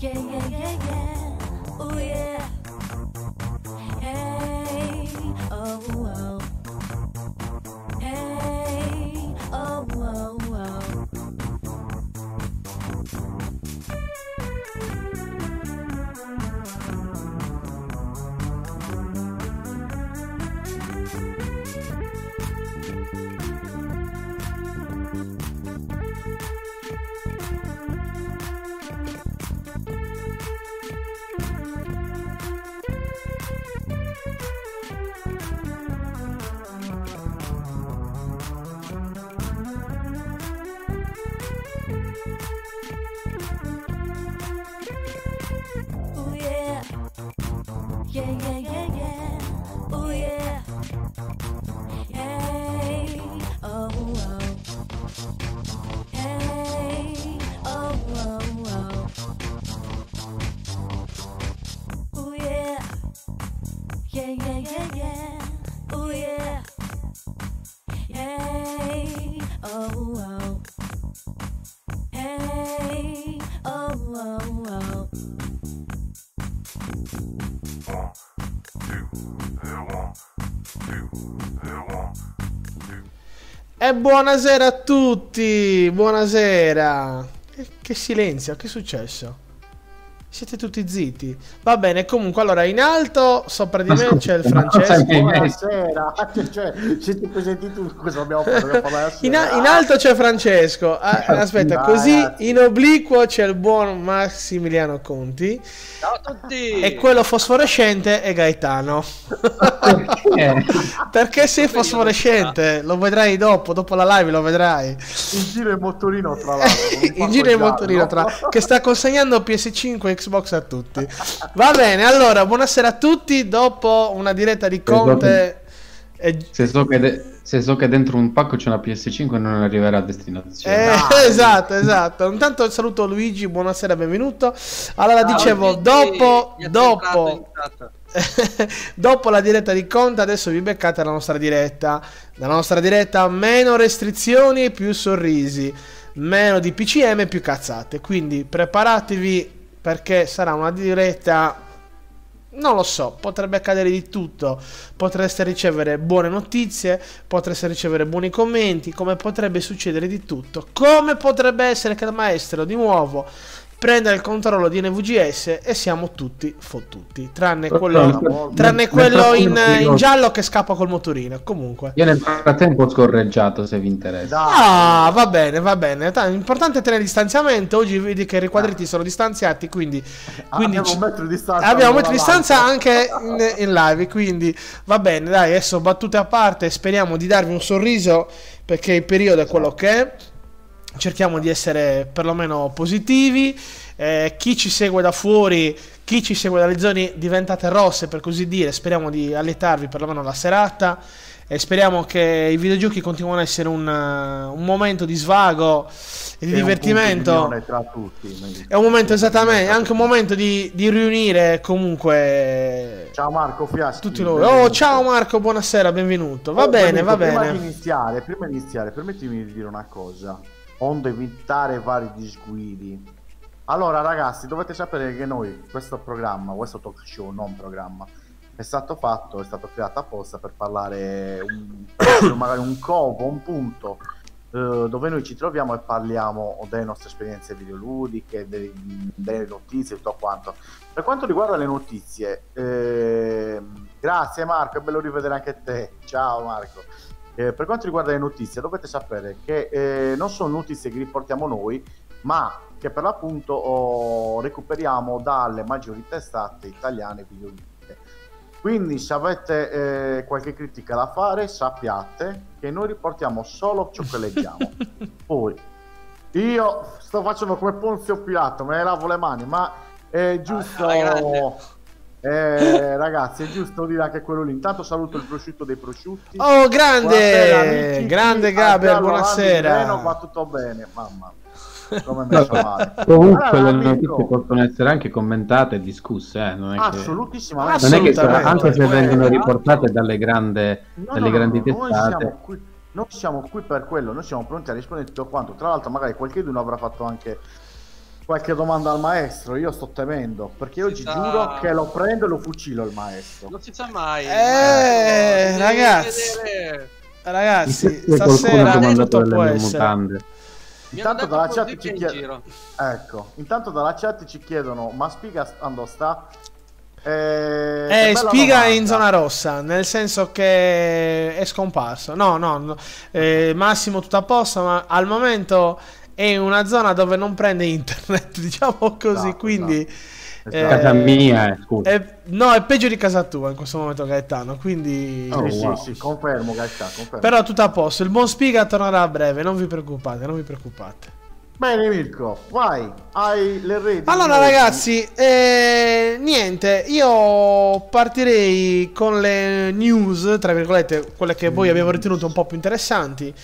Yeah, yeah, yeah, yeah. Oh, yeah. E buonasera a tutti, buonasera. Che, che silenzio, che è successo? Siete tutti zitti. Va bene, comunque, allora in alto sopra di me c'è il Francesco. Buonasera, cioè, siete presenti tu cosa abbiamo fatto? In, in alto c'è Francesco. Ah, aspetta, così ragazzi. in obliquo c'è il buon Massimiliano Conti. Ciao a tutti! E quello fosforescente è Gaetano. Eh, Perché sei fosforescente? Lo vedrai dopo, dopo la live lo vedrai. in giro il motorino tra l'altro in giro il motorino tra... che sta consegnando PS5 e Xbox a tutti. Va bene, allora, buonasera a tutti. Dopo una diretta di Conte... e- se, so che de- se so che dentro un pacco c'è una PS5 non arriverà a destinazione. Eh, Dai. esatto, esatto. Intanto saluto Luigi, buonasera, benvenuto. Allora, Ciao, dicevo, Luigi, dopo, dopo. dopo la diretta di Conte, adesso vi beccate la nostra diretta. La nostra diretta, meno restrizioni e più sorrisi, meno di PCM e più cazzate. Quindi preparatevi perché sarà una diretta. Non lo so, potrebbe accadere di tutto. Potreste ricevere buone notizie, potreste ricevere buoni commenti, come potrebbe succedere di tutto. Come potrebbe essere che il maestro di nuovo prenda il controllo di NVGS e siamo tutti fottuti, tranne quello, tranne quello in, in giallo che scappa col motorino. Comunque. Io nel frattempo ho scorreggiato se vi interessa. Ah, va bene, va bene. L'importante è tenere distanziamento. Oggi vedi che i riquadriti sono distanziati, quindi, quindi abbiamo un metro di distanza abbiamo un metro di distanza anche in, in live. Quindi va bene, dai. Adesso battute a parte. Speriamo di darvi un sorriso perché il periodo è quello che è. Cerchiamo di essere perlomeno positivi. Eh, chi ci segue da fuori, chi ci segue dalle zone diventate rosse, per così dire, speriamo di allietarvi perlomeno la serata. E speriamo che i videogiochi continuino a essere un, uh, un momento di svago e di È un divertimento. di unione tra tutti. È un momento esattamente, è anche un momento di, di riunire comunque Ciao Marco Fiaschi. tutti loro. Oh, ciao Marco, buonasera, benvenuto. Va Oh, bene, va benvenuto. Prima di bene. iniziare, prima di iniziare, permettimi di dire una cosa. Onde evitare vari disguidi. Allora, ragazzi, dovete sapere che noi, questo programma, questo talk show, non programma, è stato fatto, è stato creato apposta per parlare un, magari un covo, un punto eh, dove noi ci troviamo e parliamo delle nostre esperienze videoludiche, dei- delle notizie e tutto quanto. Per quanto riguarda le notizie, ehm, grazie Marco, è bello rivedere anche te. Ciao Marco. Eh, per quanto riguarda le notizie, dovete sapere che eh, non sono notizie che riportiamo noi, ma che per l'appunto oh, recuperiamo dalle maggiori testate italiane videoludiche. Quindi se avete eh, qualche critica da fare, sappiate che noi riportiamo solo ciò che leggiamo. Poi io sto facendo come Ponzio Pilato, me ne lavo le mani, ma è giusto... grande. Eh, ragazzi, è giusto dire anche quello lì. Intanto saluto il prosciutto dei prosciutti. Oh, Buonasera, grande, amici. grande Gabriel, di Reno, Va buonasera. tutto bene, mamma. Come mi fa male. Comunque Allora, le notizie possono essere anche commentate e discusse, eh, non è che... Assolutissimamente. Non è che Assolutamente. anche se vengono riportate dalle, grande, No, dalle no, grandi no, Noi siamo, testate, qui, noi siamo qui per quello, noi siamo pronti a rispondere a tutto quanto. Tra l'altro, magari qualcuno avrà fatto anche qualche domanda al maestro, io sto temendo, perché oggi sa- giuro che lo prendo e lo fucilo il maestro. Non si sa mai. Eh, ragazzi. Ragazzi, stasera tutto può essere. Intanto dalla giro. Ecco, intanto dalla chat ci chiedono, ma spiga quando sta? Eh, Eh, spiga domanda. in zona rossa, nel senso che è scomparso. No, no, no. Eh, Massimo tutto a posto, ma al momento è in una zona dove non prende internet, diciamo così, Esatto, quindi... esatto. eh, Casa mia, eh, scusa. è- no, è peggio di casa tua in questo momento Gaetano, quindi... Oh, sì, wow. sì, sì, confermo, Gaetano, confermo. Però tutto a posto, il buon spiga tornerà a breve, non vi preoccupate, non vi preoccupate. Bene Mirko, vai, hai le reti. Allora ragazzi, eh, niente, io partirei con le news, tra virgolette, quelle che voi abbiamo ritenuto un po' più interessanti.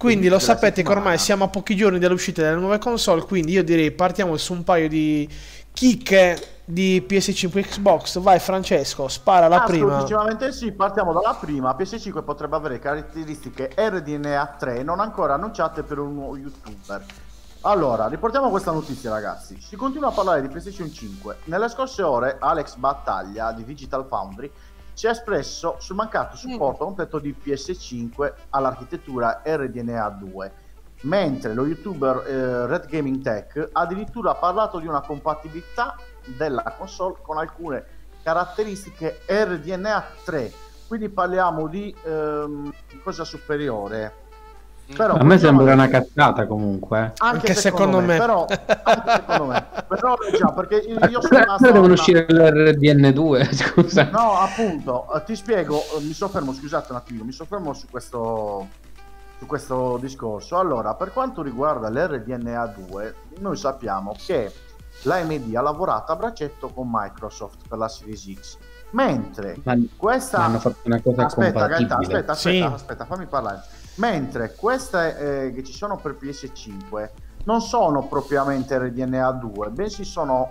Quindi lo sapete che ormai siamo a pochi giorni dall'uscita delle nuove console, quindi io direi partiamo su un paio di chicche di PS5 Xbox. Vai Francesco, spara la prima. Assolutamente sì, partiamo dalla prima. PS5 potrebbe avere caratteristiche RDNA 3 non ancora annunciate per un nuovo youtuber. Allora, riportiamo questa notizia ragazzi. Si continua a parlare di PlayStation 5. Nelle scorse ore Alex Battaglia di Digital Foundry si è espresso sul mancato supporto completo di PS5 all'architettura RDNA 2. Mentre lo youtuber eh, Red Gaming Tech ha addirittura parlato di una compatibilità della console con alcune caratteristiche RDNA 3. Quindi parliamo di ehm, cosa superiore. Però A me sembra una cazzata comunque. anche, Anche secondo, secondo me, me. però anche secondo me però già perché io io sono Però devono una- uscire l'RDN2, scusa. no appunto eh, ti spiego eh, mi soffermo scusate un attimo mi soffermo su questo su questo discorso allora per quanto riguarda l'RDNA2 noi sappiamo che l'AMD ha lavorato a braccetto con Microsoft per la Series X mentre Ma questa hanno fatto una cosa aspetta, Gaeta, compatibile. aspetta, Sì. aspetta, aspetta, fammi parlare. Mentre queste eh, che ci sono per PS5 non sono propriamente RDNA 2, bensì sono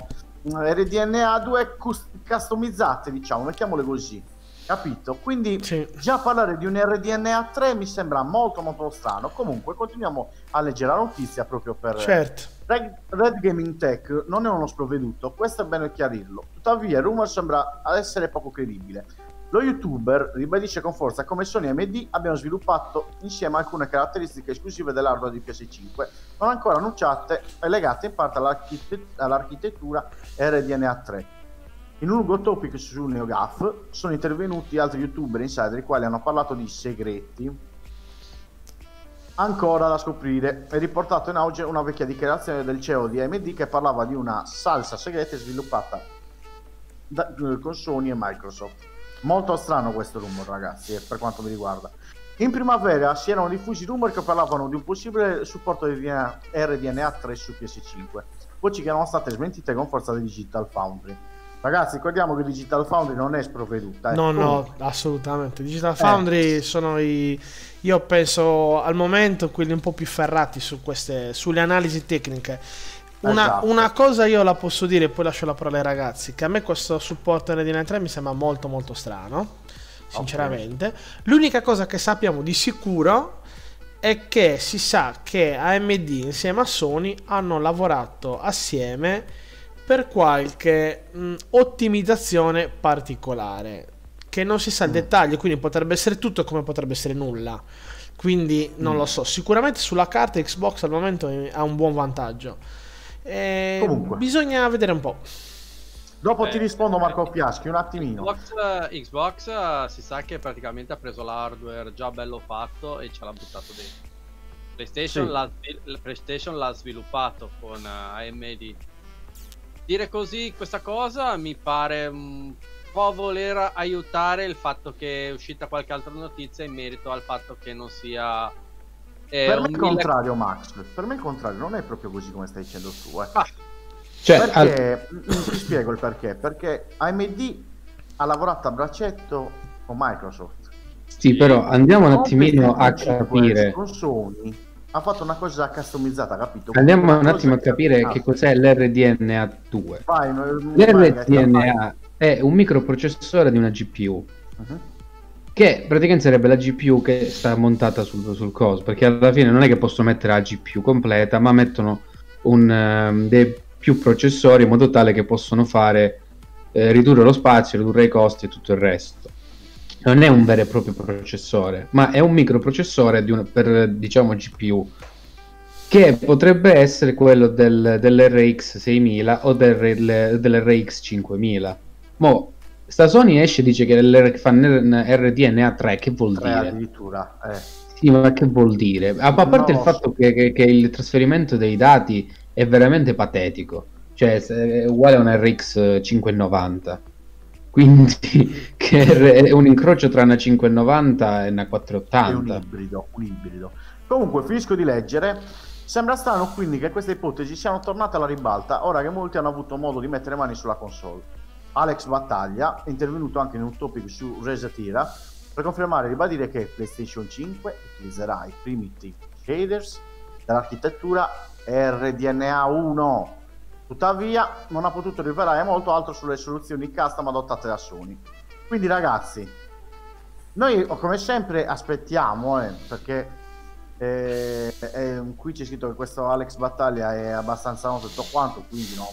mm, RDNA 2 cus- customizzate, diciamo, mettiamole così. Capito? Quindi Sì. già parlare di un RDNA 3 mi sembra molto molto strano. Comunque continuiamo a leggere la notizia proprio per Certo. Red, Red Gaming Tech non è uno sprovveduto, questo è bene chiarirlo. Tuttavia, il rumor sembra essere poco credibile. Lo youtuber ribadisce con forza come Sony e AMD abbiano sviluppato insieme alcune caratteristiche esclusive dell'hardware di PS5, non ancora annunciate e legate in parte all'archite- all'architettura RDNA 3. In un lungo topic su NeoGAF sono intervenuti altri youtuber insider i quali hanno parlato di segreti ancora da scoprire. È riportato in auge una vecchia dichiarazione del CEO di AMD che parlava di una salsa segreta sviluppata da- eh, con Sony e Microsoft. Molto strano questo rumor, ragazzi, eh, per quanto mi riguarda. In primavera si erano diffusi rumor che parlavano di un possibile supporto di RDNA, RDNA 3 su PS5, voci che erano state smentite con forza di Digital Foundry. Ragazzi, ricordiamo che Digital Foundry non è sprovveduta. eh. No, no, assolutamente. Digital Foundry sono i. Io penso al momento quelli un po' più ferrati su queste, sulle analisi tecniche. Una, Esatto. una cosa io la posso dire, poi lascio la parola ai ragazzi. Che a me questo supporto RDNA 3 mi sembra molto, molto strano. Sinceramente, l'unica cosa che sappiamo di sicuro è che si sa che AMD insieme a Sony hanno lavorato assieme per qualche mh, ottimizzazione particolare che non si sa il dettaglio, quindi potrebbe essere tutto come potrebbe essere nulla. Quindi non lo so, sicuramente sulla carta Xbox al momento ha un buon vantaggio. Eh, Comunque. bisogna vedere un po'. dopo Eh, ti rispondo eh, Marco Fiaschi, un attimino. Xbox, eh, Xbox, eh, si sa che praticamente ha preso l'hardware già bello fatto e ce l'ha buttato dentro. PlayStation, Sì. l'ha, la PlayStation l'ha sviluppato con AMD. Dire così questa cosa mi pare un po' voler aiutare il fatto che è uscita qualche altra notizia in merito al fatto che non sia... eh, per me è il mille- contrario, Max. Per me è il contrario, non è proprio così come stai dicendo tu. Eh. Ah, Cioè, al- perché mm, ti spiego il perché. Perché AMD ha lavorato a braccetto con Microsoft. sì, però andiamo un attimino a PS5, capire. Con Sony ha fatto una cosa customizzata, capito? Andiamo un attimo a capire che cos'è l'RDNA2. Vai, no, vai, vai, L'RDNA è un microprocessore di una GPU. Mhm. Che praticamente sarebbe la GPU che sta montata sul, sul coso. Perché alla fine non è che possono mettere la GPU completa, ma mettono un, ehm, dei più processori in modo tale che possono fare eh, ridurre lo spazio, ridurre i costi e tutto il resto. Non è un vero e proprio processore, ma è un microprocessore di un- per diciamo GPU che potrebbe essere quello del, dell'RX 6000 o del, dell'RX 5000. Mo, sta Sony esce e dice che l'R- fa RDNA 3, che vuol Tre dire? addirittura. Eh. Sì, ma che vuol dire? A, a parte Non il fatto che, che- che il trasferimento dei dati è veramente patetico, cioè è uguale a un RX 590. Quindi che è un incrocio tra una 590 e una È un 480. ibrido, un ibrido. Comunque, finisco di leggere. Sembra strano quindi che queste ipotesi siano tornate alla ribalta ora che molti hanno avuto modo di mettere mani sulla console. Alex Battaglia è intervenuto anche in un topic su Resatira per confermare e ribadire che PlayStation 5 utilizzerà i primitive shaders dell'architettura RDNA 1. Tuttavia, non ha potuto rivelare molto altro sulle soluzioni custom adottate da Sony. Quindi, ragazzi, noi come sempre aspettiamo, eh, perché eh, eh, qui c'è scritto che questo Alex Battaglia è abbastanza noto tutto quanto, quindi non,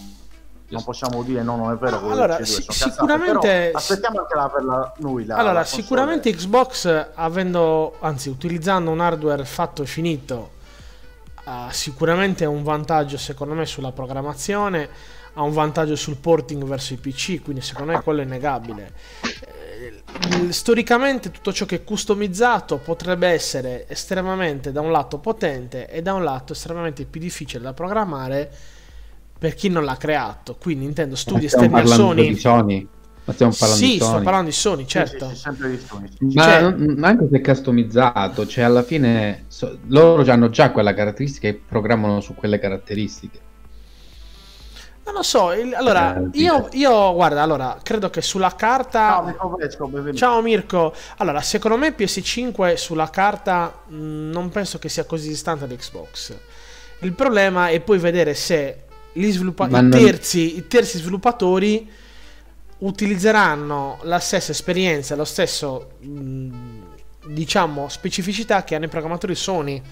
non possiamo dire no, non è vero. Allora, che ci si- sono cazzate, sicuramente- però aspettiamo anche la, per la, noi la, allora, la sicuramente Xbox, avendo, anzi, utilizzando un hardware fatto e finito, ha sicuramente un vantaggio, secondo me, sulla programmazione, ha un vantaggio sul porting verso i PC, quindi secondo me quello è innegabile. Eh, Storicamente tutto ciò che è customizzato potrebbe essere estremamente da un lato potente e da un lato estremamente più difficile da programmare per chi non l'ha creato. Quindi intendo Ma studi stiamo esterni a Sony. di Sony. Ma stiamo parlando Sì, di Sony. sto parlando di Sony, Sì, certo. sì, sì, sempre di Sony, sì. Ma Cioè- non- anche se è customizzato, cioè alla fine so- loro hanno già quella caratteristica e programmano su quelle caratteristiche. Non lo so, il- allora, Eh, io, io, guarda, allora, credo che sulla carta... Ciao, Mirko. Ciao Mirko, allora, secondo me PS5 sulla carta mh, non penso che sia così distante da Xbox. Il problema è poi vedere se gli sviluppa- Ma i, non- terzi, i terzi sviluppatori utilizzeranno la stessa esperienza, lo stesso, mh, diciamo, specificità che hanno i programmatori Sony.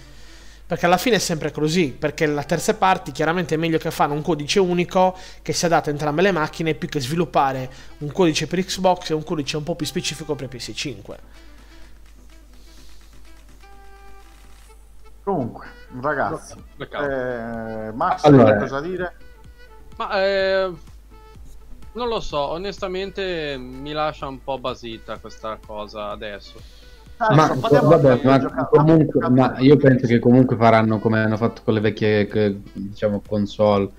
Perché alla fine è sempre così, perché la terza party chiaramente è meglio che fanno un codice unico che si adatta a entrambe le macchine più che sviluppare un codice per Xbox e un codice un po' più specifico per PS5. Comunque, ragazzi, eh, Max, Allora- cosa dire? Ma eh, non lo so, onestamente mi lascia un po' basita questa cosa adesso. Adesso Ma, vabbè, ma comunque, ma io penso che comunque faranno come hanno fatto con le vecchie che- diciamo, console.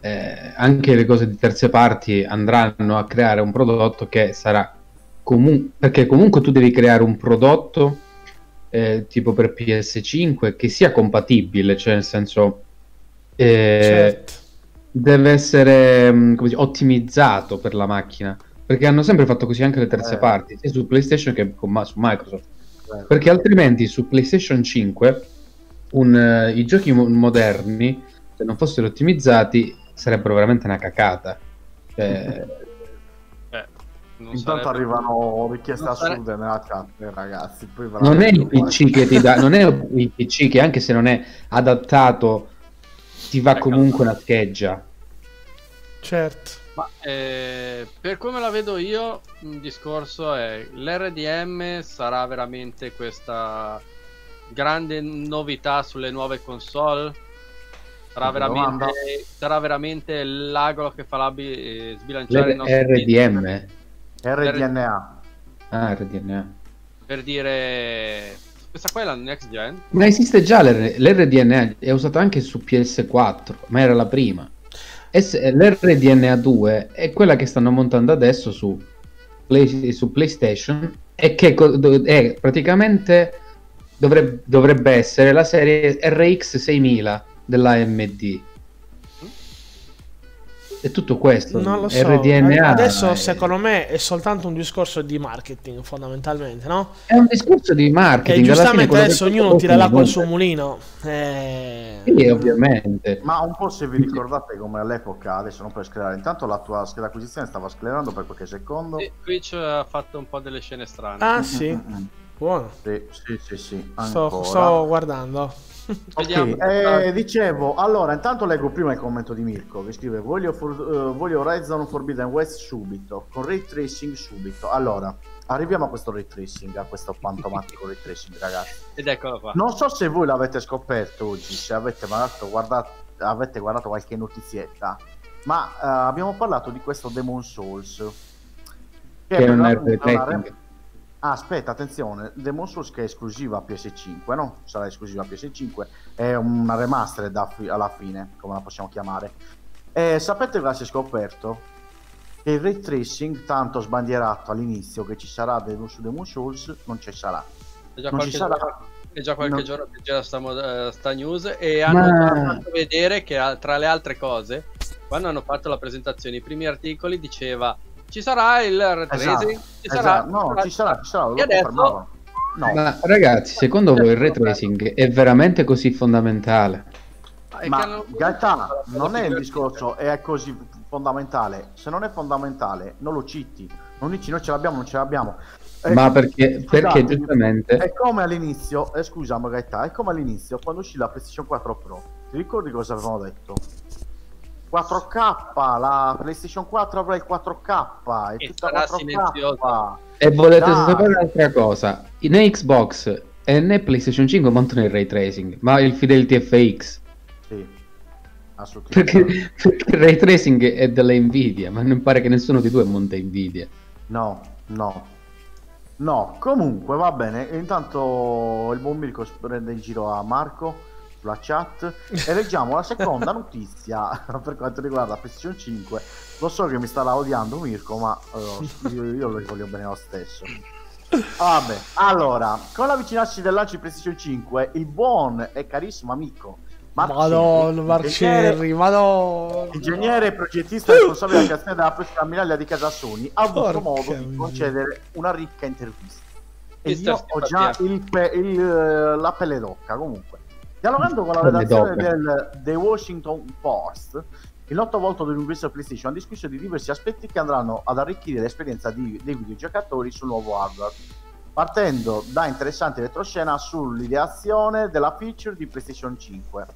Eh, anche le cose di terze parti andranno a creare un prodotto che sarà comunque perché comunque tu devi creare un prodotto eh, tipo per PS5 che sia compatibile, cioè nel senso eh, Certo. deve essere mh, come dire, ottimizzato per la macchina. Perché hanno sempre fatto così anche le terze Eh. parti, sia su PlayStation che con su Microsoft. Eh, Perché altrimenti su PlayStation 5 un, eh, i giochi mo- moderni, se non fossero ottimizzati, sarebbero veramente una cacata. Cioè, non Intanto sarebbe- arrivano richieste non sare- assurde nella chat, eh, ragazzi. Poi non è il PC che ti dà, non è il PC che anche se non è adattato, ti va Ecco. comunque una scheggia. Certo. Ma eh, per come la vedo io, il discorso è l'RDM sarà veramente questa grande novità sulle nuove console. Sarà veramente, domanda. sarà veramente l'agolo che farà bi- eh, sbilanciare il nostro RDM. RDNA. Ah, RDNA. per dire questa qua è la next gen. Ma esiste già l'R- l'RDNA, è usato anche su PS4, ma era la prima. S- L'RDNA 2 è quella che stanno montando adesso su, Play- su PlayStation e che co- do- è praticamente dovrebbe, dovrebbe essere la serie RX 6000 dell'AMD. È tutto questo. Non lo so. RDNA Adesso, è- secondo me, è soltanto un discorso di marketing, fondamentalmente, no? è un discorso di E marketing. fine giustamente adesso ognuno tira l'acqua al suo mulino. Eh... Sì, ovviamente. Ma un po' se vi ricordate come all'epoca, adesso non puoi sclerare, intanto la tua scheda acquisizione stava sclerando per qualche secondo. E Twitch ha fatto un po' delle scene strane. Ah, sì. Mm, mm, mm. Buono. Sì, sì, sì, sì. Sto, ancora. sto guardando. Ok, Vediamo. eh, dicevo, allora intanto leggo prima il commento di Mirko che scrive voglio, for- eh, voglio Horizon Forbidden West subito, con ray tracing subito. Allora, arriviamo a questo ray tracing, a questo fantomatico ray tracing ragazzi. Ed eccolo qua. Non so se voi l'avete scoperto oggi, se avete magari guardato, avete guardato qualche notizietta, ma eh, abbiamo parlato di questo Demon Souls. Che è un l'appunto una Ah, aspetta, attenzione, Demon Souls che è esclusiva PS5, no? Sarà esclusiva PS5, è una remastered da fi- alla fine, come la possiamo chiamare. E sapete cosa si è scoperto? Che il ray tracing, tanto sbandierato all'inizio che ci sarà de- su Demon Souls, non ci sarà. È già Non ci qualche, sarà. giorno, è già qualche No. giorno che c'era sta, mo- eh, sta news e hanno Ma- fatto vedere che tra le altre cose, quando hanno fatto la presentazione, i primi articoli diceva ci sarà il ray tracing, ci sarà, Esatto, no, ci sarà, ci sarà, lo E adesso-. No, Ma ragazzi, secondo voi il ray tracing è veramente così fondamentale? È ma in realtà non è il discorso è così fondamentale. Se non è fondamentale, non lo citi. Non dici noi ce l'abbiamo, non ce l'abbiamo. Eh, Ma perché, perché giustamente... È come all'inizio, eh, scusa Magaetà, è come all'inizio quando uscì la PlayStation 4 Pro. Ti ricordi cosa avevamo detto? 4K, la PlayStation 4 avrà il 4K, è E tutta sarà 4K. silenziosa. E volete Dai. sapere un'altra cosa? Né Xbox e né PlayStation 5 montano il ray tracing, ma il Fidelity FX. Sì, assolutamente. Perché, perché il ray tracing è della Nvidia, ma non pare che nessuno di due monta Nvidia. No, no. No, comunque va bene. Intanto il buon Mirko prende in giro a Marco sulla chat e leggiamo la seconda notizia per quanto riguarda PlayStation 5. Lo so che mi starà odiando Mirko, ma eh, io, io lo voglio bene lo stesso. Vabbè, allora, con l'avvicinarsi del lancio di PlayStation 5, il buon e carissimo amico Marcelli, Madonna, ingegnere- Marcelli, madonna. Ingegnere e progettista responsabile della creazione della prossima ammiraglia di casa Sony ha avuto Porca modo di concedere una ricca intervista. E io ho già il pe- il, eh, la pelle d'occa comunque. Dialogando con la redazione del The Washington Post, il noto volto dell'universo PlayStation ha discusso di diversi aspetti che andranno ad arricchire l'esperienza di- dei videogiocatori sul nuovo hardware, partendo da interessanti retroscena sull'ideazione della feature di PlayStation 5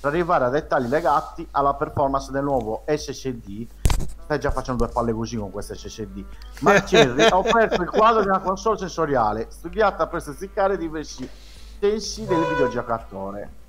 per arrivare a dettagli legati alla performance del nuovo SSD. Stai già facendo due palle così con questo SSD. Marcelli ha offerto il quadro di una console sensoriale studiata per stizzicare diversi sensi del videogiocatore.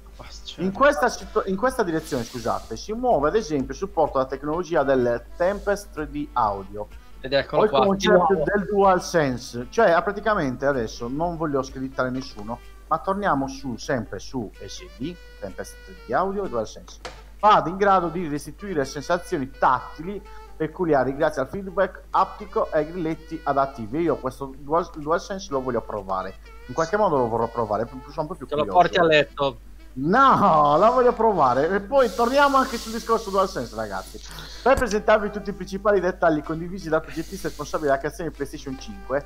In questa, in questa direzione, scusate, si muove ad esempio il supporto alla tecnologia del Tempest 3D Audio Ed o eccolo il qua. concetto del DualSense, cioè praticamente adesso non voglio scrittare nessuno, ma torniamo su, sempre su SD, Tempest 3D Audio e DualSense. Vado in grado di restituire sensazioni tattili peculiari grazie al feedback aptico e ai grilletti adattivi. Io questo Dual, DualSense lo voglio provare, in qualche modo lo vorrò provare, sono un po' più Te lo curioso. porti a letto. No, la voglio provare. E poi torniamo anche sul discorso DualSense, ragazzi. Per presentarvi tutti i principali dettagli condivisi dal progettista responsabile della creazione di PlayStation 5,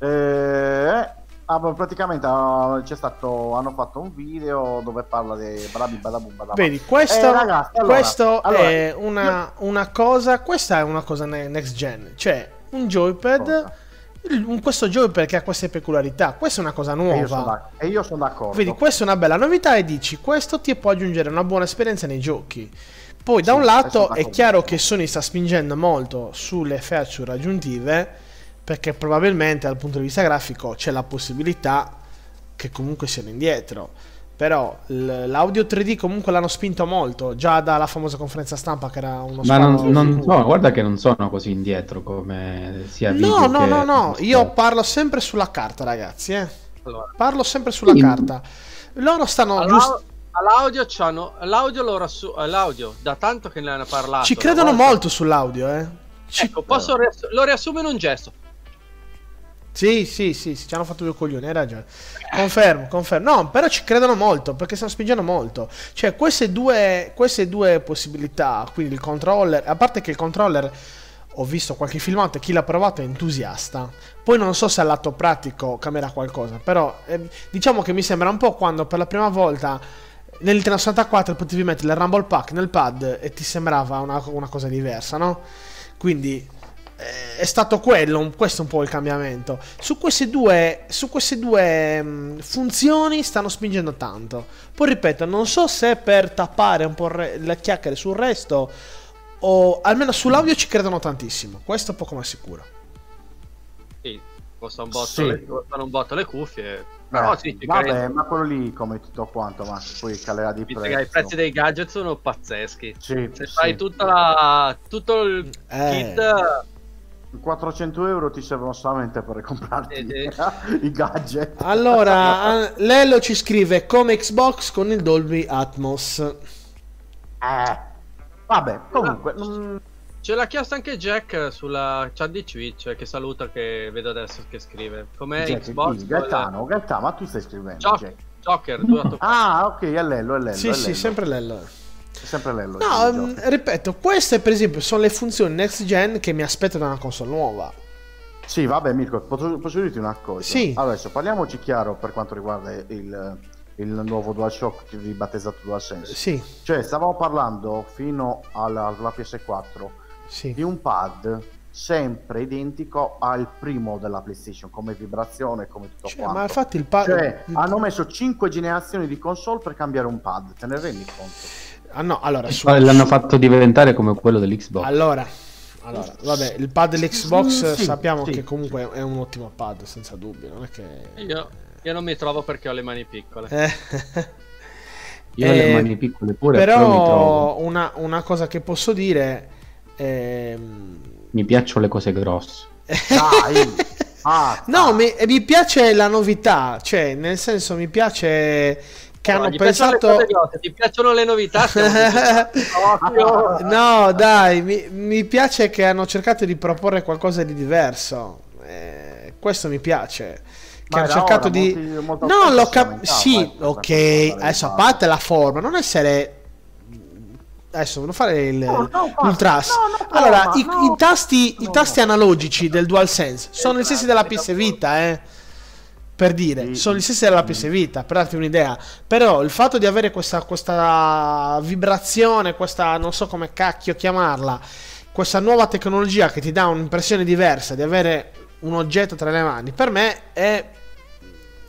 eh, ah, praticamente ah, c'è stato, hanno fatto un video dove parla di Badabi Badabum Badabum. Vedi, questo, Eh, ragazzi, allora, questo allora, è una, una cosa. Questa è una cosa ne- next gen. Cioè, un joypad. Cosa? Questo joypad che ha queste peculiarità. Questa è una cosa nuova. e io sono d'accordo. Vedi, questa è una bella novità e dici questo ti può aggiungere una buona esperienza nei giochi. Poi da Sì, un lato è chiaro che Sony sta spingendo molto sulle feature aggiuntive perché probabilmente dal punto di vista grafico c'è la possibilità che comunque siano indietro. Però l- l'audio 3D comunque l'hanno spinto molto, già dalla famosa conferenza stampa che era uno Ma non, non so, guarda che non sono così indietro come sia video No, no, che- no, no, io parlo sempre sulla carta, ragazzi, eh. Allora, Parlo sempre sulla Sì. carta. Loro stanno all'au- giusto all'audio c'hanno. L'audio lo rassu- eh, l'audio, da tanto che ne hanno parlato. Ci credono volta- molto sull'audio, eh. Ci- Ecco, posso riass- lo riassumo in un gesto. Sì, sì, sì, sì, ci hanno fatto due coglioni, hai ragione. Confermo, confermo. No, però ci credono molto, perché stanno spingendo molto. Cioè, queste due, queste due possibilità, quindi il controller, a parte che il controller, ho visto qualche filmato e chi l'ha provato è entusiasta. Poi non so se al lato pratico cambierà qualcosa, però eh, diciamo che mi sembra un po' quando per la prima volta nel Nintendo 64 potevi mettere il Rumble Pack nel pad e ti sembrava una, una cosa diversa, no? Quindi è stato quello, questo è un po' il cambiamento. Su queste due, su queste due mh, funzioni stanno spingendo tanto. Poi ripeto, non so se per tappare un po' le chiacchiere sul resto o almeno sull'audio ci credono tantissimo. Questo è poco ma sicuro. Sì, costa un botto, Sì. le, costano un botto le cuffie. Però Eh, sì, vabbè, credo. ma quello lì come tutto quanto, ma poi calerà di prezzo. I prezzi dei gadget sono pazzeschi. Sì, Se sì. fai tutta la, tutto il Eh. kit, 400 euro ti servono solamente per comprarti Eh, i gadget. Allora, a- Lello ci scrive come Xbox con il Dolby Atmos. Eh, vabbè, comunque, mm, ce l'ha chiesto anche Jack sulla chat di Twitch, che saluta, che vedo adesso che scrive. Com'è Jack, Xbox? Gaetano, Gaetano, ma tu stai scrivendo, Jock- Jack. Joker, tu. Ah, ok, è Lello, è Lello. Sì, è sì, Lello. sempre Lello. È sempre Lello. No, mm, ripeto, queste per esempio sono le funzioni next gen che mi aspetto da una console nuova. Sì, vabbè, Mirko, posso, posso dirti una cosa? Sì. Adesso parliamoci chiaro per quanto riguarda il, il nuovo DualShock ribattezzato DualSense. Sì, Cioè, stavamo parlando fino alla, alla PS4 sì. di un pad sempre identico al primo della PlayStation, come vibrazione, come tutto Cioè, quanto. ma infatti il pad... Cioè, il- hanno messo 5 generazioni di console per cambiare un pad, te ne rendi conto? Ah no, allora... su- L'hanno fatto diventare come quello dell'Xbox. Allora, allora, vabbè, il pad dell'Xbox Sì, sappiamo sì. che comunque è un ottimo pad, senza dubbio, non è che... Io, io non mi trovo perché ho le mani piccole. Eh. Io ho le Eh, mani piccole pure, però, mi, Però trovo- una, una cosa che posso dire... ehm, mi piacciono le cose grosse. Dai! Ah, No, mi, mi piace la novità, cioè, nel senso, mi piace che No, hanno gli piacciono le pensato... cose ti piacciono le novità? No, dai, mi, mi piace che hanno cercato di proporre qualcosa di diverso. Eh, questo mi piace. Che hanno cercato ora, di. molti- no, l'ho capito. Sì, eh, per ok. Adesso a parte la forma, non essere. Adesso devo fare il, No, no, il tras. no, no, allora, no, i, no. i tasti, i No, tasti no. analogici del DualSense sono gli stessi della PS Vita, eh. Per dire, Sì. sono gli stessi della PS Vita, per darti un'idea. Però il fatto di avere questa, questa vibrazione, questa non so come cacchio chiamarla, questa nuova tecnologia che ti dà un'impressione diversa di avere un oggetto tra le mani, per me è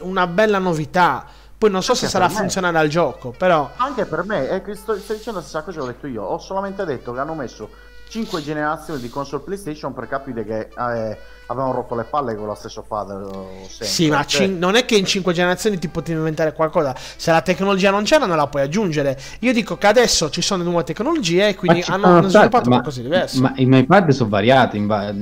una bella novità. Poi non so se Anche sarà per me. funzionale al gioco, però Anche per me, è che sto, sto dicendo la stessa cosa che ho detto io. Ho solamente detto che hanno messo 5 generazioni di console PlayStation per capire che eh, avevano rotto le palle con lo stesso pad. eh, sempre. Sì, ma Cioè, cin- non è che in cinque generazioni ti potevi inventare qualcosa. Se la tecnologia non c'era, non la puoi aggiungere. Io dico che adesso ci sono nuove tecnologie e quindi hanno, hanno state- sviluppato ma, qualcosa di diverso. ma i miei pad sono variati in va-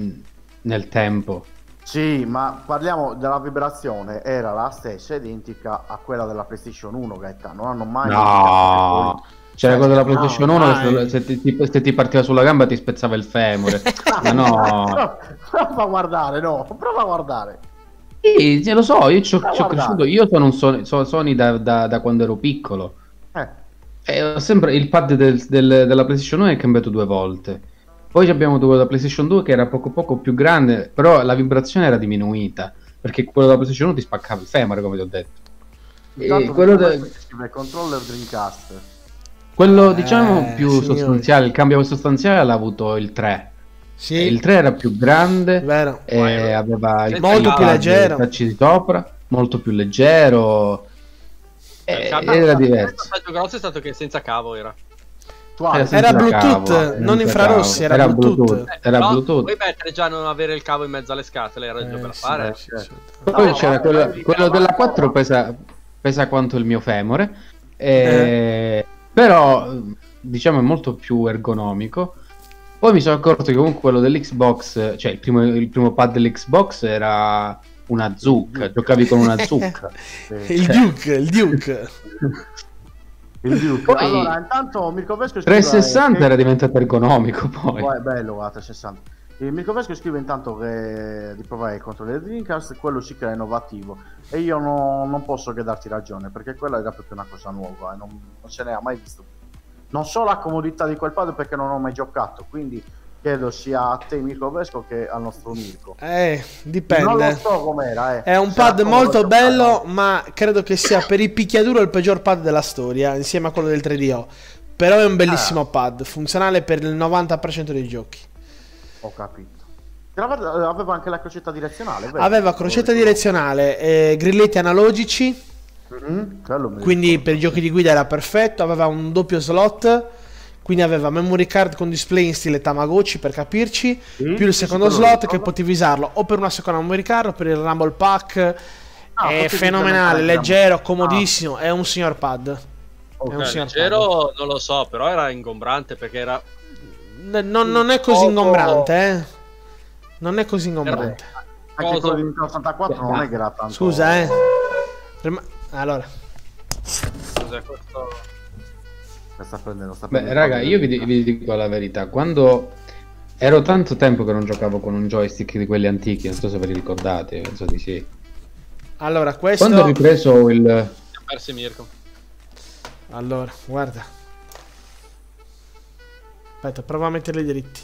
nel tempo. Sì, ma parliamo della vibrazione, era la stessa, identica a quella della PlayStation 1, Gaetano. Non hanno mai No, c'era Cioè, quello della no, PlayStation 1 che se, ti, ti- se ti partiva sulla gamba ti spezzava il femore. Ma no, prova a guardare, no, prova a guardare. sì, lo so, io ci ho, cresciuto. Io sono un Sony, so- Sony da, da- da quando ero piccolo. Eh, E ho sempre il pad del- del- della PlayStation 1 è cambiato due volte. Poi abbiamo quello della PlayStation 2 che era poco poco più grande, però la vibrazione era diminuita. Perché quello della PlayStation 1 ti spaccava il femore, come ti ho detto. Intanto quello quello de- scrive controller Dreamcast. Quello, diciamo, Eh, più signori. sostanziale, il cambio sostanziale l'ha avuto il 3. sì, Il 3 era più grande, vero. e aveva il Molto il più leggero. di sopra, molto più leggero. Il e- cambio- era Il diverso. passaggio grosso è stato che senza cavo era. Era Era Bluetooth, cavo, non infrarossi, cavo. era Bluetooth. Eh, Era Bluetooth. Puoi mettere già non avere il cavo in mezzo alle scatole, era già Eh, per sì, fare. sì, eh. sì. Poi No, c'era vabbè, quello, quello della 4 pesa, pesa quanto il mio femore, e- Eh. Però diciamo è molto più ergonomico. Poi mi sono accorto che comunque quello dell'Xbox, cioè il primo, il primo pad dell'Xbox era una zucca, giocavi con una zucca. Sì. Il Duke, il Duke. Il Duke. Poi- Allora, intanto Mirko Vesco scrive 360 che- era diventato ergonomico poi. Poi è bello, guarda, 360. Il Mirko Vesco scrive intanto che di provare il controllo del Dreamcast, quello sì che è innovativo. E io no- non posso che darti ragione, perché quella era proprio una cosa nuova e non, non se ne ha mai visto. Non so la comodità di quel pad perché non ho mai giocato, quindi chiedo sia a te Mirko Vesco che al nostro Mirko. Eh, Non lo dipende. so com'era, eh. È un pad molto bello, ma credo che sia per il picchiaduro il peggior pad della storia, insieme a quello del 3DO. Però è un bellissimo pad, funzionale per il 90% dei giochi. Ho capito. Aveva aveva anche la crocetta direzionale, vero? Aveva crocetta direzionale, eh, grilletti analogici, Mhm, mi quindi ricordo. per i giochi di guida era perfetto. Aveva un doppio slot, quindi aveva memory card con display in stile Tamagotchi per capirci, Sì, più il secondo sì, slot lo che potevi usarlo o per una seconda memory card o per il Rumble Pack. Ah, è fenomenale, implementare leggero, comodissimo, è un signor pad. Ok, È un Eh, signor pad. leggero non lo so, però era ingombrante perché era N- non, non è così ingombrante, eh. Non è così ingombrante. Anche Cosa? quello di Nintendo 64 non è che era tanto... Scusa, eh. Rima- Allora, cos'è questo? Sta prendendo, sta Beh, prendendo raga, proprio- io vi, vi dico la verità. Quando ero tanto tempo che non giocavo con un joystick di quelli antichi, non so se ve li ricordate, penso di sì. allora questo... Quando ho ripreso il... Persi Mirko. Allora, guarda. Aspetta, prova a metterli dritti.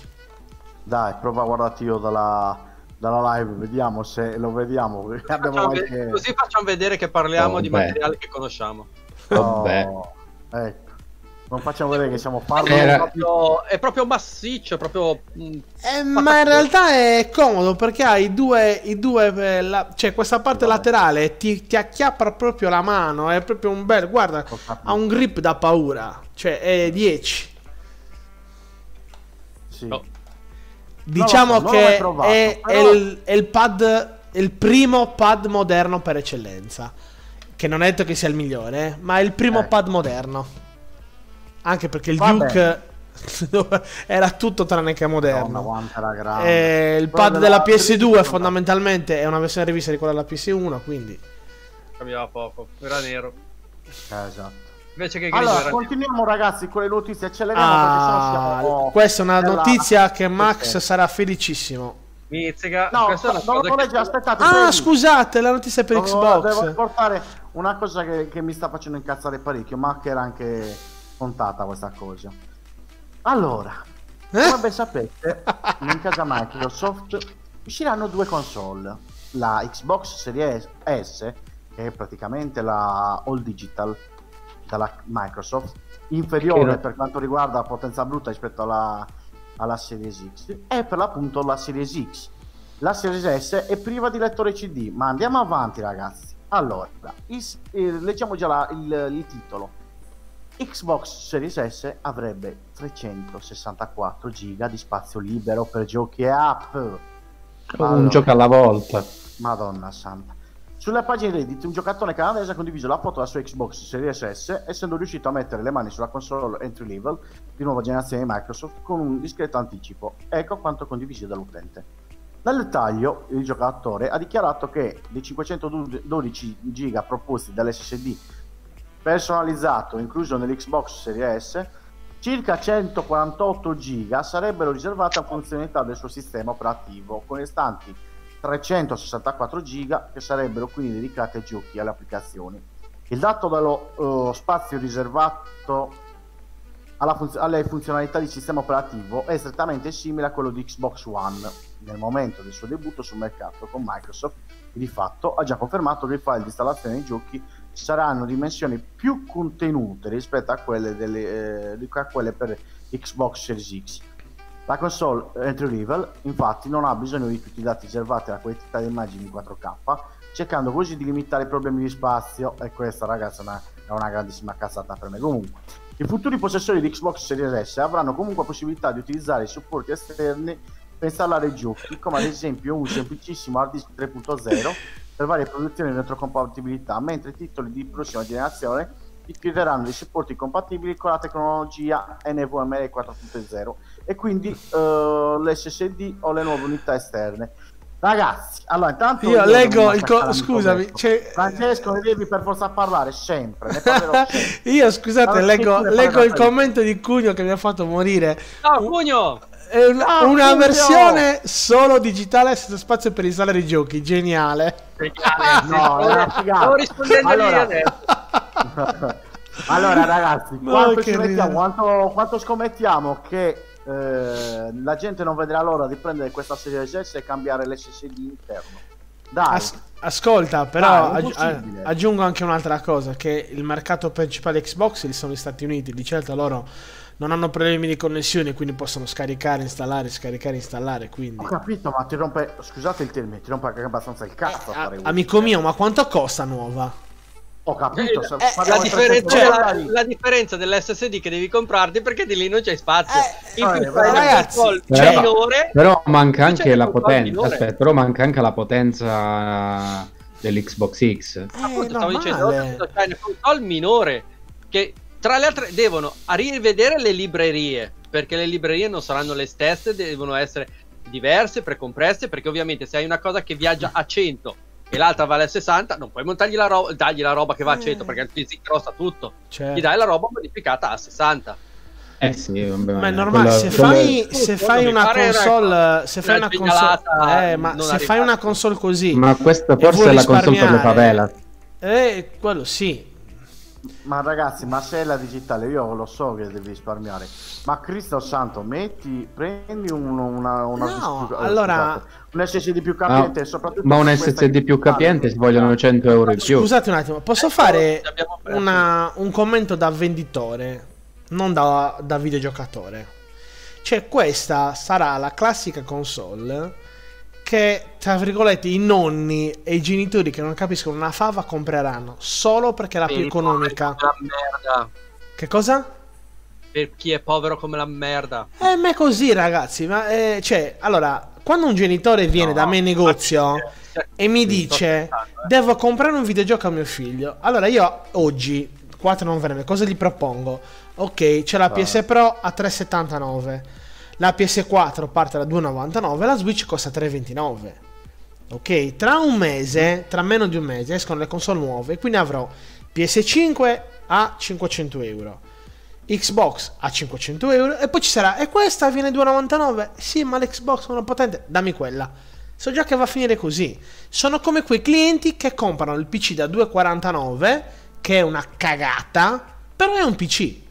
Dai, prova a guardarti io dalla, dalla live, vediamo se lo vediamo. Facciamo ve- anche... Così facciamo vedere che parliamo Oh, di beh. materiale che conosciamo. Vabbè. Oh, ecco. Non facciamo vedere che siamo farlo. Era- È proprio, è proprio massiccio, è proprio... mm, Eh, ma in realtà è comodo perché ha i due, i due eh, la- cioè questa parte Vabbè. laterale ti, ti acchiappa proprio la mano, è proprio un bel, guarda, ha un grip da paura, cioè è 10. Sì. No. Diciamo mai che provato, è, è però- il, è il pad, è il primo pad moderno per eccellenza. Che non è detto che sia il migliore, ma è il primo Eh. pad moderno. Anche perché il Va Duke era tutto tranne che moderno. grande. Eh, il pad della della PS2 PS2 fondamentalmente è una versione rivista di quella della PS1, quindi cambiava poco, era nero. Eh, esatto. Invece che Allora, era continuiamo ragazzi con le notizie, acceleriamo perché sennò ah, siamo... questa è una nella- notizia che Max Ok. sarà felicissimo. Mizzica. No, questa è una non lo che- leggi, aspettate. Ah, fermi. scusate, la notizia è per Devo- Devo Xbox. portare una cosa che, che mi sta facendo incazzare parecchio, ma che era anche contata questa cosa. Allora, come Eh? ben sapete, in casa Microsoft usciranno due console. La Xbox Series S, che è praticamente la All Digital dalla Microsoft, inferiore no- per quanto riguarda la potenza bruta rispetto alla, alla Series X, e per l'appunto la Series X. La Series S è priva di lettore CD, ma andiamo avanti ragazzi. Allora, is- eh, leggiamo già la- il, il titolo. Xbox Series S avrebbe 364 giga di spazio libero per giochi e app. Un Allora. gioco alla volta. Madonna santa. Sulla pagina Reddit un giocatore canadese ha condiviso la foto della sua Xbox Series S essendo riuscito a mettere le mani sulla console entry level di nuova generazione di Microsoft con un discreto anticipo. Ecco quanto condiviso dall'utente. Nel dettaglio il giocatore ha dichiarato che dei 512 giga proposti dall'SSD personalizzato incluso nell'Xbox Series S circa 148 giga sarebbero riservate a funzionalità del suo sistema operativo con restanti 364 giga che sarebbero quindi dedicati ai giochi e alle applicazioni. Il dato dello eh, spazio riservato funz- alle funzionalità di sistema operativo è strettamente simile a quello di Xbox One nel momento del suo debutto sul mercato con Microsoft che di fatto ha già confermato che i file di installazione dei giochi saranno dimensioni più contenute rispetto a quelle, delle, eh, a quelle per Xbox Series X. La console entry level infatti non ha bisogno di tutti i dati riservati alla qualità di immagini in 4K, cercando così di limitare i problemi di spazio e questa ragazza è una, è una grandissima cazzata per me. Comunque, i futuri possessori di Xbox Series S avranno comunque la possibilità di utilizzare i supporti esterni per installare giochi, come ad esempio un semplicissimo hard disk 3.0 per varie produzioni di retrocompatibilità, mentre i titoli di prossima generazione includeranno dei supporti compatibili con la tecnologia NVMe 4.0 e quindi eh, l'SSD o le nuove unità esterne. Ragazzi, allora intanto Io non leggo il co- scusami, cioè- Francesco. Ne devi per forza parlare sempre, sempre. Io scusate, Allora, leggo, leggo il commento di Cugno che mi ha fatto morire. Ciao, Cugno! Ah, una versione solo digitale senza spazio per installare i giochi. Geniale. Geniale, No, una figata. Stavo rispondendo Allora. allora ragazzi, No, quanto, che ci mettiamo, ridere. quanto, quanto scommettiamo che eh, la gente non vedrà l'ora di prendere questa serie S e cambiare l'SSD interno? Dai, As- ascolta, però Dai, aggi- aggiungo anche un'altra cosa, che il mercato principale Xbox sono gli Stati Uniti, di certo loro non hanno problemi di connessione, quindi possono scaricare, installare, scaricare, installare. Quindi, Ho capito, ma ti rompe. Scusate il termine, ti rompe anche abbastanza il cazzo a Eh, fare a- amico mio, ma quanto costa nuova? Ho capito, se Eh, parliamo la, di differenza 300 della, dollari. la differenza dell'SSD che devi comprarti perché di lì non c'è spazio. Eh, In eh, più ragazzi, console cioè- minore. Però manca C'è anche il la potenza. minore. Aspetta, però manca anche la potenza dell'Xbox X. Eh, appunto stavo normale. dicendo appunto, c'hai una console minore che tra le altre devono rivedere le librerie perché le librerie non saranno le stesse devono essere diverse precompresse perché ovviamente se hai una cosa che viaggia a 100 e l'altra vale a 60 non puoi montargli la roba dargli la roba che va a 100 Eh. perché ti si crosta tutto Cioè, gli dai la roba modificata a 60 Eh sì, vabbè, ma è normale, quello- se quello- fai, se fai una una console, se fai una console, eh, ma se arrivata. fai una console così, Ma questa forse è la console per le favela. Eh, quello sì. Ma ragazzi, ma se è la digitale, io lo so che devi risparmiare. Ma Cristo Santo, metti, prendi un, una, una No, più- eh, allora- scusate, un SSD più capiente, e soprattutto Ma un SSD più capiente si vogliono 100 euro in più. Scusate un attimo, posso fare abbiamo perso. una- un commento da venditore, non da, da videogiocatore? Cioè, questa sarà la classica console che, tra virgolette, i nonni e i genitori che non capiscono una fava compreranno solo perché è la più economica. Che cosa? per chi è povero come la merda Eh, ma è così, ragazzi. Ma, eh, cioè, allora, quando un genitore viene da me in negozio e mi dice devo comprare un videogioco a mio figlio, allora io oggi, 4 novembre, cosa gli propongo? Ok, c'è la PS Pro a 3,79, la PS4 parte da 2,99, la Switch costa 3,29. Ok, tra un mese, tra meno di un mese, escono le console nuove, quindi avrò PS5 a 500 euro. Xbox a 500 euro e poi ci sarà e questa viene 2,99 sì ma l'Xbox è potente dammi quella so già che va a finire così sono come quei clienti che comprano il PC da 2,49 che è una cagata però è un PC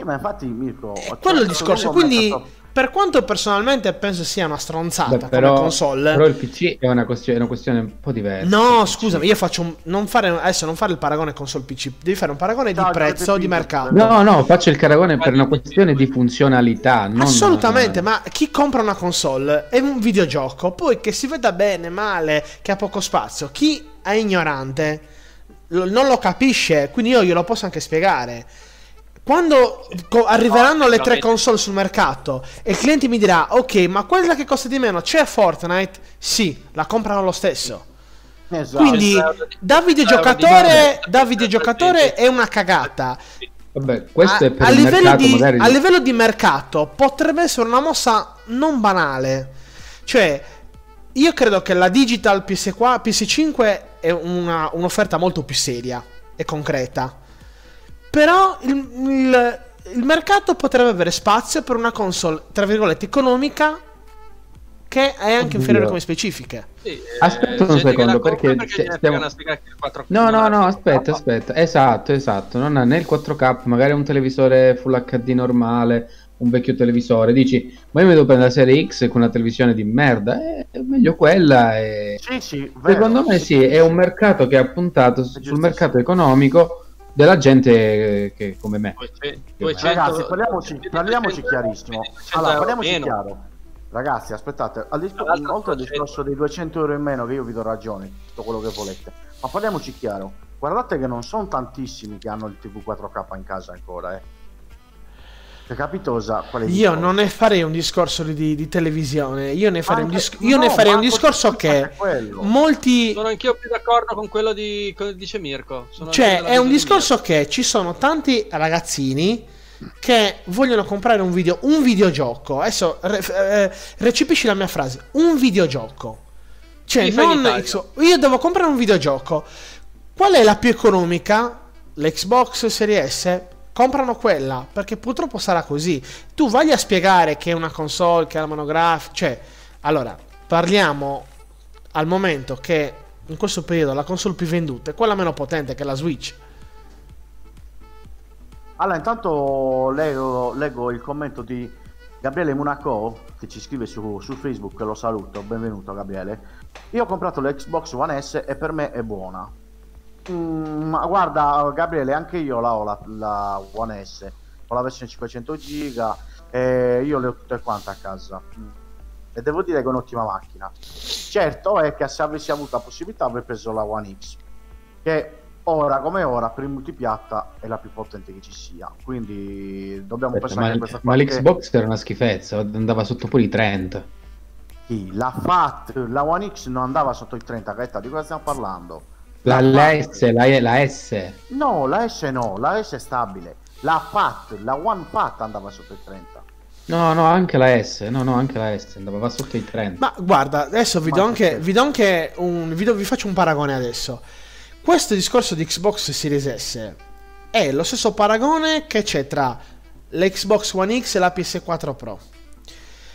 Sì, ma infatti Mirko... è ho quello il cercato discorso quindi per quanto personalmente penso sia una stronzata Beh, però, come console però il PC è una questione, è una questione un po' diversa. No, Il scusami, io faccio un, non fare adesso non fare il paragone console PC, devi fare un paragone Ciao, di prezzo, Giuseppe di mercato. No, no, faccio il paragone per una questione di funzionalità. non- Assolutamente, ma chi compra una console è un videogioco, poi che si veda bene, male, che ha poco spazio, chi è ignorante non lo capisce, quindi io glielo posso anche spiegare. Quando co- arriveranno le tre console sul mercato e il cliente mi dirà, ok, ma quella che costa di meno c'è Fortnite? Sì, la comprano lo stesso. Esatto. Quindi Cioè, da videogiocatore, da videogiocatore è una cagata. Vabbè, questo a, è per a il livello mercato di, magari... a livello di mercato potrebbe essere una mossa non banale. Cioè, io credo che la Digital PS4, PS5 è una- un'offerta molto più seria e concreta. Però il, il- il mercato potrebbe avere spazio per una console, tra virgolette, economica che è anche Oddio. inferiore come specifiche. Sì, eh, Aspetta un secondo, perché gliene stiamo- fregano a spiegare che il 4K No, no, no, aspetta, aspetta. Esatto, esatto. Non ha né il 4K, magari un televisore Full HD normale, un vecchio televisore. Dici, ma io mi devo prendere la serie X con una televisione di merda. Eh, È meglio quella. E... Sì, sì, vero. Secondo me sì, è un mercato che ha puntato sul mercato economico della gente che come me. 200 Ragazzi, parliamoci, 200 parliamoci chiarissimo. 200 Allora, parliamoci meno. chiaro. Ragazzi, aspettate, al discor- oltre al 200. discorso dei 200 euro in meno, che io vi do ragione, tutto quello che volete, ma parliamoci chiaro. Guardate che non sono tantissimi che hanno il TV 4K in casa ancora, eh. Hai capito cosa? Qual è il Io discorso? non ne farei un discorso di, di televisione, io ne farei un, Anche- dis- io ne no, farei un discorso di- che molti... Sono anch'io più d'accordo con quello di come dice Mirko. Sono Cioè, è un di discorso che ci sono tanti ragazzini che vogliono comprare un video, un videogioco. Adesso re- eh, recepisci la mia frase, un videogioco. Cioè. X- io devo comprare un videogioco. Qual è la più economica? L'Xbox Series S? Comprano quella, perché purtroppo sarà così. Tu vai a spiegare che è una console, che ha la monografica, cioè, allora, parliamo al momento che in questo periodo la console più venduta è quella meno potente che è la Switch. Allora, intanto leggo, leggo il commento di Gabriele Monaco che ci scrive su, su Facebook, lo saluto, benvenuto Gabriele. Io ho comprato l'Xbox One S e per me è buona. Mm, ma guarda Gabriele, anche io la ho la, la One S. con la versione 500 giga e io le ho tutte quante a casa. Mm. E devo dire che è un'ottima macchina. Certo è che se avessi avuto la possibilità avrei preso la One X, che ora come ora per il multipiatta è la più potente che ci sia. Quindi dobbiamo Aspetta, pensare ma, che questa ma qua- l'Xbox era una schifezza, andava sotto pure i 30. Sì, la FAT, la One X non andava sotto i 30, Gaeta, di cosa stiamo parlando? La, La S, la, la S. No, la S no, la S è stabile. La FAT, la One FAT andava sotto i 30. No, no, anche la S. No, no, anche la S andava va sotto i 30. Ma guarda, adesso vi do anche, vi do anche un, vi, do- vi faccio un paragone adesso. Questo discorso di Xbox Series S è lo stesso paragone che c'è tra l'Xbox One X e la PS4 Pro.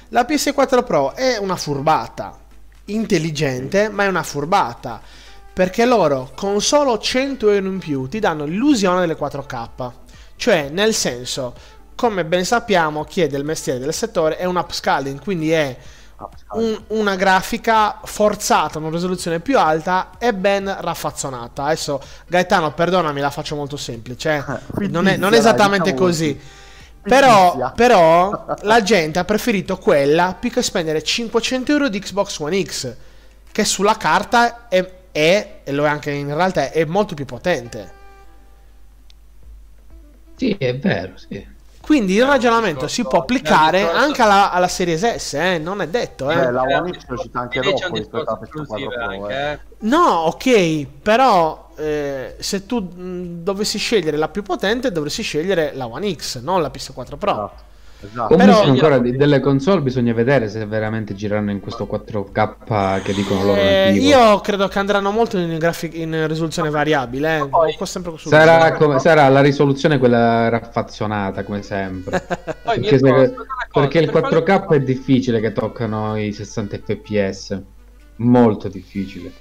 La PS4 Pro è una furbata, intelligente, ma è una furbata. Perché loro con solo 100 euro in più ti danno l'illusione delle 4K. Cioè, nel senso, come ben sappiamo, chi è del mestiere del settore è un upscaling, quindi è un- una grafica forzata, una risoluzione più alta e ben raffazzonata. Adesso Gaetano, perdonami, la faccio molto semplice. eh. Non è, non è esattamente diciamo così. Però, però la gente ha preferito quella più che spendere 500 euro di Xbox One X, che sulla carta è, è, e lo è anche in realtà, è molto più potente. Sì, è vero, sì. Quindi il Eh, ragionamento si può applicare anche alla, alla Series S, eh? non è detto. Eh. Beh, la Eh, One X è uscita anche dopo rispetto alla discorso PS4 esclusive Pro. anche, eh. eh. No, ok, però eh, se tu mh, dovessi scegliere la più potente dovresti scegliere la One X, non la PS4 Pro. Esatto. Esatto. Comunque Però- ancora di- delle console bisogna vedere se veramente gireranno in questo 4K che dicono loro Eh, io credo che andranno molto in, grafic- in risoluzione variabile. Eh. Poi- Sarà, come- sarà la risoluzione quella raffazzonata come sempre. Poi perché, se- perché il per 4K quale- è difficile che toccano i 60 fps. Molto difficile.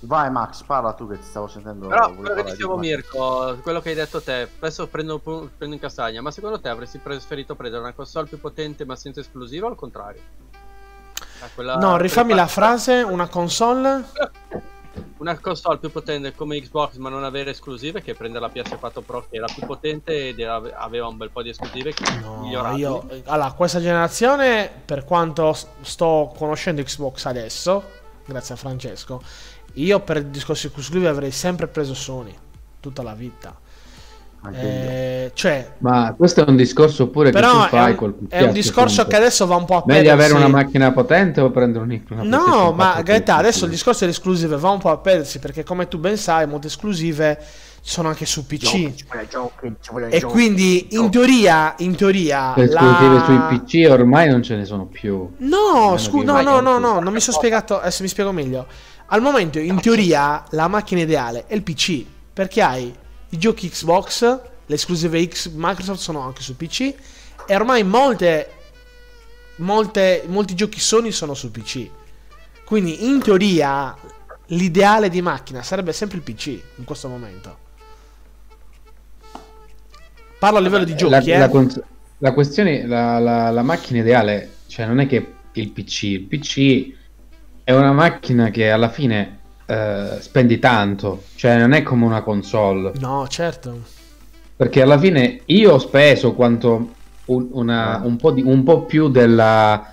Vai Max, parla tu che ti stavo sentendo. Però quello che di dicevo One. Mirko, quello che hai detto te, adesso prendo, prendo in castagna, ma secondo te avresti preferito prendere una console più potente ma senza esclusiva o al contrario? Ah, quella- No, rifammi la frase, una console. Una console più potente come Xbox ma non avere esclusive che prendere la PS4 Pro che era più potente ed era- aveva un bel po' di esclusive che No, io, allora, questa generazione, per quanto sto conoscendo Xbox adesso, grazie a Francesco, io per il discorso esclusivo avrei sempre preso Sony, tutta la vita. Eh, cioè, Ma questo è un discorso pure che tu però è fai un, col è un discorso che adesso va un po' a Meglio perdersi. avere una macchina potente o prendere un una No, ma 4 Gaeta, più adesso il discorso delle esclusive va un po' a perdersi perché come tu ben sai, molte esclusive sono anche su PC. Giochi, ci vuole giochi, ci vuole E giochi, quindi in teoria, in teoria Le esclusive la- sui PC ormai non ce ne sono più. No, scusa, no, no, no, no, non mi sono spiegato, adesso mi spiego meglio. Al momento, in teoria, la macchina ideale è il PC, perché hai i giochi Xbox, le esclusive X Microsoft sono anche su PC, e ormai molte, molte, molti giochi Sony sono su PC. Quindi, in teoria, l'ideale di macchina sarebbe sempre il PC, in questo momento. Parlo a livello di la, giochi, eh. la cons- la questione, la, la- la macchina ideale, cioè non è che il PC, il PC è una macchina che alla fine eh, spendi tanto, cioè non è come una console, No, certo. perché alla fine io ho speso quanto un, una- un po', di- un po' più della,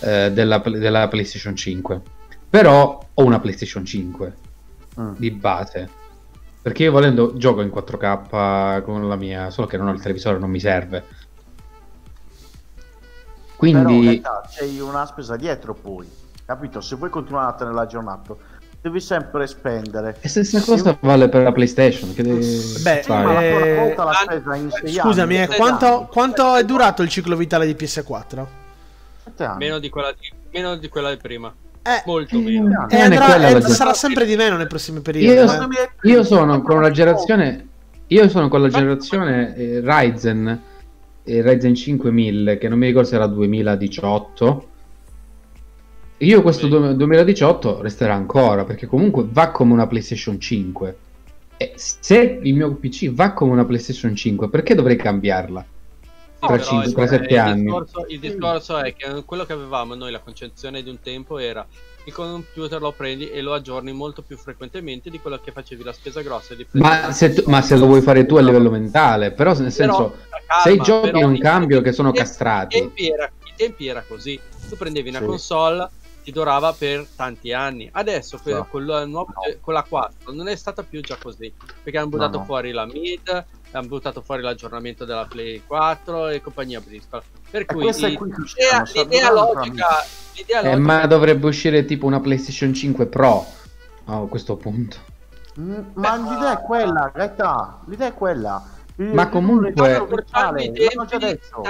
eh, della, della PlayStation 5, però ho una PlayStation 5 Mm. di base. Perché io volendo gioco in 4K con la mia, solo che non ho il televisore, non mi serve. Però Quindi in realtà c'è una spesa dietro poi, capito? Se vuoi continuare a tenere l'aggiornato, devi sempre spendere. e stessa Sì, cosa vale per la PlayStation. Che devi Beh, fare? ma la tua Eh, la spesa in sei Scusami, anni, eh, quanto, quanto è durato il ciclo vitale di PS4? sette anni. Meno di quella di, meno di quella di prima. Eh, Molto Eh, meno. e è andrà- e la- sarà sempre di meno nei prossimi periodi. Io, eh. io sono con la generazione. Io sono con la generazione eh, Ryzen. eh, Ryzen 5000, che non mi ricordo se era 2018. Io questo du- 2018 resterà ancora perché comunque va come una PlayStation 5. E se il mio PC va come una PlayStation 5, perché dovrei cambiarla? Sì, Tra però cinque- il- tra sette il anni. discorso- il discorso è che quello che avevamo noi, la concezione di un tempo era il computer lo prendi e lo aggiorni molto più frequentemente di quello che facevi la spesa grossa Ma se, tu- ma se lo vuoi fare tu a livello mentale, però nel senso, calma, se i giochi però non cambio che sono castrati. I tempi, era, i tempi era così. Tu prendevi una Sì. console, ti durava per tanti anni. Adesso que- No. con, la nuova- No. con la 4 non è stata più già così. Perché hanno buttato no. fuori la mid, hanno buttato fuori l'aggiornamento della Play 4 e compagnia briscola. Per cui i- l'idea, l'idea logica, l'idea Eh, logica ma dovrebbe uscire tipo una PlayStation 5 Pro a questo punto. Mm, Ma l'idea è quella, Gaeta, l'idea è quella. Ma comunque- stanno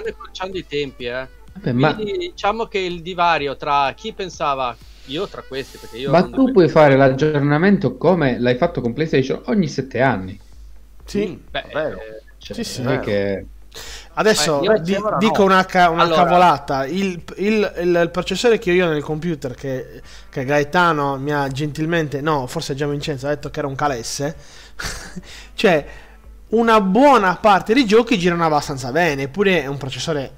accorciando i tempi, eh. Vabbè, ma, Quindi diciamo che il divario tra chi pensava io tra questi perché io ma tu puoi fare l'aggiornamento come l'hai fatto con PlayStation ogni 7 anni. Sì. Mm, beh, Vero. eh, Cioè, Sì, sì. è che... Adesso Eh, di- ora no. dico una, ca- una Allora- cavolata. Il, il- il- il processore che io ho nel computer, che, che Gaetano mi ha gentilmente, no, forse già Vincenzo ha detto che era un calesse. cioè, una buona parte dei giochi girano abbastanza bene. Eppure è un processore,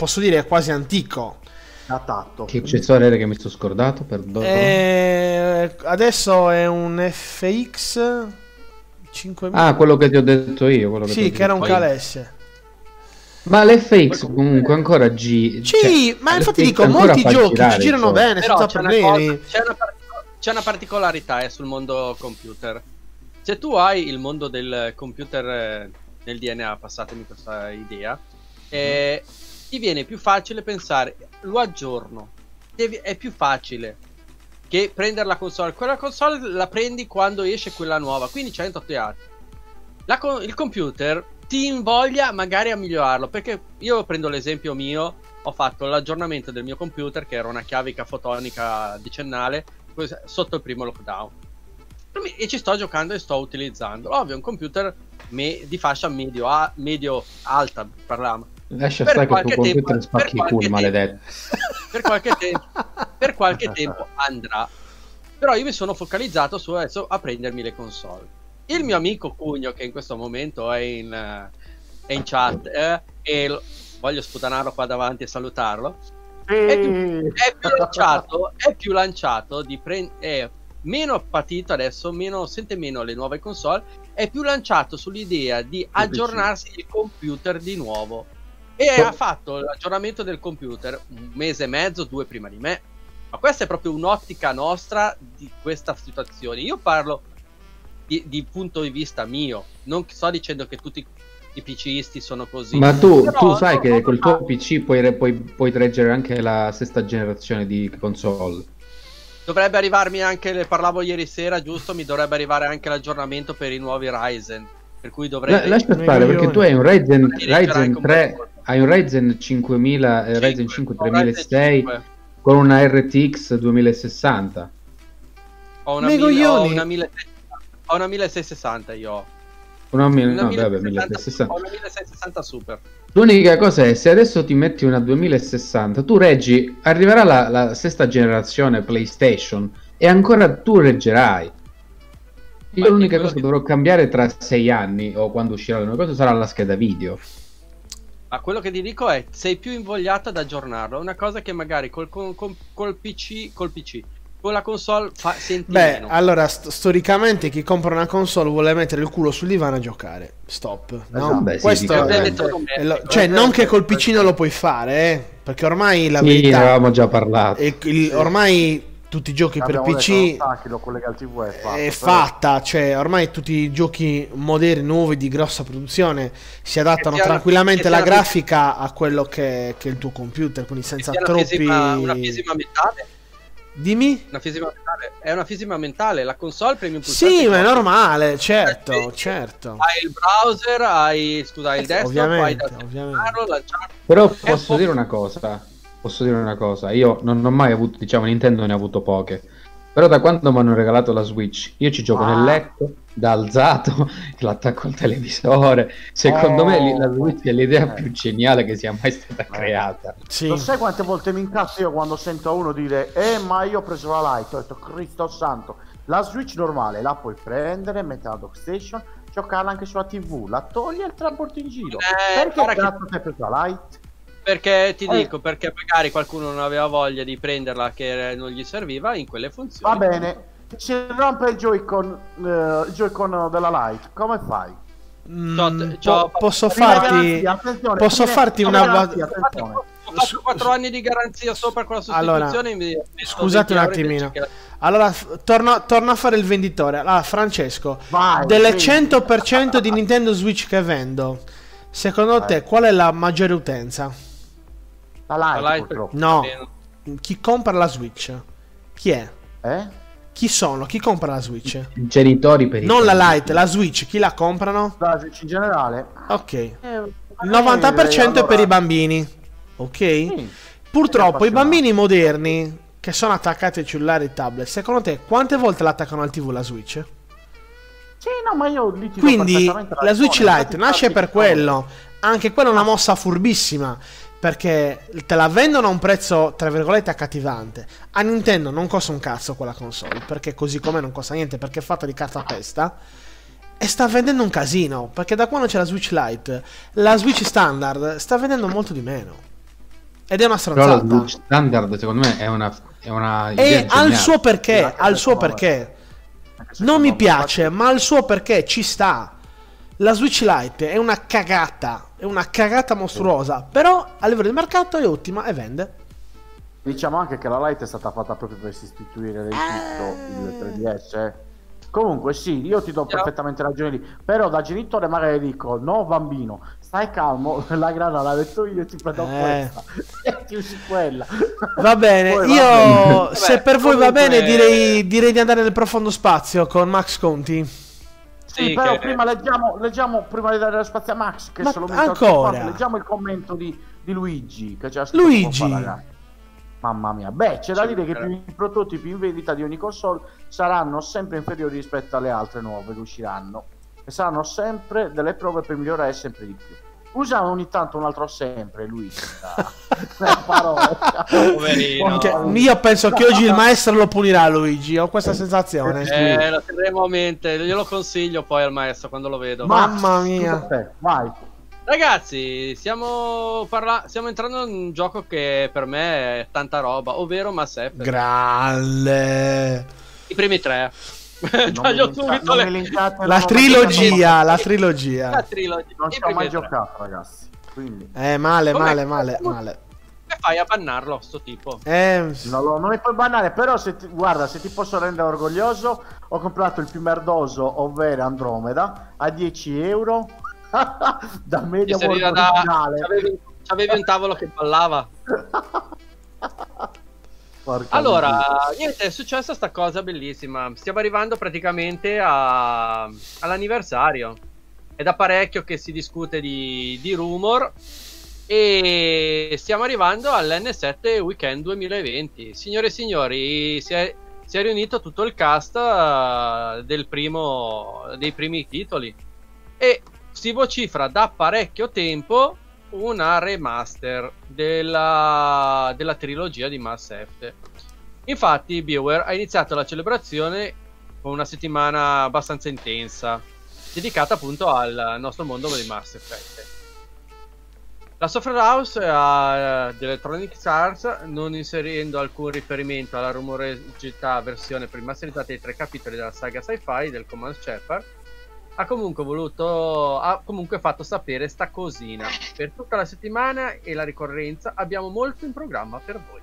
posso dire, quasi antico. Datato. Che accessore era che mi sono scordato? Perdono. Eh, adesso è un FX 5000. Ah, quello che ti ho detto io. quello che sì, che era un calesse. Ma l'FX comunque ancora G... Sì, cioè, ma infatti dico, molti giochi girare ci girano giochi. bene però senza c'è una, problemi. cosa- c'è, una partico- c'è una particolarità eh, sul mondo computer se tu hai il mondo del computer eh, nel DNA passatemi questa idea eh, ti viene più facile pensare lo aggiorno. Devi- è più facile che prendere la console. Quella console la prendi quando esce quella nuova quindi c'è 28 anni. La co- il computer ti invoglia magari a migliorarlo perché io prendo l'esempio mio ho fatto l'aggiornamento del mio computer che era una chiavica fotonica decennale sotto il primo lockdown. E ci sto giocando e sto utilizzando. Ovvio un computer me- di fascia medio, a- medio parliamo Lascia stare che il tuo computer tempo- spacchi per il culo, qualche maledetto. per qualche tempo per qualche tempo andrà. Però io mi sono focalizzato su adesso a prendermi le console. Il mio amico Cugno che in questo momento è in, è in chat eh, e lo- voglio sputanarlo qua davanti e salutarlo è più, è più lanciato è più lanciato di pre- è meno patito adesso meno, sente meno le nuove console è più lanciato sull'idea di aggiornarsi il computer di nuovo e ha fatto l'aggiornamento del computer un mese e mezzo, due prima di me. Ma questa è proprio un'ottica nostra di questa situazione. Io parlo di, di punto di vista mio, non sto dicendo che tutti i PCisti sono così. Ma tu, Però tu sai no, che no, col no. tuo PC puoi, puoi, puoi reggere anche la sesta generazione di console. Dovrebbe arrivarmi anche, ne parlavo ieri sera, giusto? Mi dovrebbe arrivare anche l'aggiornamento per i nuovi Ryzen. Per cui La- dovrebbe... lascia stare perché tu hai un Ryzen, Ryzen un 3, bel po'. Hai un Ryzen 5000, eh, Ryzen 5 Cinque, ho 3006 5. con una RTX 2060. Ho una, mille- ho una 1660 ho una 1660 io ho. Una, Una no, vabbè, 1660 1660. ho una 1660 super. L'unica cosa è se adesso ti metti una 2060, tu reggi, arriverà la, la sesta generazione PlayStation e ancora tu reggerai. Io l'unica cosa che- che dovrò cambiare tra sei anni o quando uscirà la nuova cosa sarà la scheda video. Ma quello che ti dico è sei più invogliato ad aggiornarlo. È una cosa che magari col, col- col- PC, col PC, con la console fa, senti Beh, meno. allora, st- storicamente chi compra una console vuole mettere il culo sul divano a giocare. Stop. No? Esatto. Beh, sì, Questo è- me. è lo- cioè, non che col PC non lo puoi fare, eh, perché ormai la Sì, ne verità avevamo già parlato. è il- ormai tutti i giochi per Abbiamo PC TV è fatto. è però- fatta, cioè ormai tutti i giochi moderni, nuovi, di grossa produzione si adattano Che siano- tranquillamente la grafica a quello che, che è il tuo computer, quindi senza troppi... fisima, una fisima mentale. Dimmi? Una fisima mentale. È una fisima mentale. La console premi un pulsante. Sì, ma è normale, certo, Eh, sì. certo. Hai il browser, hai scusa, hai il desktop, hai Ovviamente, da ovviamente. lanciarlo. Però posso po' dire una cosa. Posso dire una cosa. Io non ho mai avuto, diciamo, Nintendo ne ha avuto poche. Però da quando mi hanno regalato la Switch, io ci gioco Ah. nel letto, da alzato, l'attacco al televisore. Secondo Oh. me la Switch è l'idea Eh. più geniale che sia mai stata creata. Sì. Lo sai quante volte mi incazzo io quando sento uno dire Eh ma io ho preso la Lite, ho detto Cristo santo La Switch normale la puoi prendere, mettere la dock station Giocarla anche sulla TV, la togli e te la porti in giro Eh, Perché che- cazzo ti hai preso la Lite? Perché ti Eh. dico, perché magari qualcuno non aveva voglia di prenderla che non gli serviva in quelle funzioni. Va bene. Si rompe il Joy-Con, eh, il Joy-Con della Lite. Come fai? Mm, po- c'ho- posso farti posso prima- farti una garanzia. Ho fatto 4 anni di garanzia sopra con la Allora, sostituzione. mi metto scusate un 20 euro attimino. che- Allora, f- torno, torno a fare il venditore. Allora, Francesco, Vai, delle vendi. 100% di Nintendo Switch che vendo, secondo te Vai. qual è la maggiore utenza? La Lite, La Lite- purtroppo. No, chi compra la Switch? Chi è? Eh? Chi sono? Chi compra la Switch? Genitori per i Non la. Lite, la Switch, chi la comprano? La Switch in generale? Ok. Eh, Il 90% è per i bambini. Ok? Sì. Purtroppo i bambini moderni che sono attaccati ai cellulari e tablet, secondo te quante volte l'attaccano al TV la Switch? Sì, no, ma io lì ti Quindi la Switch. Lite nasce per quello. Anche quella è una mossa furbissima. Perché te la vendono a un prezzo, tra virgolette, accattivante. A Nintendo non costa un cazzo quella console. Perché così come non costa niente, perché è fatta di carta pesta. E sta vendendo un casino. Perché da quando c'è la Switch Lite, la Switch standard sta vendendo molto di meno. Ed è una Però la stronzata. Switch standard secondo me è una, è una E ha il geniale. suo perché. Il suo perché. Non mi piace, ma il suo perché ci sta. La Switch Lite è una cagata, è una cagata mostruosa, però a livello di mercato è ottima e vende. Diciamo anche che la Lite è stata fatta proprio per sostituire del tutto il 3DS. eh. Comunque sì, io ti do Ciao. perfettamente ragione lì. Però da genitore magari dico, no bambino, stai calmo, la grana l'ha detto io, ti prendo Eh. questa. E ti usi quella. Va bene, Poi va io bene. se Vabbè, per voi va comunque- bene direi, direi di andare nel profondo spazio con Max Conti. Sì, Sì, però che- prima leggiamo, leggiamo, prima di dare lo spazio a Max, che Ma se lo metto al ancora? supporto, leggiamo il commento di, di Luigi, che c'è scritto Luigi! fa. Mamma mia, beh, c'è da dire che i prototipi in vendita di ogni console saranno sempre inferiori rispetto alle altre nuove che usciranno e saranno sempre delle prove per migliorare sempre di più. Usa ogni tanto un altro sempre, Luigi, da, da parola. Poverino. Che- io penso che oggi il maestro lo punirà Luigi, ho questa sensazione. Eh, lo terremo a mente. Glielo consiglio poi al maestro quando lo vedo. Mamma mia. vai. Ragazzi, stiamo, parla- stiamo entrando in un gioco che per me è tanta roba, ovvero Mass Effect. Grande. I primi tre. Linka- subito le... La ho mai trilogia, la La trilogia. trilogia. Non ci ho mai giocato, ragazzi. Quindi Eh, male, Com'è? male, male, male. Che fai a bannarlo, sto tipo? Eh, non, lo- non mi puoi bannare, però se ti, guarda, se ti posso rendere orgoglioso, ho comprato il più merdoso, ovvero Andromeda, a 10 euro da Media da... originale. C'avevi, c'avevi un tavolo che ballava. Porca Allora, niente, è successa sta cosa bellissima. Stiamo arrivando praticamente a- all'anniversario. È da parecchio che si discute di, di rumor. E stiamo arrivando all'N7 Weekend 2020. Signore e signori, si è, si è riunito tutto il cast eh, del primo, dei primi titoli. E si vocifera da parecchio tempo una remaster della, della trilogia di Mass Effect. Infatti, BioWare ha iniziato la celebrazione con una settimana abbastanza intensa, dedicata appunto al nostro mondo di Mass Effect. La software house eh, di Electronic Arts, non inserendo alcun riferimento alla rumorosità versione rimasterizzata dei tre capitoli della saga sci-fi del Command Shepard, ha comunque voluto ha comunque fatto sapere sta cosina. Per tutta la settimana e la ricorrenza abbiamo molto in programma per voi.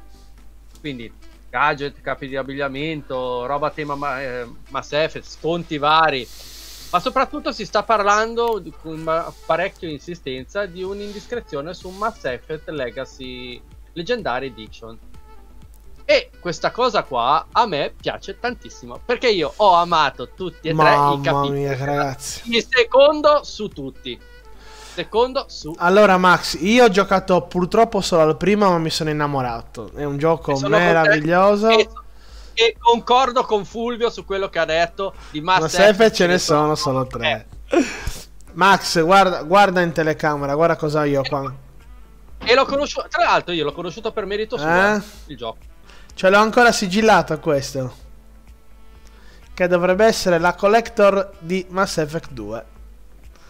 Quindi gadget capi di abbigliamento roba tema ma- eh, Mass Effect sconti vari. Ma soprattutto si sta parlando con parecchio insistenza di un'indiscrezione su Mass Effect Legacy Legendary Edition e questa cosa qua a me piace tantissimo perché io ho amato tutti e tre i mamma capitoli mia, ragazzi. il secondo su tutti. Secondo su. Allora, Max, io ho giocato purtroppo solo al primo, ma mi sono innamorato. È un gioco meraviglioso. E, e concordo con Fulvio su quello che ha detto di Mass, Mass Effect ce ne sono solo tre. Max, guarda, guarda in telecamera, guarda cosa ho io qua. E l'ho conosciuto. Tra l'altro, io l'ho conosciuto per merito suo. Eh, Il gioco. Ce l'ho ancora sigillato questo. Che dovrebbe essere la collector di Mass Effect 2.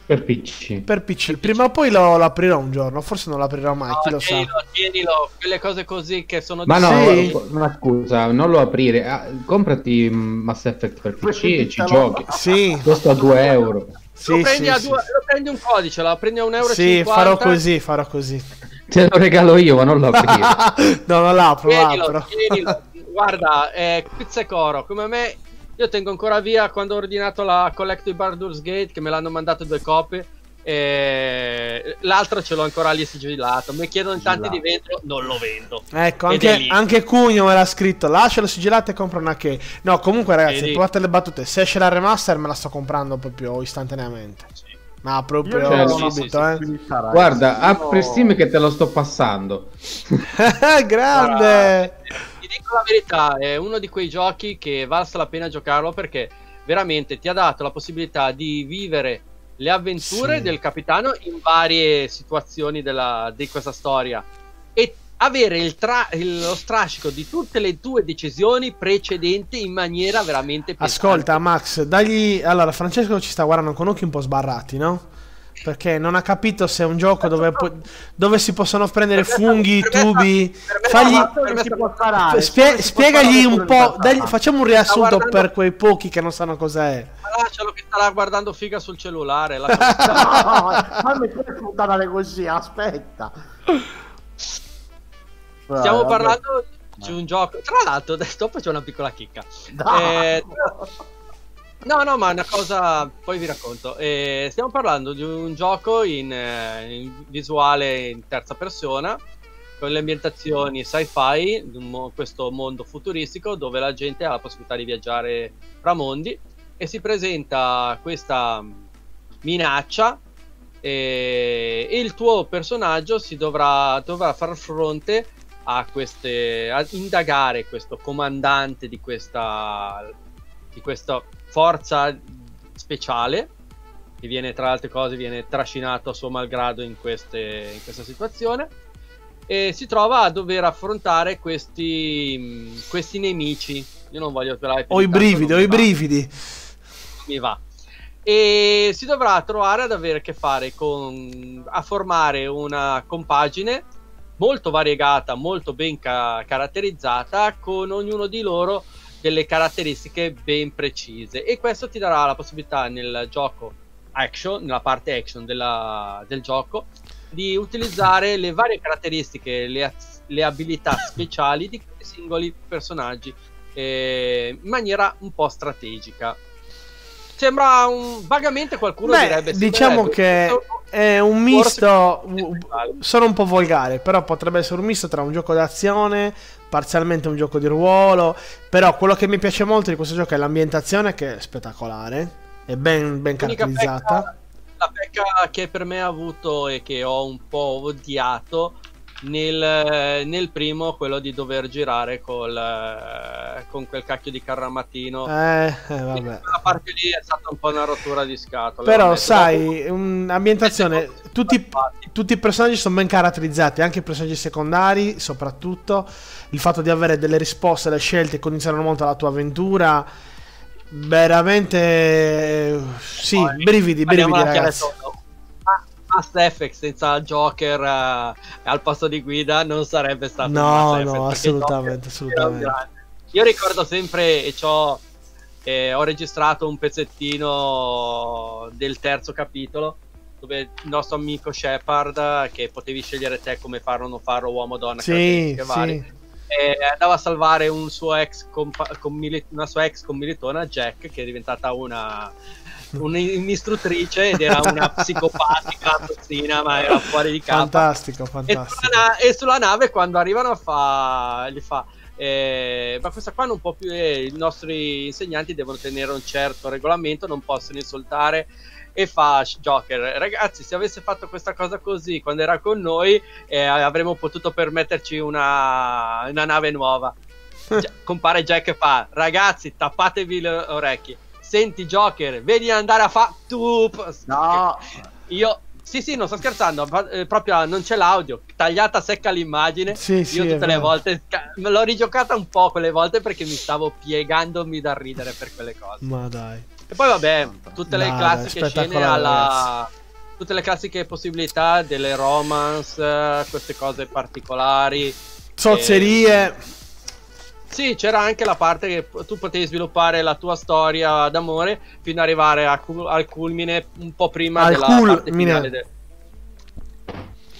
Per PC. per PC. Prima o poi lo, lo aprirò un giorno, forse non lo aprirò mai, chi lo No, sa. tienilo, tienilo, quelle cose così che sono Ma no, Sì. ma scusa, non lo aprire. ah, comprati Mass Effect per PC e ci giochi. Sì, Costa 2 euro. lo, sì, prendi sì, a sì. due- lo prendi un codice, lo prendi a un euro. Sì, farò così, farò così. Te lo regalo io, ma non lo aprire. no, non l'apro, Tienilo, l'apro. tienilo. Guarda, è pizzecoro, come me. Io tengo ancora via quando ho ordinato la Collective Baldur's Gate, che me l'hanno mandato due copie. E l'altro ce l'ho ancora lì sigillato. Mi chiedono in tanti di vendere, non lo vendo. Ecco, anche, anche Cugno me l'ha scritto. Lascialo sigillato e compra una key. No, comunque, ragazzi, Vedi? provate le battute. Se esce la remaster, me la sto comprando proprio istantaneamente. Ma proprio Io Cioè, sì, ho subito, una eh. possibilità, ragazzi. Guarda, apri Steam che te lo sto passando. Grande. Ti dico la verità, è uno di quei giochi che valsa la pena giocarlo perché veramente ti ha dato la possibilità di vivere le avventure Sì. del capitano in varie situazioni della- di questa storia e avere il tra- il- lo strascico di tutte le tue decisioni precedenti in maniera veramente pesante. Ascolta, Max, dagli. Allora, Francesco ci sta guardando con occhi un po' sbarrati, no? Perché non ha capito se è un gioco dove, pu- dove si possono prendere funghi, tubi. Fagli, spie- spiegagli un po'. dagli- facciamo un riassunto guardando- per quei pochi che non sanno cos'è. Ma lascialo che starà guardando figa sul cellulare. la- No, fammi puntare così, aspetta. Stiamo Vabbè, parlando di un gioco. Tra l'altro, adesso dopo c'è una piccola chicca. dai. Eh, No, no, ma è una cosa. Poi vi racconto. Eh, stiamo parlando di un gioco in, eh, in visuale in terza persona. Con le ambientazioni sci-fi, questo mondo futuristico dove la gente ha la possibilità di viaggiare fra mondi e si presenta questa minaccia e, e il tuo personaggio si dovrà, dovrà far fronte a queste a indagare questo comandante di questa di questa forza speciale che viene tra altre cose viene trascinato a suo malgrado in, queste, in questa situazione e si trova a dover affrontare questi, questi nemici io non voglio svelare più Ho i brividi, ho i brividi. mi va. E si dovrà trovare ad avere a che fare con a formare una compagine molto variegata, molto ben ca- caratterizzata, con ognuno di loro delle caratteristiche ben precise. E questo ti darà la possibilità nel gioco action, nella parte action della- del gioco, di utilizzare le varie caratteristiche, le, le abilità speciali di singoli personaggi eh, in maniera un po' strategica. Sembra un vagamente qualcuno Beh, direbbe diciamo che è un misto. Sono un po' volgare, però potrebbe essere un misto tra un gioco d'azione, parzialmente un gioco di ruolo. Però quello che mi piace molto di questo gioco è l'ambientazione, che è spettacolare. È ben, ben caratterizzata. pecca- la pecca che per me ha avuto e che ho un po' odiato nel, nel primo, quello di dover girare col, eh, con quel cacchio di carramatino. Eh, eh, vabbè. La parte lì è stata un po' una rottura di scatole. Però, sai, un'ambientazione. Tutti, tutti i personaggi sono ben caratterizzati, anche i personaggi secondari, soprattutto. Il fatto di avere delle risposte alle scelte condizionano molto la tua avventura. Veramente. eh, Sì, brividi, brividi, ragazzi. Mass Effect senza Joker eh, al posto di guida non sarebbe stato No, no, assolutamente, assolutamente. Io ricordo sempre e c'ho, eh, ho registrato un pezzettino del terzo capitolo dove il nostro amico Shepard, che potevi scegliere te come farlo o non farlo, uomo, donna, Sì, sì. eh, andava a salvare un suo ex compa- commili- una sua ex commilitona, Jack, che è diventata una un'istruttrice ed era una psicopatica tozzina, ma era fuori di campo. Fantastico, E sulla, fantastico. e sulla nave quando arrivano fa, gli fa eh, ma questa qua non può più eh, i nostri insegnanti devono tenere un certo regolamento non possono insultare e fa Joker ragazzi se avesse fatto questa cosa così quando era con noi eh, avremmo potuto permetterci una, una nave nuova compare Jack e fa ragazzi tappatevi le orecchie senti Joker vedi andare a fa tu No, io sì, sì, non sto scherzando. eh, proprio non c'è l'audio. Tagliata secca l'immagine. Sì, sì, Io tutte le vero. volte l'ho rigiocata un po' quelle volte perché mi stavo piegandomi da ridere per quelle cose. Ma dai. E poi vabbè, tutte le Dai, classiche scene alla... Tutte le classiche possibilità delle romance, eh, queste cose particolari. Zozzerie. Sì, c'era anche la parte che tu potevi sviluppare la tua storia d'amore fino ad arrivare a cu- al culmine un po' prima Al della parte culmine. finale. de-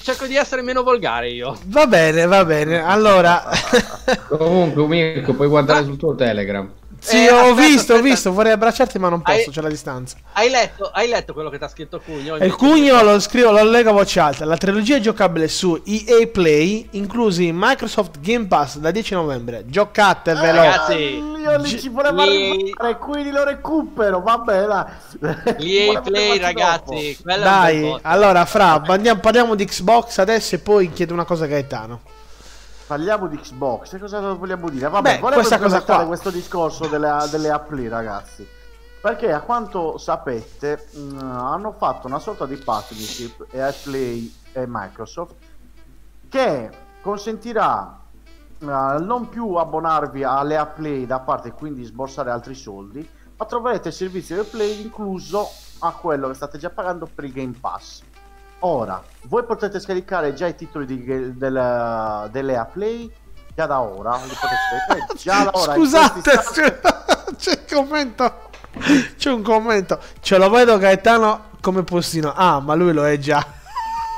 Cerco di essere meno volgare io. Va bene, va bene. Allora, Comunque, Mirko, puoi guardare sul tuo Telegram. Sì, Eh, ho aspetta, visto, ho aspetta. visto. Vorrei abbracciarti, ma non posso. Hai- C'è la distanza. Hai letto, hai letto quello che ti ha scritto Cugno? E il cugno lo scrivo, lo leggo a voce alta. La trilogia è giocabile su EA Play, inclusi Microsoft Game Pass da 10 novembre. Giocatevelo. Ragazzi, Io lì ci voleva gli- arrivare, quindi lo recupero, vabbè, dai. L'EA Voleva Play, ragazzi. Dai, allora, Fra, andiamo- parliamo di Xbox adesso e poi chiedo una cosa a Gaetano. Parliamo di Xbox, e cosa vogliamo dire? Vabbè, Beh, volevo qua. questo discorso delle, delle appli, ragazzi. Perché a quanto sapete, mh, hanno fatto una sorta di partnership EA Play e Microsoft che consentirà eh, non più abbonarvi alle EA Play da parte e quindi sborsare altri soldi, ma troverete il servizio di Play incluso a quello che state già pagando per il Game Pass. Ora, voi potete scaricare già i titoli di, del, delle Play già da ora, li potete scaricare già da ora. Scusate, istanti. c'è un commento. C'è un commento. Ce lo vedo Gaetano come postino. Ah, ma lui lo è già.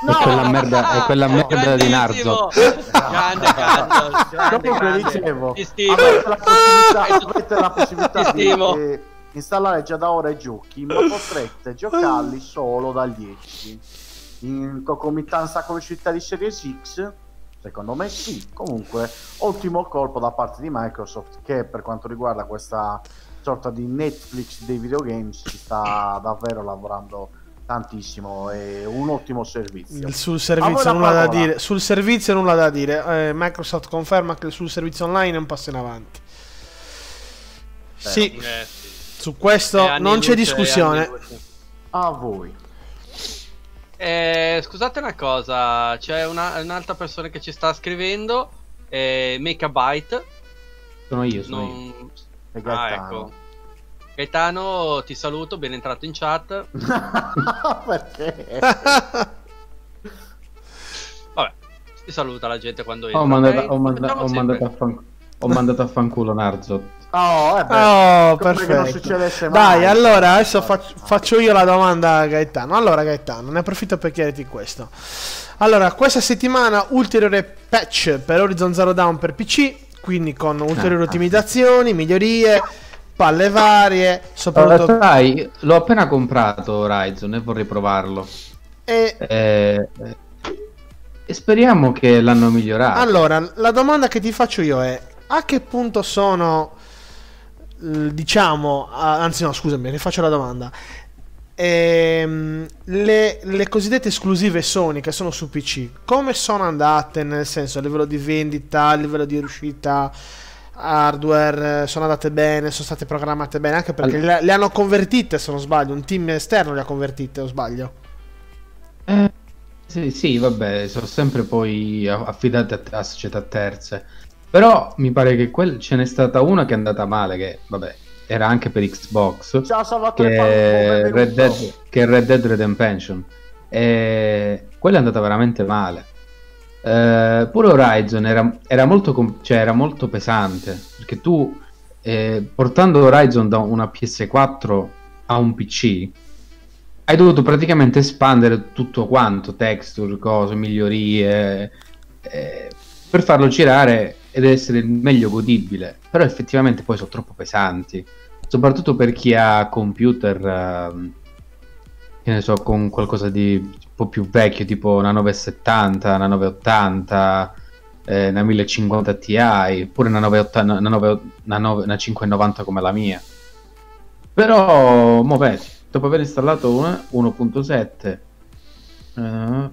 È quella merda, è quella merda di! Narzo. Grande Carlo, grande, Comunque grande. dicevo, avete la possibilità, avete la possibilità di installare già da ora i giochi, ma potrete giocarli solo dal 10 in concomitanza con l'uscita di Series X. Secondo me sì, comunque ottimo colpo da parte di Microsoft che per quanto riguarda questa sorta di Netflix dei videogames ci sta davvero lavorando tantissimo è un ottimo servizio. Sul servizio nulla da dire. Sul servizio nulla da dire. Eh, Microsoft conferma che sul servizio online è un passo in avanti. Sì, Eh, sì. su questo non c'è discussione. A voi. Eh, scusate una cosa, c'è una- un'altra persona che ci sta scrivendo, eh, Make a Byte. Sono io, sono io. Non... E Ah, Gaetano. ecco. Gaetano, ti saluto, ben entrato in chat. Perché? Vabbè, ti saluta la gente quando entra. Ho mandato, ok? ho manda- ho mandato a fan- ho mandato a fanculo Narzo. Oh, eh beh, Oh, come che non perfetto. succedesse mai. Dai, allora adesso fac- faccio io la domanda a Gaetano. Allora, Gaetano, ne approfitto per chiederti questo. Allora, questa settimana ulteriore patch per Horizon Zero Dawn per PC, quindi con ulteriori Ah. ottimizzazioni, migliorie, palle varie, Allora, soprattutto sai, l'ho appena comprato Horizon e vorrei provarlo. e Eh, e speriamo che l'hanno migliorato. Allora, la domanda che ti faccio io è: a che punto sono, diciamo, ah, anzi, no, scusami, rifaccio la domanda. Ehm, le, le cosiddette esclusive Sony che sono su PC, come sono andate nel senso a livello di vendita, a livello di riuscita hardware, eh, sono andate bene, sono state programmate bene, anche perché All- le, le hanno convertite, se non sbaglio, un team esterno le ha convertite, o sbaglio? Eh, sì, sì, vabbè, sono sempre poi affidate a, a società terze. Però mi pare che quel- ce n'è stata una che è andata male, che vabbè, era anche per Xbox, Ciao Salvatore che Paolo. Red Dead, che è Red Dead Redemption. E quella è andata veramente male. Eh, pure Horizon era, era molto, com- cioè, era molto pesante, perché tu eh, portando Horizon da una PS4 a un PC hai dovuto praticamente espandere tutto quanto, texture, cose, migliorie, eh, per farlo girare ed essere il meglio godibile. Però effettivamente poi sono troppo pesanti, soprattutto per chi ha computer, ehm, che ne so, con qualcosa di un po' più vecchio, tipo una 970, una 980, eh, una 1050 Ti, oppure una, 980, una, 9 una, 9 una 590 come la mia. Però, mo vedi, dopo aver installato una 1.7 eh,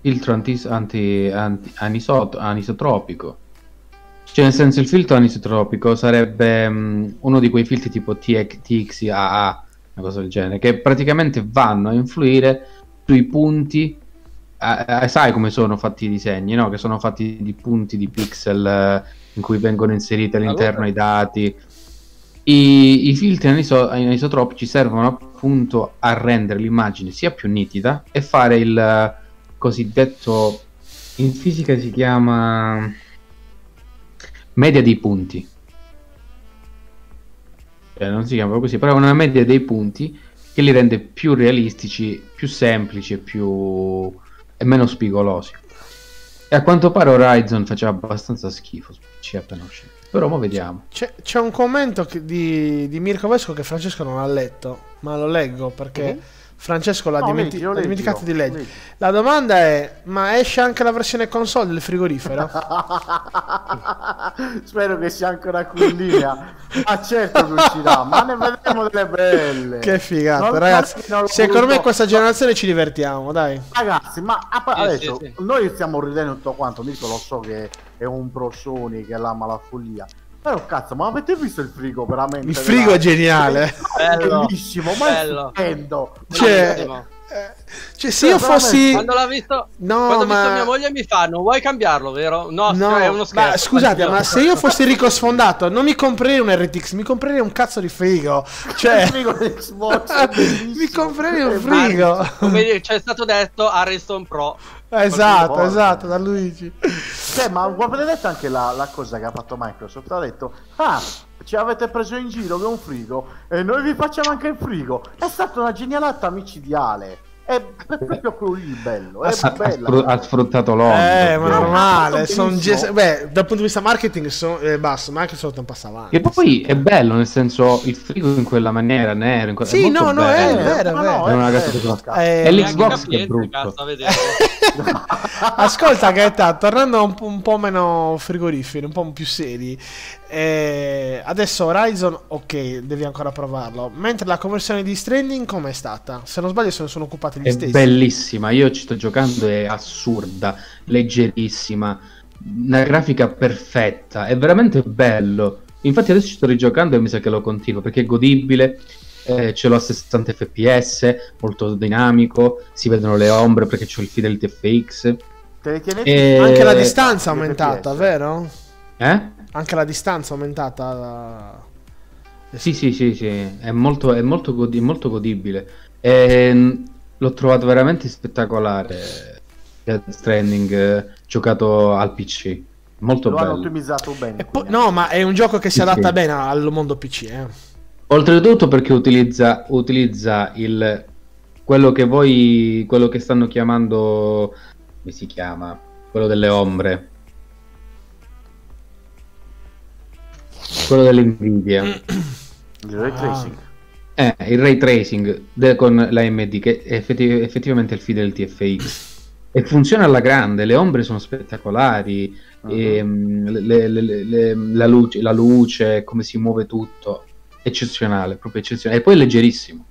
filtro anti, anti, anti- anisot- anisotropico cioè nel senso il filtro anisotropico sarebbe mm, uno di quei filtri tipo TX, TXAA una cosa del genere che praticamente vanno a influire sui punti eh, eh, sai come sono fatti i disegni no? che sono fatti di punti di pixel eh, in cui vengono inseriti all'interno Allora. i dati I, i filtri aniso- anisotropici servono appunto a rendere l'immagine sia più nitida e fare il eh, cosiddetto in fisica si chiama media dei punti. Cioè, non si chiama così, però è una media dei punti che li rende più realistici, più semplici e più e meno spigolosi. E a quanto pare Horizon faceva abbastanza schifo, ci è appena uscito. Però mo vediamo. C'è, c'è un commento di, di Mirko Vesco che Francesco non ha letto, ma lo leggo perché Mhm. Francesco l'ha, No, dimenti- leggilo, l'ha dimenticato di leggere. La domanda è: ma esce anche la versione console del frigorifero? Spero che sia ancora qui in linea. Ma certo che uscirà, ma ne vedremo delle belle. che figata, Non- ragazzi. non Secondo me questa generazione ci divertiamo, dai. Ragazzi, ma Sì, adesso sì, sì. noi stiamo ridendo tutto quanto. Mirko lo so che è un pro Sony che l'ama la follia. Però cazzo, ma avete visto il frigo veramente? Il frigo è geniale. È Bello, bellissimo, ma bello. è stupendo. Cioè, Bellissimo. Eh, cioè, se io Cioè, fossi. Quando l'ha visto, No, quando ho ma- visto mia moglie mi fa, non vuoi cambiarlo, vero? No, No, è uno scherzo. ma scusate, ma se io fossi ricco sfondato, non mi comprerei un RTX, mi comprerei un cazzo di frigo. Cioè, è mi comprerei un È frigo. Come dire, c'è stato detto Harrison Pro. Esatto, esatto, volta. da Luigi. Cioè, ma avete detto anche la, la cosa che ha fatto Microsoft? Ha detto, ah, ci avete preso in giro che è un frigo e noi vi facciamo anche il frigo. È stata una genialata micidiale. È è proprio quello lì il bello. È Ha, bella. ha sfruttato l'onda. Eh, ma no, normale. no, Son ges- beh, dal punto di vista marketing, so- eh, basso. Microsoft non passa avanti. Che poi è bello, nel senso, il frigo in quella maniera, nero. In que- Sì, è molto no, no, è bello. vero, è vero. no, È una è casa bello, di- cazzo. Eh, È l'X- Neanche Xbox capiente, che è brutto. cazzo. Ascolta, Gaeta, tornando un po', un po' meno frigoriferi, un po' più seri. eh, adesso Horizon, ok, devi ancora provarlo. Mentre la conversione di Stranding, com'è stata? Se non sbaglio, se ne sono occupati gli È stessi. bellissima, io ci sto giocando, è assurda, leggerissima, una grafica perfetta, è veramente bello. Infatti adesso ci sto rigiocando e mi sa che lo continuo perché è godibile, eh, ce l'ho a 60 fps, molto dinamico, si vedono le ombre perché c'ho il Fidelity FX. E- Anche la Eh, distanza è aumentata, FPS. vero? Eh? Anche la distanza è aumentata. Sì, sì, sì, sì, è molto, è molto, godi- molto godibile. E, l'ho trovato veramente spettacolare. Death Stranding eh, giocato al PC. Molto Lo hanno bello. ottimizzato bene. E quindi. no, ma è un gioco che si adatta sì. bene al mondo PC. Eh. Oltretutto perché utilizza, utilizza il, quello che voi, quello che stanno chiamando, come si chiama? Quello delle ombre. Quello delle Nvidia. Il ray Ah. tracing. Eh, il ray tracing de- con l'AMD che è effetti- effettivamente il Fidelity FX e funziona alla grande, le ombre sono spettacolari, Mhm. ehm, le- le- le- le- la, luce, la luce, come si muove tutto, eccezionale, proprio eccezionale. E poi è leggerissimo.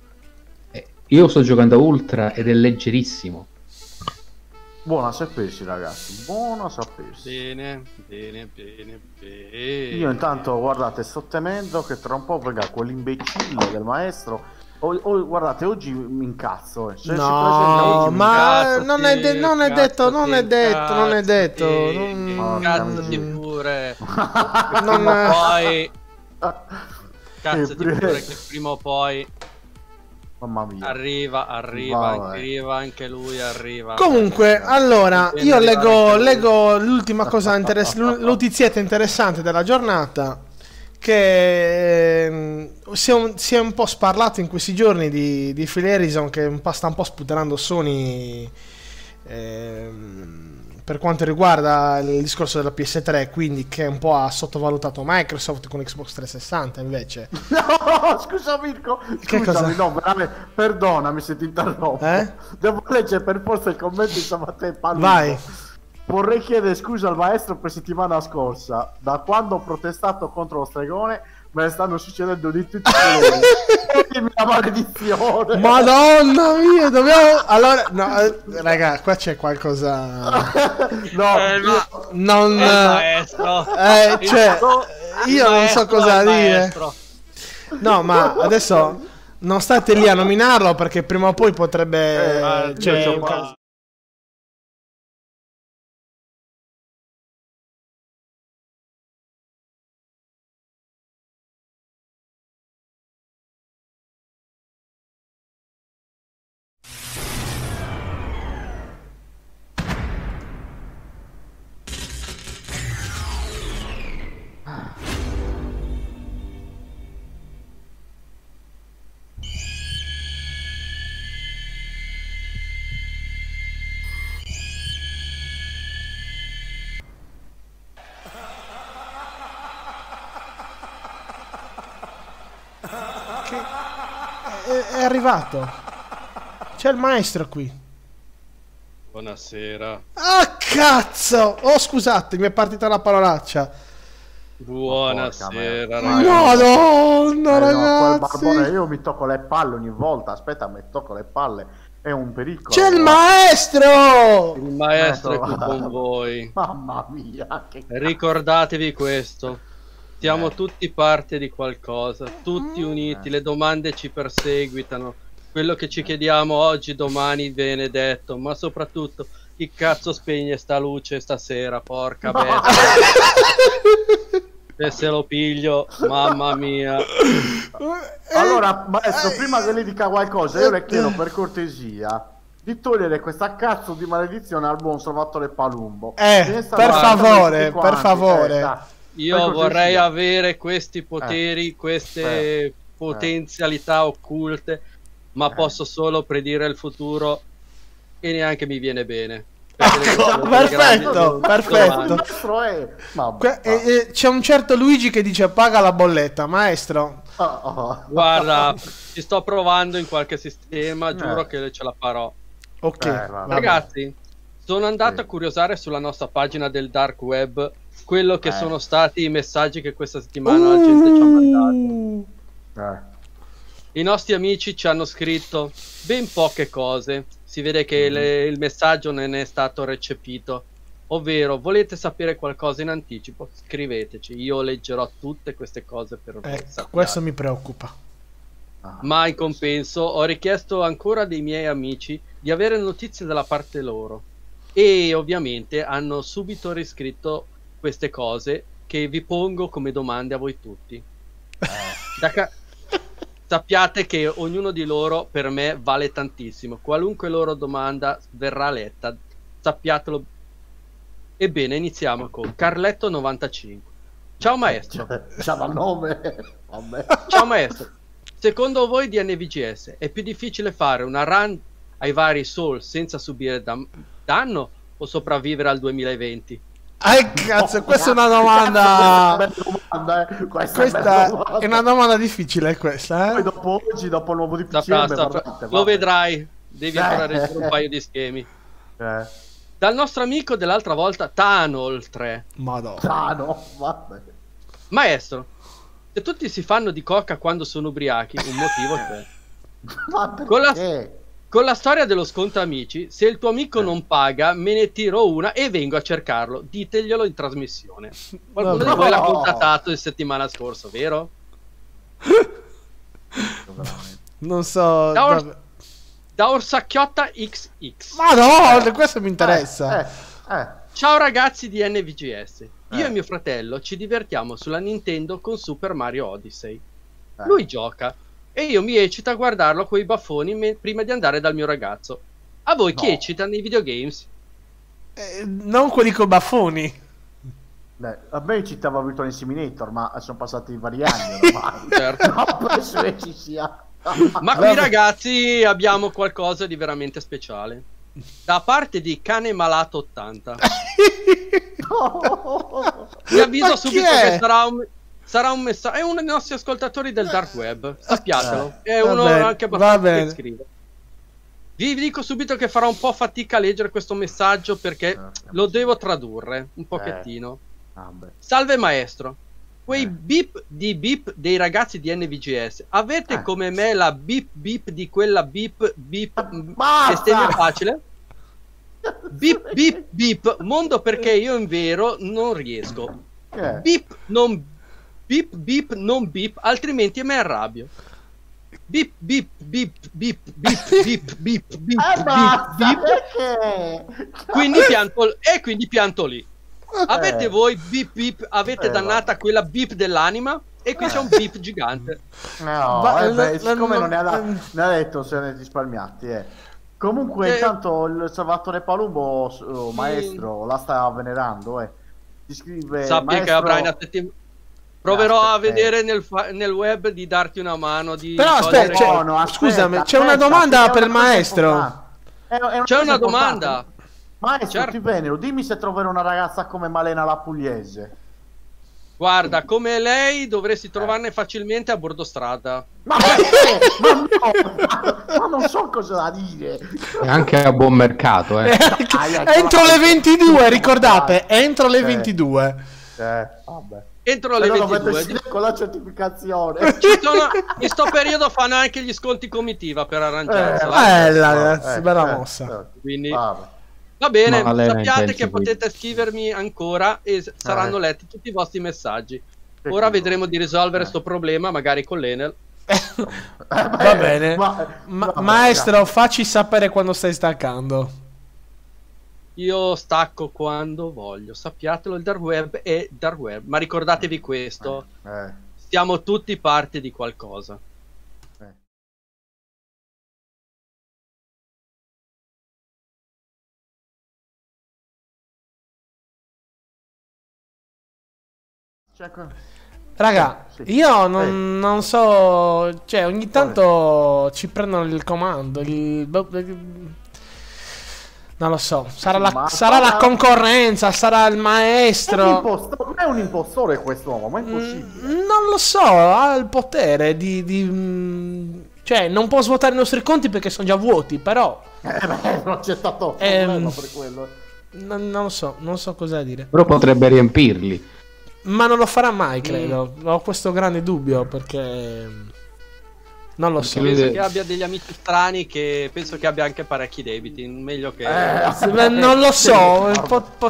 Eh, Io sto giocando a Ultra ed è leggerissimo. Buono a sapersi, ragazzi. Buono a sapersi. Bene, bene, bene, bene. Io intanto, guardate, sto temendo che tra un po' venga quell'imbecille del maestro. O, o- guardate, oggi mi incazzo. eh. Presenta No, oggi mi ma incazzo. non è, de- non è detto, non è detto, non è detto. non- Porca Cazzati miseria. pure. Non- poi. Cazzati Eh, pre- pure che prima o poi Mamma mia. arriva, arriva, Vabbè. arriva anche lui, arriva. Comunque, allora, Viene io leggo, leggo l'ultima cosa interessante, notizietta interessante della giornata. Che ehm, si è, un, si è un po' sparlato in questi giorni di, di Phil Harrison che un po' sta un po' sputanando Sony ehm, per quanto riguarda il discorso della PS3, quindi che un po' ha sottovalutato Microsoft con Xbox 360 invece. No, scusa Mirko. Scusami, no, veramente, perdonami se ti interrompo. Eh? Devo leggere per forza il commento di stamattina. Paluso. Vai. Vorrei chiedere scusa al maestro per settimana scorsa. Da quando ho protestato contro lo stregone, me ne stanno succedendo di tutti i la maledizione. Madonna mia, dobbiamo... Allora, no, eh, raga, qua c'è qualcosa... no, Eh, io- ma- Non... Eh, cioè, io non so cosa dire. No, ma adesso non state lì a nominarlo perché prima o poi potrebbe... Eh, cioè, arrivato. C'è il maestro qui. Buonasera. Ah, cazzo! Oh, scusate, mi è partita la parolaccia. Buonasera, ragazzi. Madonna, Eh no, quel ragazzi. barbone, io mi tocco le palle ogni volta. Aspetta, mi tocco le palle. È un pericolo. C'è il maestro! Il maestro è qui Ecco. con voi. Mamma mia, che Ricordatevi questo. Siamo Eh. tutti parte di qualcosa, tutti uniti, le domande ci perseguitano. Quello che ci chiediamo oggi, domani viene detto, ma soprattutto chi cazzo spegne sta luce stasera, porca bestia. Se se lo piglio, mamma mia. Allora, maestro, eh, prima che lei dica qualcosa, io le chiedo per cortesia di togliere questa cazzo di maledizione al buon Salvatore Palumbo. Eh, ne stanno per favore, per quanti, favore. Eh, Io vorrei avere questi poteri, queste Eh. potenzialità occulte, ma Eh. posso solo predire il futuro e neanche mi viene bene. Ecco, perfetto, grandi perfetto. Eh, eh, c'è un certo Luigi che dice paga la bolletta, maestro. Oh, oh. Guarda, ci sto provando in qualche sistema, giuro Eh. che ce la farò. Ok, Eh. Ragazzi, sono andato Sì. a curiosare sulla nostra pagina del dark web quello che Eh. sono stati i messaggi che questa settimana la gente ci ha mandato. Uh, Eh. I nostri amici ci hanno scritto ben poche cose. Si vede che Mhm. le- il messaggio non è stato recepito. Ovvero, volete sapere qualcosa in anticipo? Scriveteci, io leggerò tutte queste cose per voi. ecco, sappiate. questo mi preoccupa. Ah. Ma in compenso ho richiesto ancora dei miei amici di avere notizie dalla parte loro. E ovviamente hanno subito riscritto queste cose che vi pongo come domande a voi tutti. Da ca- Sappiate che ognuno di loro per me vale tantissimo. Qualunque loro domanda verrà letta, sappiatelo. Ebbene, iniziamo con Carletto95. Ciao maestro. C'ha dal nome. Ciao maestro, secondo voi di NVGS è più difficile fare una run ai vari Soul senza subire dam- danno o sopravvivere al 2020? Ah, cazzo, questa è una domanda. Bella domanda, eh. Questa, Questa bella è una domanda difficile, questa, Poi eh? dopo oggi, dopo il nuovo di Sta- PCM, sta- guardate, lo vedrai, devi Eh. ancora reggere un paio di schemi. Eh. Dal nostro amico dell'altra volta, Tanol 3. Madonna. Ah, no, vabbè. Maestro, se tutti si fanno di coca quando sono ubriachi, un motivo c'è. Ma perché? Con la- Con la storia dello sconto amici, se il tuo amico non paga, me ne tiro una e vengo a cercarlo. Diteglielo in trasmissione. Qualcuno Vabbè. di voi l'ha No. contattato il settimana scorsa, vero? Non so. Da or- Da Orsacchiotta XX. Madonna, questo mi interessa. Eh, eh, Ciao ragazzi di NVGS. Io Eh. e mio fratello ci divertiamo sulla Nintendo con Super Mario Odyssey. eh. Lui gioca e io mi eccito a guardarlo coi baffoni me- prima di andare dal mio ragazzo. A voi chi No. eccita nei videogames? Eh, non quelli con baffoni. Beh, a me citava Virtual Inseminator, ma sono passati vari anni ormai. Certo. No, penso che ci sia. Ma qui ragazzi abbiamo qualcosa di veramente speciale. Da parte di Cane Malato 80. Vi avviso Ma chi subito è? che sarà un, sarà un messaggio. È uno dei nostri ascoltatori del dark web. Sappiatelo. È uno bene, anche abbastanza che scrive. Vi dico subito che farò un po' fatica a leggere questo messaggio perché Eh, lo devo tradurre un pochettino. Vabbè. Salve maestro. Quei Eh. beep di beep dei ragazzi di NVGS, avete Eh. come me la beep beep di quella beep beep Basta! bestemmia facile? Beep beep beep, mondo perché io in vero non riesco. Eh, Beep non beep beep non beep, altrimenti mi arrabbio. Beep beep beep beep beep beep beep beep eh, beep basta, beep perché? quindi pianto e quindi pianto lì. Avete voi beep beep, avete Eh, dannata quella beep dell'anima e qui c'è un beep gigante. No, Ma- eh, beh, siccome non ne ha, da- mm. ne ha detto se ne risparmiati, eh. Comunque, Eh. intanto il Salvatore Palumbo, oh, Sì. maestro, la sta venerando, eh. Ti scrive Sappi che maestro- avrai una settimana. Proverò a Aspetta, vedere nel, fa- nel web di darti una mano. Di Però aspetta, c'è- No, no, aspetta, scusami, c'è aspetta, una domanda per il maestro. È- è C'è una domanda. Maestro, Certo. ti venero, dimmi se troverò una ragazza come Malena la pugliese. Guarda, come lei dovresti trovarne facilmente a bordo strada. Ma perché? Ma no! Ma non so cosa da dire. E anche a buon mercato, eh. Dai, ecco, entro la- le 22, ricordate, entro le Eh. 22. Eh, vabbè. Entro le lo 22. mettessi Di- con la certificazione. Ci sono, in sto periodo fanno anche gli sconti comitiva per arrangiarsela. Bella, eh, ragazzi, eh, bella eh, mossa. eh. Quindi Vabbè. va bene, Ma sappiate che qui. potete scrivermi ancora e s- saranno Eh. letti tutti i vostri messaggi. Ora vedremo di risolvere Eh. sto problema, magari con l'Enel. Va bene. Ma- Ma- vabbè, maestro, facci sapere quando stai staccando. Io stacco quando voglio, sappiatelo, il dark web è dark web, ma ricordatevi questo, Eh, siamo tutti parte di qualcosa. eh. Raga, Sì, io non, Eh. non so, cioè ogni tanto ci prendono il comando, il- non lo so, sarà, la, Ma sarà la concorrenza, sarà il È un, maestro, imposto- è un impostore quest'uomo, ma è Mm, impossibile. non lo so, ha il potere di, di, mm, cioè non può svuotare i nostri conti perché sono già vuoti, però Eh, beh, non c'è stato Ehm, per quello. non, non lo so, non so cosa dire. Però potrebbe riempirli. Ma non lo farà Mm. mai, credo. Ho questo grande dubbio perché non lo so. Penso che abbia degli amici strani che penso che abbia anche parecchi debiti, meglio che... Eh, non lo so,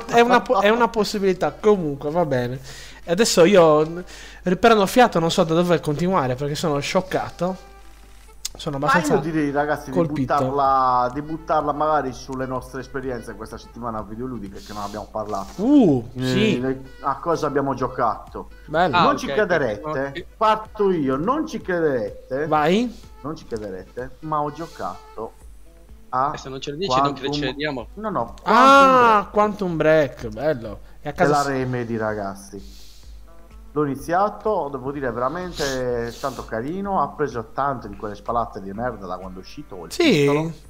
è, una, è una possibilità. Comunque, va bene. Adesso io, riprendo fiato, non so da dove continuare perché sono scioccato. Sono Ma abbastanza. io direi ragazzi di colpito. buttarla, di buttarla magari sulle nostre esperienze questa settimana videoludiche che non abbiamo parlato. Uh, Eh, sì, le- a cosa abbiamo giocato. bello. Ah, non ok, ci ok, crederete, ok. parto io, non ci crederete, Vai. non ci crederete, ma ho giocato a Eh, se non ce lo dici non Quantum- ci crediamo. No, no, Ah, Quantum Break, bello. E a È la casa Remedy, ragazzi. L'ho iniziato, devo dire, veramente tanto carino. Ha preso tante di quelle spalate di merda da quando è uscito. il titolo. Sì.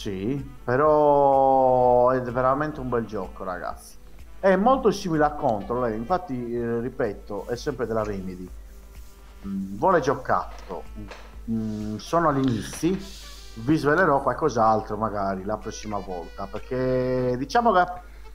Sì, però è veramente un bel gioco, ragazzi. È molto simile a Control, infatti, eh, ripeto, è sempre della Remedy. Mm, vuole giocato. Mm, sono agli inizi. Vi svelerò qualcos'altro magari la prossima volta. Perché diciamo che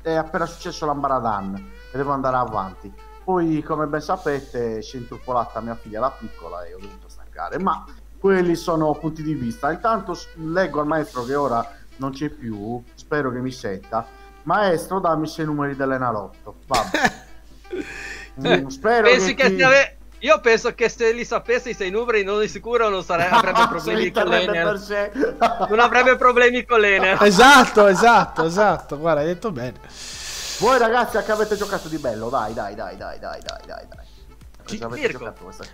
è appena successo l'Ambaradan e devo andare avanti. Poi, come ben sapete, si è intrappolata mia figlia la piccola e ho dovuto staccare. Ma quelli sono punti di vista. Intanto leggo al maestro che ora non c'è più. Spero che mi senta. Maestro, dammi sei numeri dell'Enalotto. Vabbè. Mm, spero Pensi che chi- se ave- Io penso che se li sapessi i sei numeri non di sicuro non sare- avrebbe problemi con sé. Non avrebbe problemi con l'Enel. Esatto, esatto, esatto. Guarda, hai detto bene. Voi ragazzi, a che avete giocato di bello? Dai, dai, dai, dai, dai, dai, dai, dai.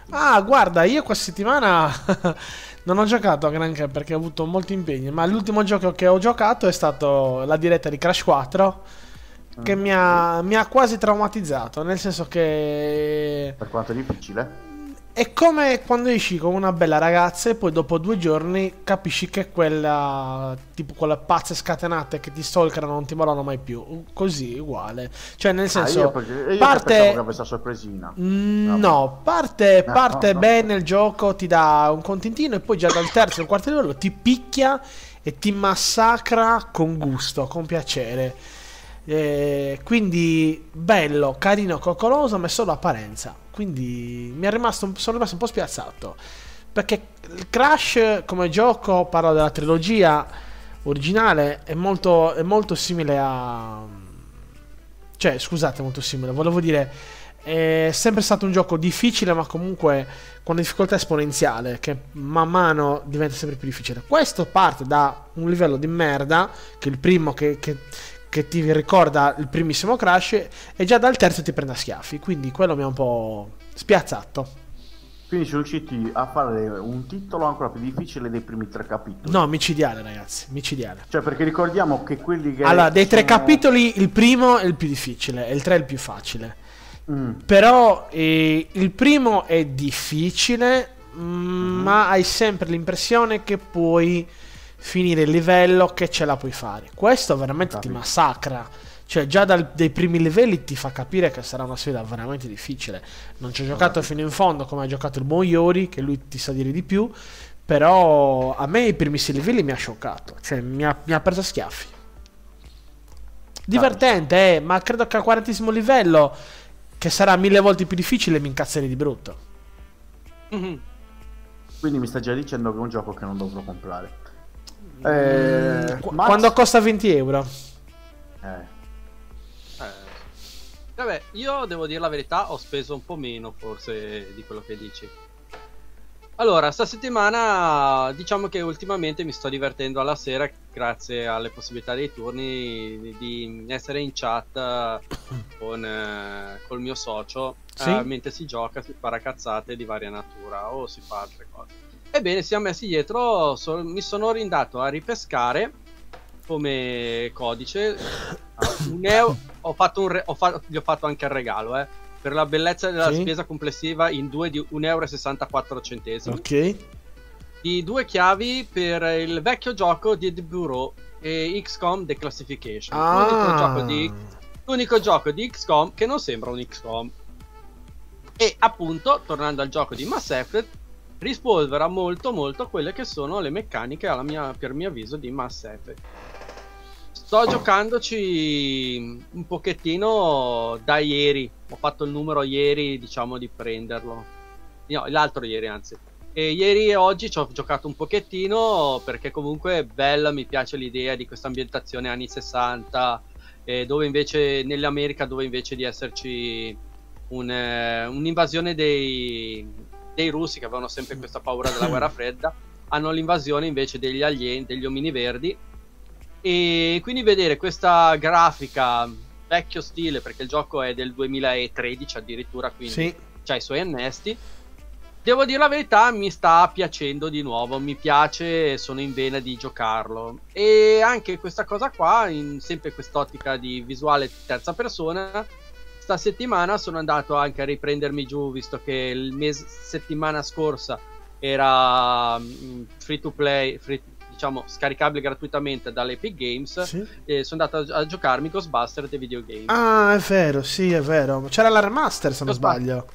Ah, guarda, io questa settimana non ho giocato a granché perché ho avuto molti impegni, ma l'ultimo gioco che ho giocato è stato la diretta di Crash 4 che mi ha, mi ha quasi traumatizzato, nel senso che Per quanto è difficile? È come quando esci con una bella ragazza e poi dopo due giorni capisci che quella, tipo quelle pazze scatenate che ti stalkerano non ti mollano mai più, così uguale. Cioè nel Ah, senso... io, perché, io parte- avesse sorpresina. Mm. No, parte, parte no, no. bene il gioco, ti dà un contentino e poi già dal terzo o quarto livello ti picchia e ti massacra con gusto, con piacere. Eh, quindi bello, carino, coccoloso, ma è solo apparenza. Quindi mi è rimasto, sono rimasto un po' spiazzato. Perché il Crash come gioco, parlo della trilogia originale, è molto, è molto simile a... Cioè, scusate, molto simile. Volevo dire, è sempre stato un gioco difficile, ma comunque con una difficoltà esponenziale, che man mano diventa sempre più difficile. Questo parte da un livello di merda, che è il primo che, che- che ti ricorda il primissimo Crash, e già dal terzo ti prende a schiaffi. Quindi quello mi ha un po' spiazzato. Quindi sono riusciti a fare un titolo ancora più difficile dei primi tre capitoli. No, micidiale, ragazzi, micidiale. Cioè, perché ricordiamo che quelli che. Allora, dei tre sono- capitoli, il primo è il più difficile, e il tre è il più facile. Mm. Però eh, il primo è difficile, mm, ma hai sempre l'impressione che puoi finire il livello che ce la puoi fare. Questo veramente ti Capito. massacra. Cioè, già dal- dai primi livelli ti fa capire che sarà una sfida veramente difficile. Non ci ho giocato fino in fondo come ha giocato il buon Iori, che lui ti sa dire di più. Però a me i primi sei livelli mi ha scioccato. Cioè, mi ha, mi ha preso a schiaffi. Divertente, eh, ma credo che al quarantesimo livello, che sarà mille volte più difficile, mi incazzerei di brutto. Mhm. Quindi mi stai già dicendo che è un gioco che non dovrò comprare. Eh, Qu- Max? Quando costa 20 euro. Eh, Eh, Vabbè, io devo dire la verità, ho speso un po' meno forse di quello che dici. Allora, sta settimana diciamo che ultimamente mi sto divertendo alla sera grazie alle possibilità dei turni di- essere in chat con eh, col mio socio Sì. eh, mentre si gioca, si spara cazzate di varia natura o si fa altre cose. Ebbene, siamo messi dietro, so- mi sono rindato a ripescare come codice a un euro. Ho fatto un re- ho fa- gli ho fatto anche il regalo, eh. Per la bellezza della Sì. spesa complessiva in due di 1,64 euro. Ok. Di due chiavi per il vecchio gioco di The Bureau e XCOM Declassification. L'unico, Ah. gioco di, l'unico gioco di XCOM che non sembra un XCOM. E appunto, tornando al gioco di Mass Effect, rispolvera molto molto quelle che sono le meccaniche mia, per mio avviso di Mass Effect. Sto giocandoci un pochettino da ieri. Ho fatto il numero ieri, diciamo, di prenderlo. No, l'altro ieri, anzi. E ieri e oggi ci ho giocato un pochettino perché comunque è bella, mi piace l'idea di questa ambientazione anni 60, eh, dove invece nell'America, dove invece di esserci un, eh, un'invasione dei, dei russi che avevano sempre questa paura della guerra fredda, hanno l'invasione invece degli alieni, degli omini verdi. E quindi vedere questa grafica vecchio stile, perché il gioco è del 2013 addirittura, quindi Sì. c'ha i suoi annesti. Devo dire la verità, mi sta piacendo di nuovo, mi piace, sono in vena di giocarlo. E anche questa cosa qua, in sempre quest'ottica di visuale terza persona, sta settimana sono andato anche a riprendermi giù, visto che il mese settimana scorsa era mm, free to play, free- diciamo scaricabile gratuitamente dall'Epic Games. Sì. E sono andato a, a giocarmi Ghostbuster The Video Game. Ah, è vero, sì, è vero. C'era la remaster, se non sbaglio.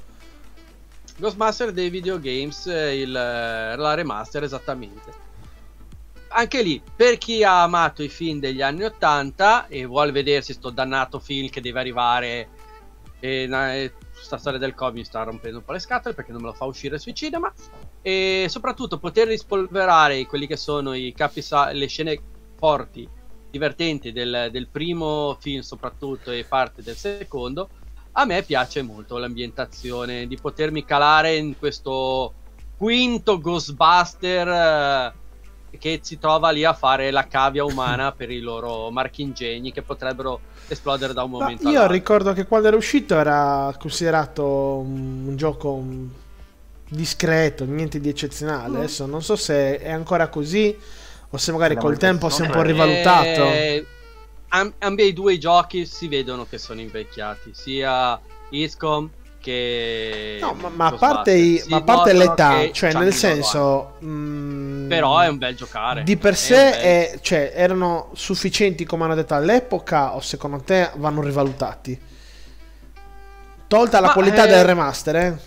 Ghostbuster dei videogames, eh, il, eh, la remaster esattamente. Anche lì, per chi ha amato i film degli anni 80 e vuole vedersi sto dannato film che deve arrivare, e, na- e sta storia del Covid mi sta rompendo un po' le scatole perché non me lo fa uscire sui cinema, e soprattutto poter rispolverare quelli che sono i capisa- le scene forti, divertenti del, del primo film soprattutto e parte del secondo, a me piace molto l'ambientazione di potermi calare in questo quinto Ghostbuster eh, che si trova lì a fare la cavia umana per i loro marchingegni che potrebbero esplodere da un Ma momento io all'altro. ricordo che quando era uscito era considerato un, un gioco discreto, niente di eccezionale. Mm. Adesso non so se è ancora così o se magari La col tempo si è un po' rivalutato. Eh, am- ambi i due giochi si vedono che sono invecchiati, sia ISCOM che No, ma, ma a parte, i- ma a parte l'età, che cioè nel senso... anni. Però è un bel giocare. Di per È sé bel- è- cioè, erano sufficienti come hanno detto all'epoca o secondo te vanno rivalutati? Tolta la Ma, qualità eh, del remaster, eh?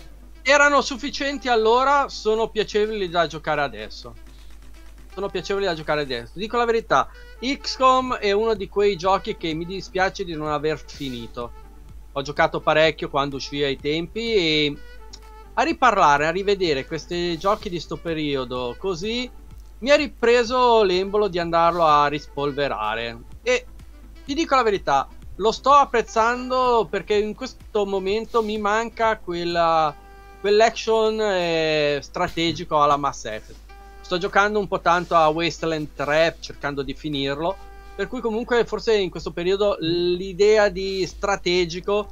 erano sufficienti allora, sono piacevoli da giocare adesso. Sono piacevoli da giocare adesso. Dico la verità, XCOM è uno di quei giochi che mi dispiace di non aver finito. Ho giocato parecchio quando uscì ai tempi e a riparlare, a rivedere questi giochi di sto periodo così mi ha ripreso l'embolo di andarlo a rispolverare. E ti dico la verità, lo sto apprezzando perché in questo momento mi manca quella, quell'action eh, strategico alla Mass Effect. Sto giocando un po' tanto a Wasteland 3 cercando di finirlo. Per cui comunque forse in questo periodo l'idea di strategico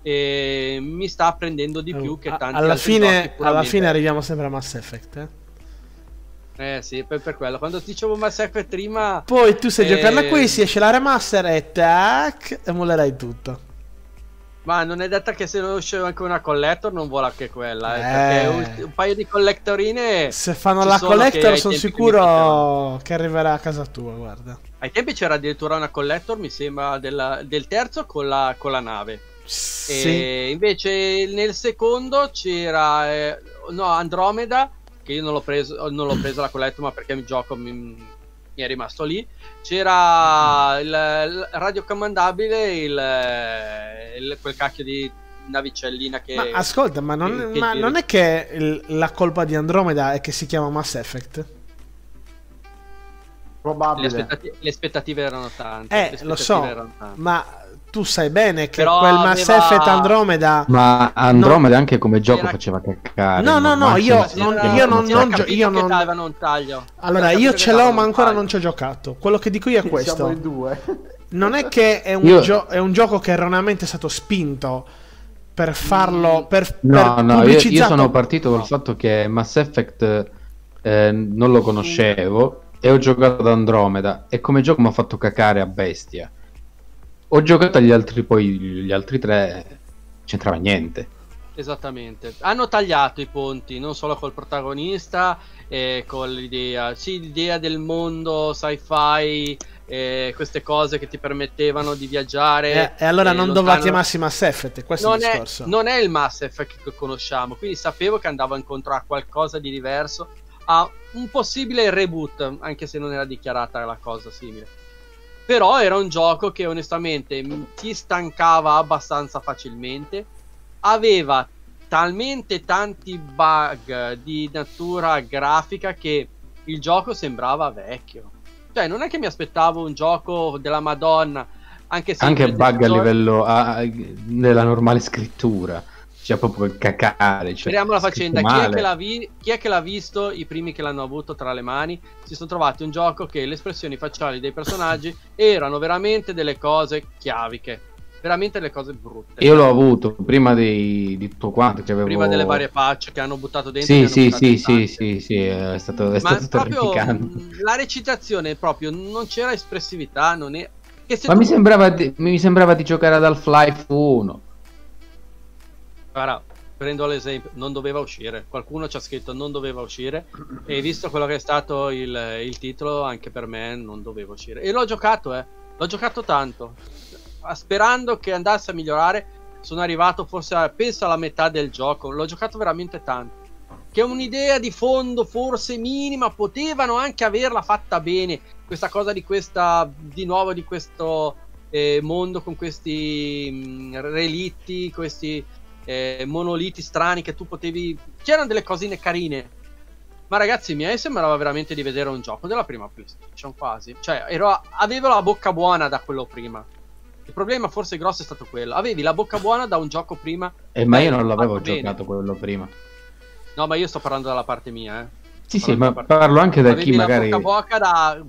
eh, mi sta prendendo di più che A- tanti alla, fine, alla fine arriviamo sempre a Mass Effect, eh? Eh sì, per, per quello. Quando dicevo Mass Effect prima Poi tu sai Eh, giocarla qui, si esce la remaster e tac, e mollerai tutto. Ma non è detta che se non uscì anche una collector non vuole anche quella. eh, Eh. Perché un, un paio di collectorine Se fanno la che collector sono sicuro piacevano. che arriverà a casa tua, guarda. Ai tempi c'era addirittura una collector, mi sembra, della- del terzo con la, con la nave. Sì. E invece nel secondo c'era eh, no, Andromeda, che io non l'ho preso, non l'ho preso la collector, ma perché il gioco mi, mi è rimasto lì. C'era il, il radiocomandabile, il, il- quel cacchio di navicellina che... Ma ascolta, ma non, che- che ma giri. non è che il- la colpa di Andromeda è che si chiama Mass Effect? Le, Probabile. aspettati- le aspettative erano tante. Eh, le lo aspettative so, erano tante. ma tu sai bene che Però quel Mass aveva- Effect Andromeda... Ma Andromeda anche come gioco Era- faceva caccare. No, no, no, io non- Era- io non- non gio- io non- un taglio. Allora, io ce l'ho, ma ancora taglio. non ci ho giocato. Quello che dico io è Siamo questo. in due. Non è che è un, Io- gio- è un gioco che erroneamente è stato spinto per farlo, per, No, per no, io, io sono partito col fatto che Mass Effect eh, non lo conoscevo e ho giocato ad Andromeda e come gioco mi ha fatto cacare a bestia. Ho giocato agli altri, poi gli altri tre c'entrava niente. Esattamente. Hanno tagliato i ponti, non solo col protagonista, e con l'idea, sì, l'idea del mondo sci-fi, eh, queste cose che ti permettevano di viaggiare. Eh, e allora eh, non doveva lontano- chiamarsi Mass Effect, questo è non il è, discorso. non è il Mass Effect che conosciamo, quindi sapevo che andavo incontro a qualcosa di diverso, a un possibile reboot, anche se non era dichiarata la cosa simile. Però era un gioco che onestamente ti stancava abbastanza facilmente, aveva talmente tanti bug di natura grafica che il gioco sembrava vecchio. Cioè, non è che mi aspettavo un gioco della Madonna, anche se Anche bug a livello a- nella normale scrittura. Cioè proprio cacare. Cioè, Speriamo la faccenda. Chi è, male. che l'ha vi- chi è che l'ha visto? I primi che l'hanno avuto tra le mani si sono trovati un gioco che le espressioni facciali dei personaggi erano veramente delle cose chiaviche, veramente delle cose brutte. Io l'ho avuto prima di, di tutto quanto. Che avevo... Prima delle varie patch che hanno buttato dentro. Sì, sì, sì, sì, sì, sì, è stato, è Ma stato la recitazione proprio non c'era espressività, non è Ma tu- mi sembrava, di, mi sembrava di giocare ad Half-Life 1. Guarda, prendo l'esempio, non doveva uscire. Qualcuno ci ha scritto non doveva uscire. E visto quello che è stato il, il titolo, anche per me non doveva uscire. E l'ho giocato, eh. L'ho giocato tanto. Sperando che andasse a migliorare, sono arrivato forse, a, penso alla metà del gioco. L'ho giocato veramente tanto. Che un'idea di fondo, forse minima, potevano anche averla fatta bene. Questa cosa di questa, di nuovo, di questo eh, mondo con questi mh, relitti, questi eh, monoliti strani che tu potevi. C'erano delle cosine carine. Ma ragazzi miei, sembrava veramente di vedere un gioco della prima PlayStation quasi. Cioè, ero, avevo la bocca buona da quello prima. Il problema forse grosso è stato quello. Avevi la bocca buona da un gioco prima. Eh, ma io Beh, non l'avevo fatto bene. giocato quello prima. No, ma io sto parlando dalla parte mia, eh. Sì, Sto sì, ma parlo anche da Avevi chi la magari... bocca buona da.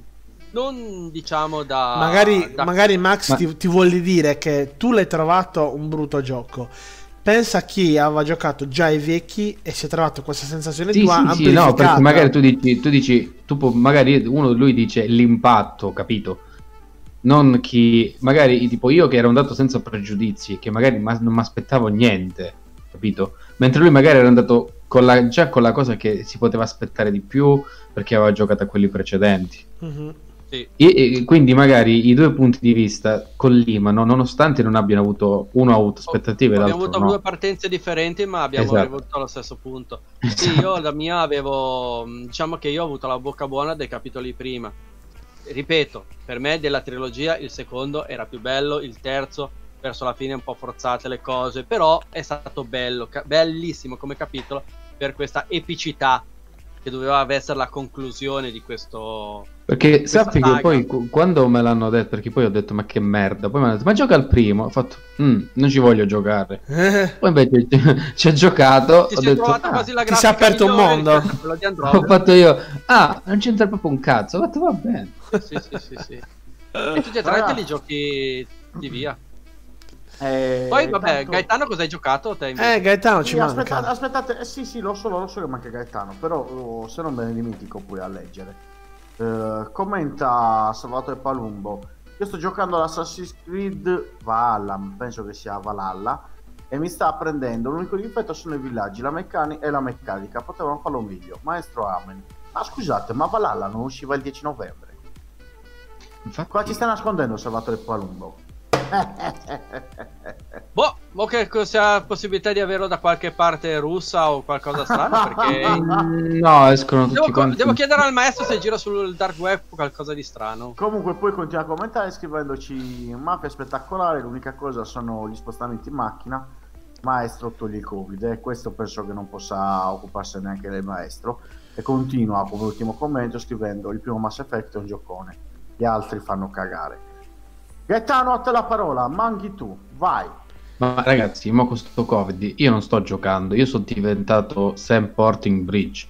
Non diciamo da. magari, da- magari Max Ma- ti, ti vuole dire che tu l'hai trovato un brutto gioco. Pensa a chi aveva giocato già i vecchi e si è trovato questa sensazione Sì, tua sì, sì, no, perché magari tu dici, tu dici, tu pu- magari uno lui dice l'impatto, capito? Non chi, magari tipo io che ero andato senza pregiudizi, che magari ma- non mi aspettavo niente, capito? Mentre lui magari era andato con la, già con la cosa che si poteva aspettare di più perché aveva giocato a quelli precedenti. Mhm. Sì. E, e quindi magari i due punti di vista collimano, nonostante non abbiano avuto, uno ha avuto aspettative e Abbiamo avuto no. due partenze differenti, ma abbiamo Esatto. arrivato allo stesso punto. Sì, io la mia avevo. Diciamo che io ho avuto la bocca buona dei capitoli prima. Ripeto, per me della trilogia il secondo era più bello, il terzo verso la fine un po' forzate le cose, però è stato bello, ca- bellissimo come capitolo per questa epicità che doveva essere la conclusione di questo. Perché sappi che poi qu- quando me l'hanno detto, perché poi ho detto ma che merda, poi mi hanno detto ma gioca al primo, ho fatto "Mm, non ci voglio giocare. Eh, Poi invece ci ho giocato, Ti ho detto "Ah". quasi la ti si è aperto un mondo. ho fatto io, ah, non c'entra proprio un cazzo, ho fatto va bene. sì, sì, sì, sì. E tutti e tre te li giochi di via. Eh, Poi, vabbè, tanto- Gaetano cosa hai giocato te invece? eh, Gaetano ci Sì, manca. aspettate, aspettate, eh, sì, sì, lo so, lo so che manca Gaetano, però oh, se non me ne dimentico poi a leggere. Eh, commenta Salvatore Palumbo. Io sto giocando all'Assassin's Creed Valhalla, penso che sia Valhalla, e mi sta prendendo. L'unico difetto sono i villaggi, la meccanica e la meccanica. Potevano farlo meglio. Maestro Amen. Ma scusate, ma Valhalla non usciva il 10 novembre? Infatti, Qua ci sta nascondendo Salvatore Palumbo. Boh, boh che sia possibilità di averlo da qualche parte russa o qualcosa strano perché... No, escono tutti Devo, quanti. devo chiedere al maestro se gira sul dark web qualcosa di strano. Comunque poi continua a commentare scrivendoci mappa spettacolare, l'unica cosa sono gli spostamenti in macchina. Maestro toglie il covid e questo penso che non possa occuparsi neanche del maestro. E continua come ultimo commento scrivendo il primo Mass Effect è un giocone, gli altri fanno cagare. Gaetano a te la parola, manchi tu, vai. Ma ragazzi, mo con sto Covid, io non sto giocando, io sono diventato Sam Porting Bridge.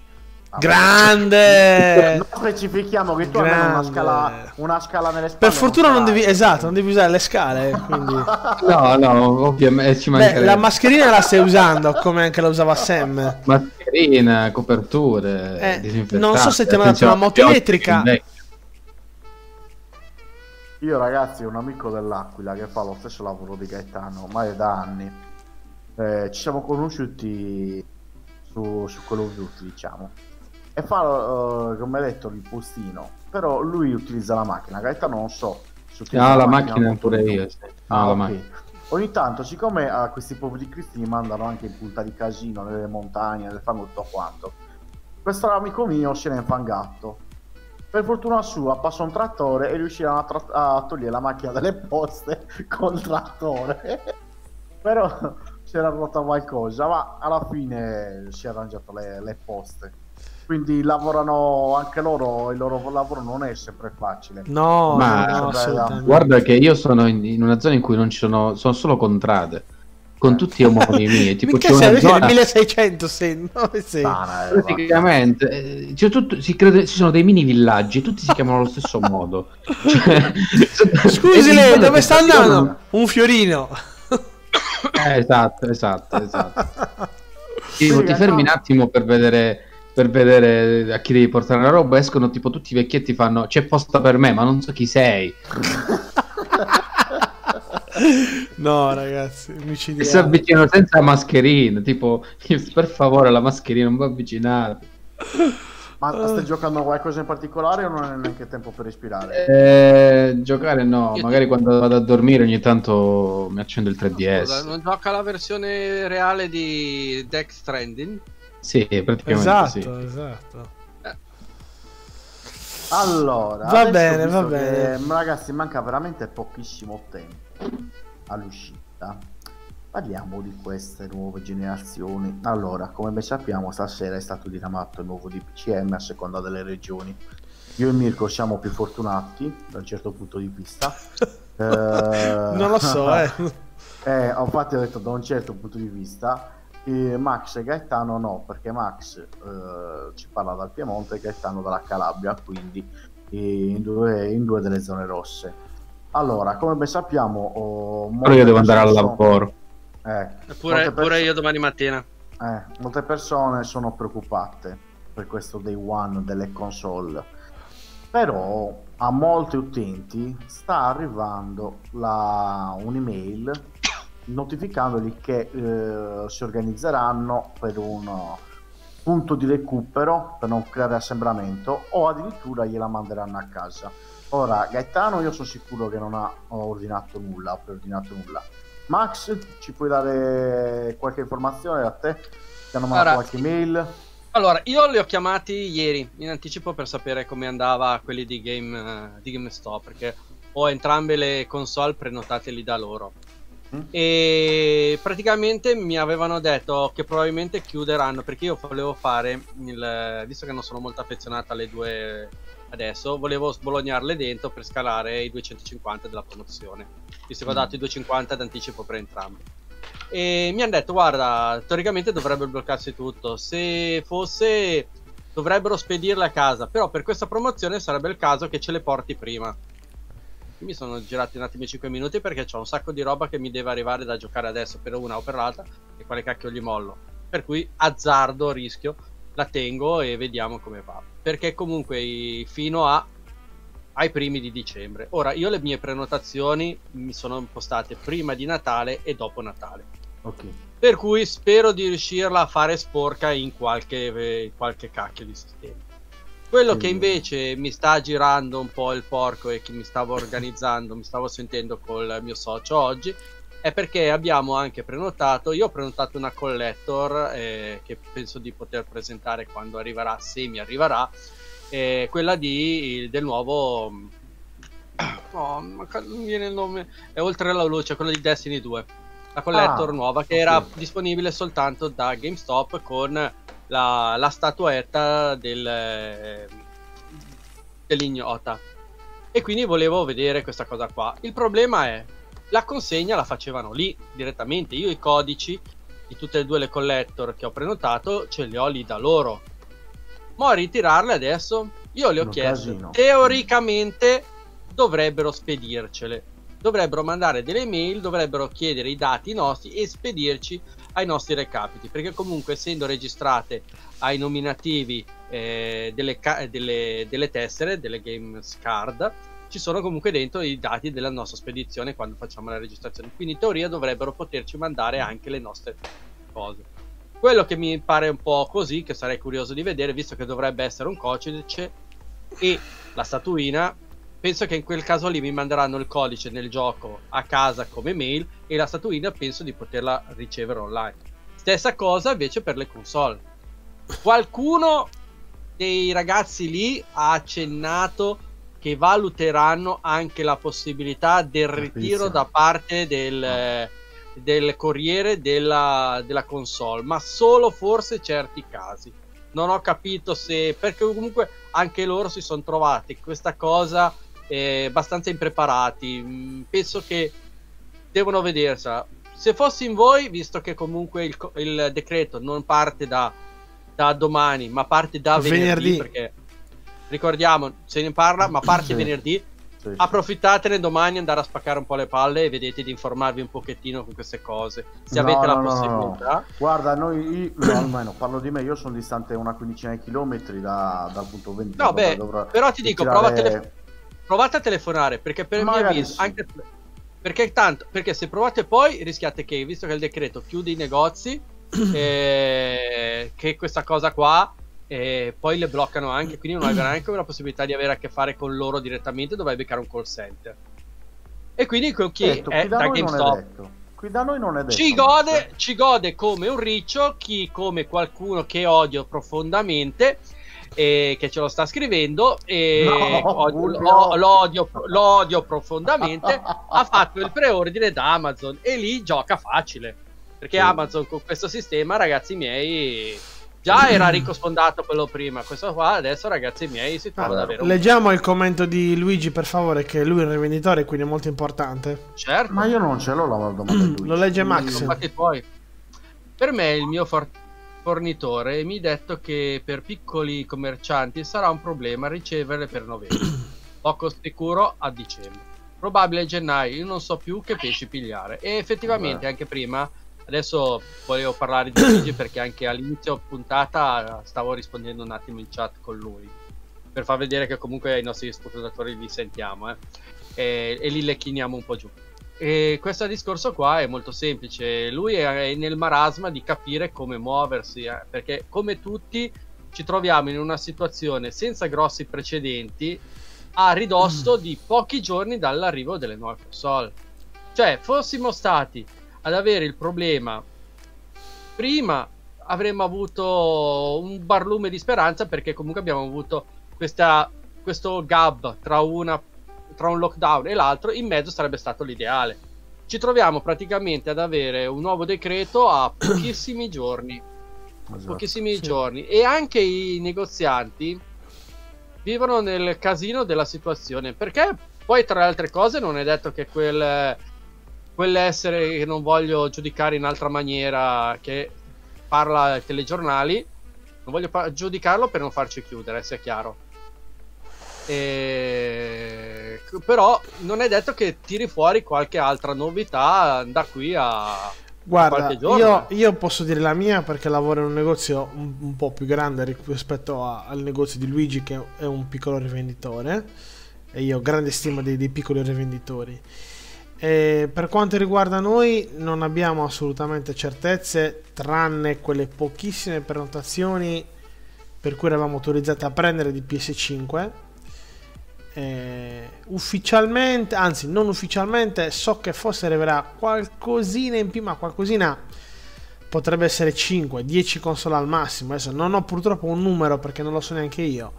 Grande! Non specifichiamo che tu hai una scala, una scala nelle spalle. Per fortuna non devi, esatto, non devi usare le scale. Quindi... No, no, ovviamente ci Beh, mancherebbe. la mascherina la stai usando come anche la usava Sam. Mascherina, coperture, Eh, non so se ti hanno dato una moto elettrica. invecchi. Io ragazzi ho un amico dell'Aquila che fa lo stesso lavoro di Gaetano, ormai è da anni. Eh, ci siamo conosciuti su, su Call of Duty, diciamo. E fa, eh, come detto, il postino. Però lui utilizza la macchina, Gaetano non so. Ah, la macchina pure io. sì. No, Ah, la ok. macchina. Ogni tanto, siccome a questi poveri cristi mandano anche in punta di casino, nelle montagne, nel fango tutto quanto, questo amico mio se n'è infangato. Per fortuna sua passa un trattore e riusciranno a, tra- a togliere la macchina dalle poste col trattore. Però si era rotta qualcosa, ma alla fine si è arrangiato le, le poste. Quindi lavorano anche loro, il loro lavoro non è sempre facile. No, Ma- no. Guarda che io sono in, in una zona in cui non ci sono, sono solo contrade. Con tutti omonimi. tipo Mica c'è una zona... nel 1600 sei, dove sei? Sana, eh, Praticamente, c'è tutto- si crede- ci sono dei mini villaggi, tutti si chiamano allo stesso modo. Cioè, Scusi e lei, dove sta andando? Un fiorino. Eh, esatto, esatto, esatto. Tipo, Sì, ti fermi un esatto. attimo per vedere, per vedere a chi devi portare la roba, escono tipo tutti i vecchietti fanno c'è posta per me, ma non so chi sei. No, ragazzi, E si avvicinano senza mascherina, tipo per favore la mascherina non vi avvicinate. Ma Ah. stai giocando a qualcosa in particolare o non hai neanche tempo per respirare? Eh, giocare no, Io- magari quando vado a dormire ogni tanto mi accendo il Scusa, 3DS. non gioca la versione reale di Death Stranding? Sì, praticamente Esatto, sì. esatto. Allora, Va bene, va bene. ragazzi, manca veramente pochissimo tempo all'uscita. Parliamo di queste nuove generazioni. Allora, come ben sappiamo, stasera è stato diramato il nuovo DPCM a seconda delle regioni. Io e Mirko siamo più fortunati da un certo punto di vista. Eh, Non lo so, eh. Eh, infatti ho detto da un certo punto di vista. Max e Gaetano no, perché Max eh, ci parla dal Piemonte e Gaetano dalla Calabria, quindi eh, in due, in due delle zone rosse. Allora, come ben sappiamo, oh, Però io devo andare al sono- lavoro. eh, pure perso- io domani mattina. eh, molte persone sono preoccupate per questo day one delle console. Però a molti utenti sta arrivando la- un'email notificandogli che eh, si organizzeranno per un punto di recupero per non creare assembramento o addirittura gliela manderanno a casa. Ora, Gaetano io sono sicuro che non ha ordinato nulla, ha preordinato nulla. Max, ci puoi dare qualche informazione a te? Ti hanno mandato qualche mail? Allora, io li ho chiamati ieri in anticipo per sapere come andava quelli di, Game, eh, di GameStop perché ho entrambe le console prenotate lì da loro. Mm. E praticamente mi avevano detto che probabilmente chiuderanno perché io volevo fare, il, visto che non sono molto affezionato alle due adesso, volevo sbolognarle dentro per scalare i 250 della promozione, visto che ho Mm. dato i 250 d'anticipo per entrambi. E mi hanno detto, guarda, teoricamente dovrebbe bloccarsi tutto, se fosse dovrebbero spedirle a casa, però per questa promozione sarebbe il caso che ce le porti prima. Mi sono girati un attimo i 5 minuti perché c'ho un sacco di roba che mi deve arrivare da giocare adesso per una o per l'altra e quale cacchio gli mollo. Per cui azzardo, rischio, la tengo e vediamo come va. Perché comunque fino a ai primi di dicembre. Ora, io le mie prenotazioni mi sono impostate prima di Natale e dopo Natale. Ok. Per cui spero di riuscirla a fare sporca in qualche, eh, qualche cacchio di sistema. Quello che invece mi sta girando un po' il porco e che mi stavo organizzando, mi stavo sentendo col mio socio oggi, è perché abbiamo anche prenotato, io ho prenotato una collector eh, che penso di poter presentare quando arriverà, se mi arriverà, eh, quella di, del nuovo... Oh, non mi viene il nome, è oltre la luce, quella di Destiny 2, la collector Ah, nuova che ok. era disponibile soltanto da GameStop con la, la statuetta del, dell'ignota. E quindi volevo vedere questa cosa qua. Il problema è, la consegna la facevano lì direttamente. Io i codici di tutte e due le collector che ho prenotato ce li ho lì da loro. Ma a ritirarle adesso, io le ho chiesto. Teoricamente dovrebbero spedircele. Dovrebbero mandare delle mail, dovrebbero chiedere i dati nostri e spedirci ai nostri recapiti. Perché comunque essendo registrate ai nominativi eh, delle, delle- delle tessere, delle games card, ci sono comunque dentro i dati della nostra spedizione quando facciamo la registrazione. Quindi in teoria dovrebbero poterci mandare anche le nostre cose. Quello che mi pare un po' così, che sarei curioso di vedere, visto che dovrebbe essere un codice e la statuina, penso che in quel caso lì mi manderanno il codice nel gioco a casa come mail e la statuina penso di poterla ricevere online. Stessa cosa invece per le console. Qualcuno dei ragazzi lì ha accennato che valuteranno anche la possibilità del ritiro da parte del, del corriere della, della console, ma solo forse certi casi. Non ho capito se perché comunque anche loro si sono trovati questa cosa eh, abbastanza impreparati. Mm, Penso che devono vedersela. Se fossi in voi, visto che comunque il, il decreto non parte da, da domani, ma parte da venerdì, Venerdì. perché ricordiamo, se ne parla, ma parte Sì. venerdì. Sì. Approfittatene domani andare a spaccare un po' le palle e vedete di informarvi un pochettino con queste cose. Se No, avete la no, no, no, no. possibilità. Guarda, noi, io, no, almeno parlo di me, io sono distante una quindicina di chilometri da- dal punto 20. No, beh, però ti dico, prova a tele- provate a telefonare perché per il mio Magari avviso sì. anche perché tanto perché se provate poi rischiate che visto che il decreto chiude i negozi eh, che questa cosa qua eh, poi le bloccano anche quindi non avrai neanche la possibilità di avere a che fare con loro direttamente dovrai beccare un call center e quindi con chi Detto, è da da è GameStop detto. Qui da noi non è detto. ci gode, ci gode come un riccio, chi come qualcuno che odio profondamente, e che ce lo sta scrivendo, e No, odio- Fulvio. lo, lo odio, lo odio profondamente, ha fatto il preordine da Amazon e lì gioca facile. Perché Sì. Amazon con questo sistema, ragazzi miei, già era ricco sfondato quello prima, questo qua adesso ragazzi miei si trova Ah, davvero... Leggiamo il commento di Luigi, per favore, che lui è un rivenditore, quindi è molto importante. Certo. Ma io non ce l'ho la domanda. Lo legge Max. Infatti poi per me il mio for- fornitore mi ha detto che per piccoli commercianti sarà un problema riceverle per novembre. Poco sicuro a dicembre. Probabile gennaio, io non so più che pesci pigliare. E effettivamente Vabbè. anche prima, adesso volevo parlare di Luigi perché anche all'inizio puntata stavo rispondendo un attimo in chat con lui. Per far vedere che comunque ai nostri ascoltatori li sentiamo eh. e, e li lecchiniamo un po' giù. E questo discorso qua è molto semplice. Lui è nel marasma di capire come muoversi, eh, perché come tutti ci troviamo in una situazione senza grossi precedenti a ridosso di pochi giorni dall'arrivo delle nuove console. Cioè, fossimo stati ad avere il problema prima avremmo avuto un barlume di speranza perché comunque abbiamo avuto questa, questo gap tra, una, tra un lockdown e l'altro, in mezzo sarebbe stato l'ideale. Ci troviamo praticamente ad avere un nuovo decreto a pochissimi giorni, Esatto. pochissimi Sì. giorni e anche i negozianti vivono nel casino della situazione perché poi tra le altre cose non è detto che quel quell'essere che non voglio giudicare in altra maniera che parla ai telegiornali non voglio pa- giudicarlo per non farci chiudere sia chiaro E- però non è detto che tiri fuori qualche altra novità da qui a Guarda, qualche giorno. io, io posso dire la mia perché lavoro in un negozio un, un po' più grande ri- rispetto a- al negozio di Luigi che è un piccolo rivenditore e io ho grande stima dei, dei piccoli rivenditori. E per quanto riguarda noi non abbiamo assolutamente certezze tranne quelle pochissime prenotazioni per cui eravamo autorizzati a prendere di PS5. Eh, ufficialmente, anzi non ufficialmente, so che forse arriverà qualcosina in più, ma qualcosina potrebbe essere 5, 10 console al massimo. Adesso non ho purtroppo un numero perché non lo so neanche io.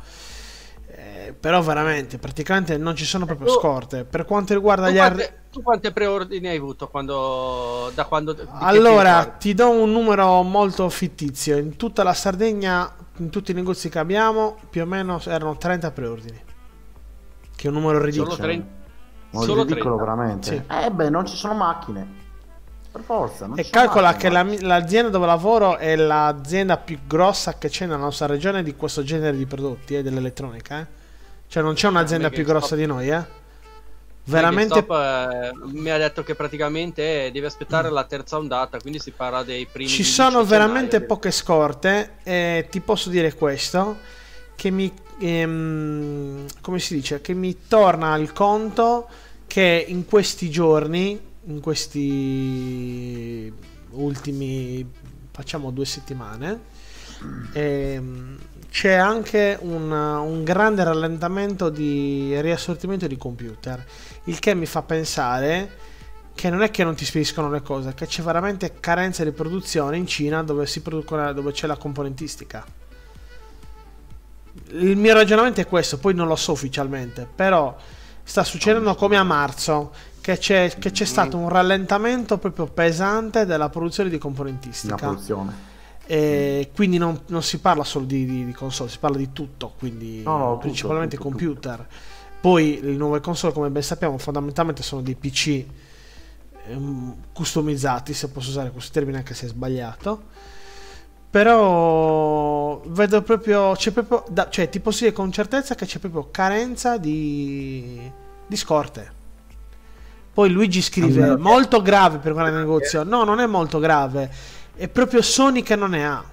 Eh, però veramente, praticamente non ci sono proprio tu- scorte. Per quanto riguarda gli arri- tu quante preordini hai avuto quando, da quando... Allora, ti do un numero molto fittizio. In tutta la Sardegna, in tutti i negozi che abbiamo, più o meno erano 30 preordini. Che è un numero ridicolo. Solo 30. Ma Solo ridicolo 30. veramente. Sì. Eh beh, non ci sono macchine. Per forza. Non E calcola macchine, che la l'azienda dove lavoro è l'azienda più grossa che c'è nella nostra regione di questo genere di prodotti, eh, dell'elettronica. eh. Cioè non c'è un'azienda più grossa di noi, eh. Veramente... GameStop, eh, mi ha detto che praticamente devi aspettare la terza ondata, quindi si parla dei primi... Ci 15 sono veramente poche scorte e ti posso dire questo che mi ehm, come si dice che mi torna al conto che in questi giorni in questi ultimi facciamo due settimane ehm, c'è anche un, un grande rallentamento di riassortimento di computer il che mi fa pensare che non è che non ti spediscono le cose, che c'è veramente carenza di produzione in Cina dove, si producono, dove c'è la componentistica. Il mio ragionamento è questo, poi non lo so ufficialmente, però sta succedendo come a marzo, che c'è, che c'è stato un rallentamento proprio pesante della produzione di componentistica. produzione. E quindi non, non si parla solo di, di- di console, si parla di tutto, quindi No, no, tutto, principalmente tutto, computer. Poi le nuove console, come ben sappiamo, fondamentalmente sono dei PC ehm, customizzati, se posso usare questo termine anche se è sbagliato. Però vedo proprio, c'è proprio, da- cioè ti posso dire con certezza che c'è proprio carenza di, di scorte. Poi Luigi scrive che- molto grave per quel negozio. No, non è molto grave. È proprio Sony che non ne ha.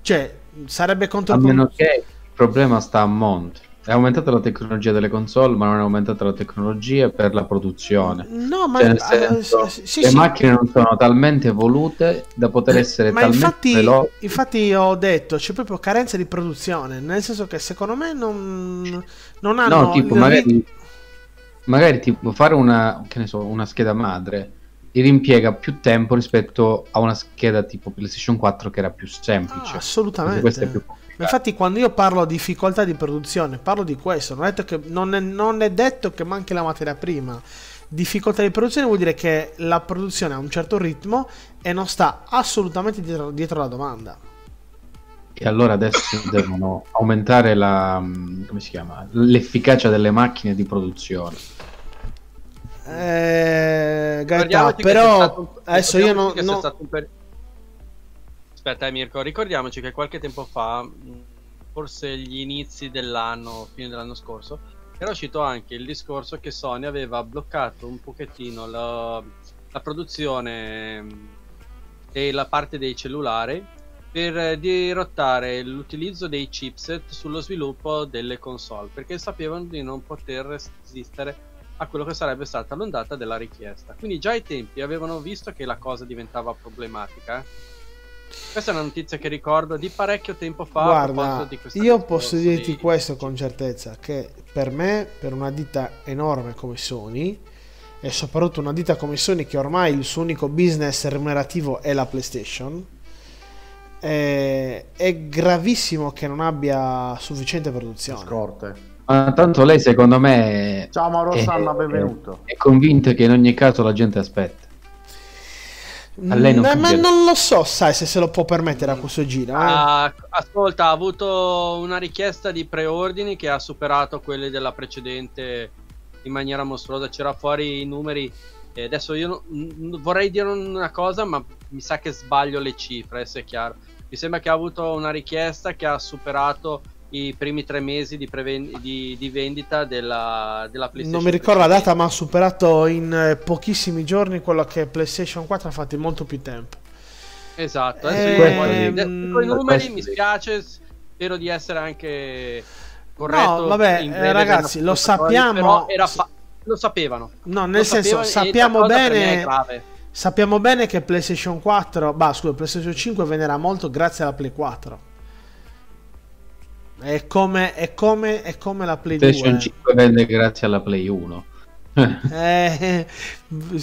Cioè, sarebbe A controproducente. meno che il problema sta a monte. È aumentata la tecnologia delle console, ma non è aumentata la tecnologia per la produzione. No, ma Cioè, eh, senso, sì, sì, le sì. macchine non sono talmente evolute da poter essere Ma talmente infatti, veloci. infatti ho detto c'è proprio carenza di produzione. Nel senso che secondo me non, non hanno. No, tipo, magari, magari tipo, fare una, che ne so, una scheda madre impiega più tempo rispetto a una scheda tipo PlayStation 4 che era più semplice. Ah, assolutamente. questo è più complicato. Ma Infatti, quando io parlo di difficoltà di produzione, parlo di questo. Non è detto che, non è, non è detto che manchi la materia prima. Difficoltà di produzione vuol dire che la produzione ha un certo ritmo e non sta assolutamente dietro, dietro la domanda. E allora adesso devono aumentare la, mm, come si chiama? l'efficacia delle macchine di produzione. Eh, Gaetà, però adesso io non, non- stato un per- Aspetta, eh, Mirko, ricordiamoci che qualche tempo fa, forse gli inizi dell'anno, fine dell'anno scorso, era uscito anche il discorso che Sony aveva bloccato un pochettino la, la produzione della parte dei cellulari per eh, dirottare l'utilizzo dei chipset sullo sviluppo delle console perché sapevano di non poter resistere a quello che sarebbe stata l'ondata della richiesta. Quindi già ai tempi avevano visto che la cosa diventava problematica. eh. Questa è una notizia che ricordo di parecchio tempo fa. Guarda, di io posso dirti dei- questo con certezza, che per me, per una ditta enorme come Sony, e soprattutto una ditta come Sony che ormai il suo unico business remunerativo è la PlayStation, eh, è gravissimo che non abbia sufficiente produzione. Scorte. Ma tanto lei secondo me Ciao Mauro Sanna, benvenuto. è convinta che in ogni caso la gente aspetta. A lei non Mm, ma non lo so, sai, se se lo può permettere a questo giro. eh. Ah, ascolta, ha avuto una richiesta di preordini che ha superato quelle della precedente in maniera mostruosa. C'era fuori i numeri. E adesso io non- vorrei dire una cosa, ma mi sa che sbaglio le cifre, se è chiaro. Mi sembra che ha avuto una richiesta che ha superato i primi tre mesi di, preven- di- di vendita della, della PlayStation. Non mi ricordo la data, ma ha superato in eh, pochissimi giorni quello che PlayStation 4 ha fatto in molto più tempo. Esatto, Eh, dico. adesso con i numeri Questo mi spiace, spero di essere anche corretto. No, vabbè, eh, breve ragazzi, lo sappiamo- però era fa- lo sapevano. No, Lo nel senso, sapevano e sappiamo bene, sappiamo bene che PlayStation 4, bah, scusa, PlayStation 5 venderà molto grazie alla Play 4. È come, è come, è come la Play 2. PlayStation 5 vende grazie alla Play 1. Eh,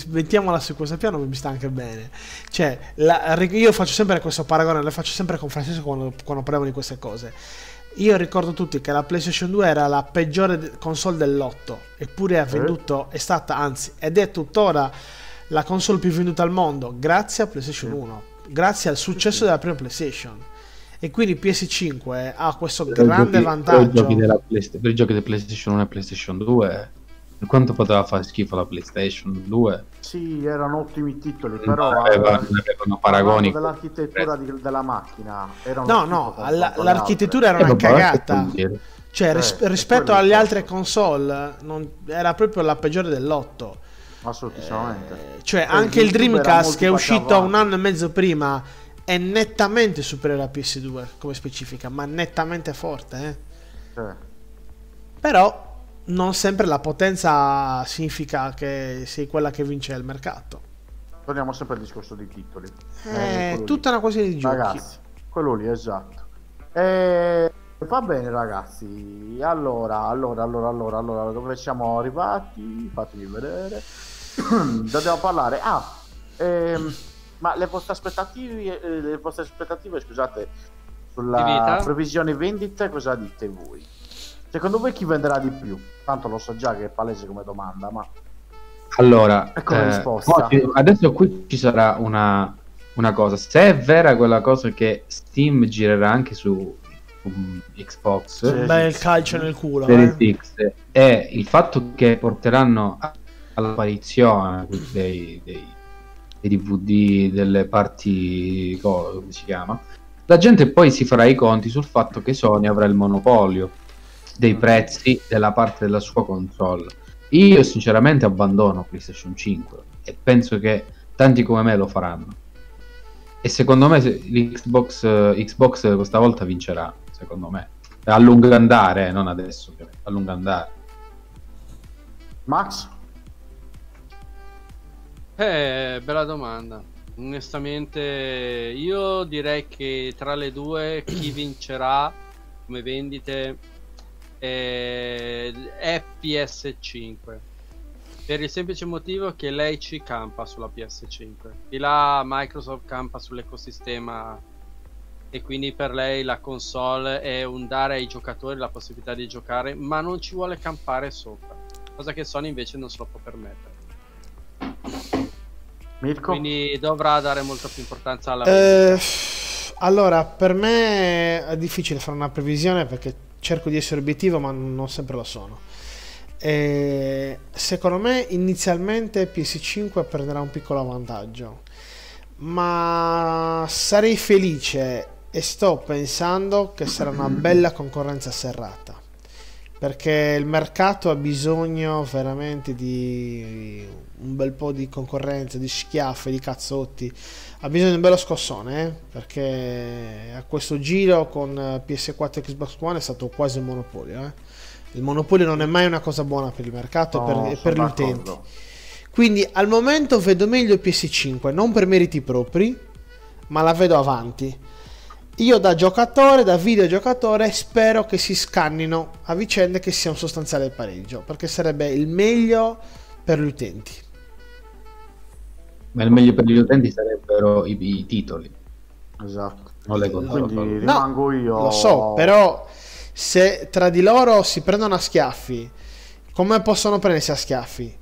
mettiamola su questo piano mi sta anche bene. Cioè, la- io faccio sempre questo paragone, lo faccio sempre con Francesco quando, quando parliamo di queste cose. Io ricordo tutti che la PlayStation 2 era la peggiore console dell'otto, eppure ha venduto, è stata, anzi, ed è tuttora la console più venduta al mondo, grazie a PlayStation 1, grazie al successo della prima PlayStation. E quindi PS5 ha questo Per grande giochi- Per i, vantaggio. giochi della Playsta- per i giochi di PlayStation 1 e PlayStation 2, per quanto poteva fare schifo la PlayStation 2, Sì, erano ottimi titoli, però... eh, non avevano paragoni. parlando dell'architettura di- della macchina. Era un No, no, alla- l'architettura altre. era una Eh, cagata. Cioè, ris- Eh, rispetto alle altre console, non- era proprio la peggiore dell'otto. Assolutamente. Eh, cioè, Eh, anche il Dreamcast, che è uscito avanti. un anno e mezzo prima, è nettamente superiore alla PS2 come specifica, ma nettamente forte. eh. Cioè, Però, non sempre la potenza significa che sei quella che vince il mercato. torniamo sempre al discorso dei titoli. È quello lì. tutta una questione di giochi. Ragazzi, quello lì, esatto. Eh, va bene ragazzi, allora, allora, allora, allora, allora, dove siamo arrivati? Fatemi vedere. Dobbiamo parlare. Ah, ehm, ma le vostre aspettative, eh, le vostre aspettative, scusate, Di sulla previsione vendite, cosa dite voi? Secondo voi chi venderà di più? Tanto lo so già che è palese come domanda, ma Allora, Ecco la eh, risposta. adesso qui ci sarà una, una cosa. Se è vera quella cosa che Steam girerà anche su, su Xbox. Beh, il calcio nel culo. Series eh. X e il fatto che porteranno all'apparizione dei, dei, dei DVD, delle parti, co- come si chiama, la gente poi si farà i conti sul fatto che Sony avrà il monopolio dei prezzi della parte della sua console. Io sinceramente abbandono PlayStation 5 e penso che tanti come me lo faranno. E secondo me l'Xbox eh, Xbox questa volta vincerà, secondo me. A lungo andare, eh, non adesso, a lungo andare. Max? Eh, bella domanda. Onestamente, io direi che tra le due chi vincerà come vendite eh, è PS5. Per il semplice motivo che lei ci campa sulla PS5. Di là Microsoft campa sull'ecosistema e quindi per lei la console è un dare ai giocatori la possibilità di giocare, ma non ci vuole campare sopra. Cosa che Sony invece non se lo può permettere. Mirko? Quindi dovrà dare molta più importanza alla. Eh, allora, per me è difficile fare una previsione perché cerco di essere obiettivo, ma non sempre lo sono. Eh, secondo me, inizialmente PS5 prenderà un piccolo vantaggio, ma sarei felice e sto pensando che sarà una bella concorrenza serrata. Perché il mercato ha bisogno veramente di un bel po' di concorrenza, di schiaffi, di cazzotti ha bisogno di un bello scossone eh? perché a questo giro con eh, PS4 e Xbox One è stato quasi un monopolio eh? il monopolio non è mai una cosa buona per il mercato No, e per, e per gli utenti quindi al momento vedo meglio il PS5 non per meriti propri ma la vedo avanti io da giocatore da videogiocatore spero che si scannino a vicenda e che sia un sostanziale pareggio perché sarebbe il meglio per gli utenti Ma il meglio per gli utenti sarebbero i, i titoli, Esatto. non le. Quindi rimango io. Lo so, però se tra di loro si prendono a schiaffi, come possono prendersi a schiaffi?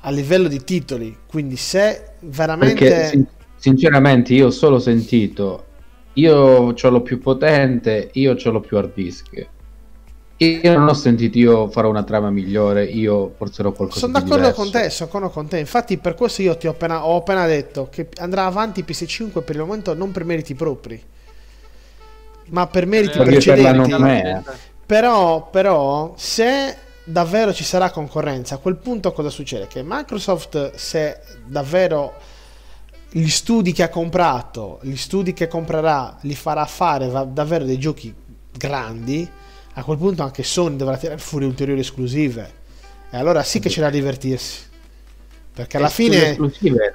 A livello di titoli. Quindi se veramente... Perché sin- sinceramente io ho solo sentito, io ho lo più potente, io ho lo più hard disk. Io non ho sentito io farò una trama migliore, io porterò qualcosa Sono di d'accordo diverso. con te, sono d'accordo con te. Infatti, per questo io ti ho appena, ho appena detto che andrà avanti PS5 per il momento non per meriti propri, ma per meriti per la precedenti. nomea. Però, però, se davvero ci sarà concorrenza, a quel punto cosa succede? Che Microsoft, se davvero gli studi che ha comprato, gli studi che comprerà, li farà fare va- davvero dei giochi grandi, a quel punto anche Sony dovrà tirare fuori ulteriori esclusive. E allora sì che c'è da divertirsi. Perché alla È sulle fine... esclusive,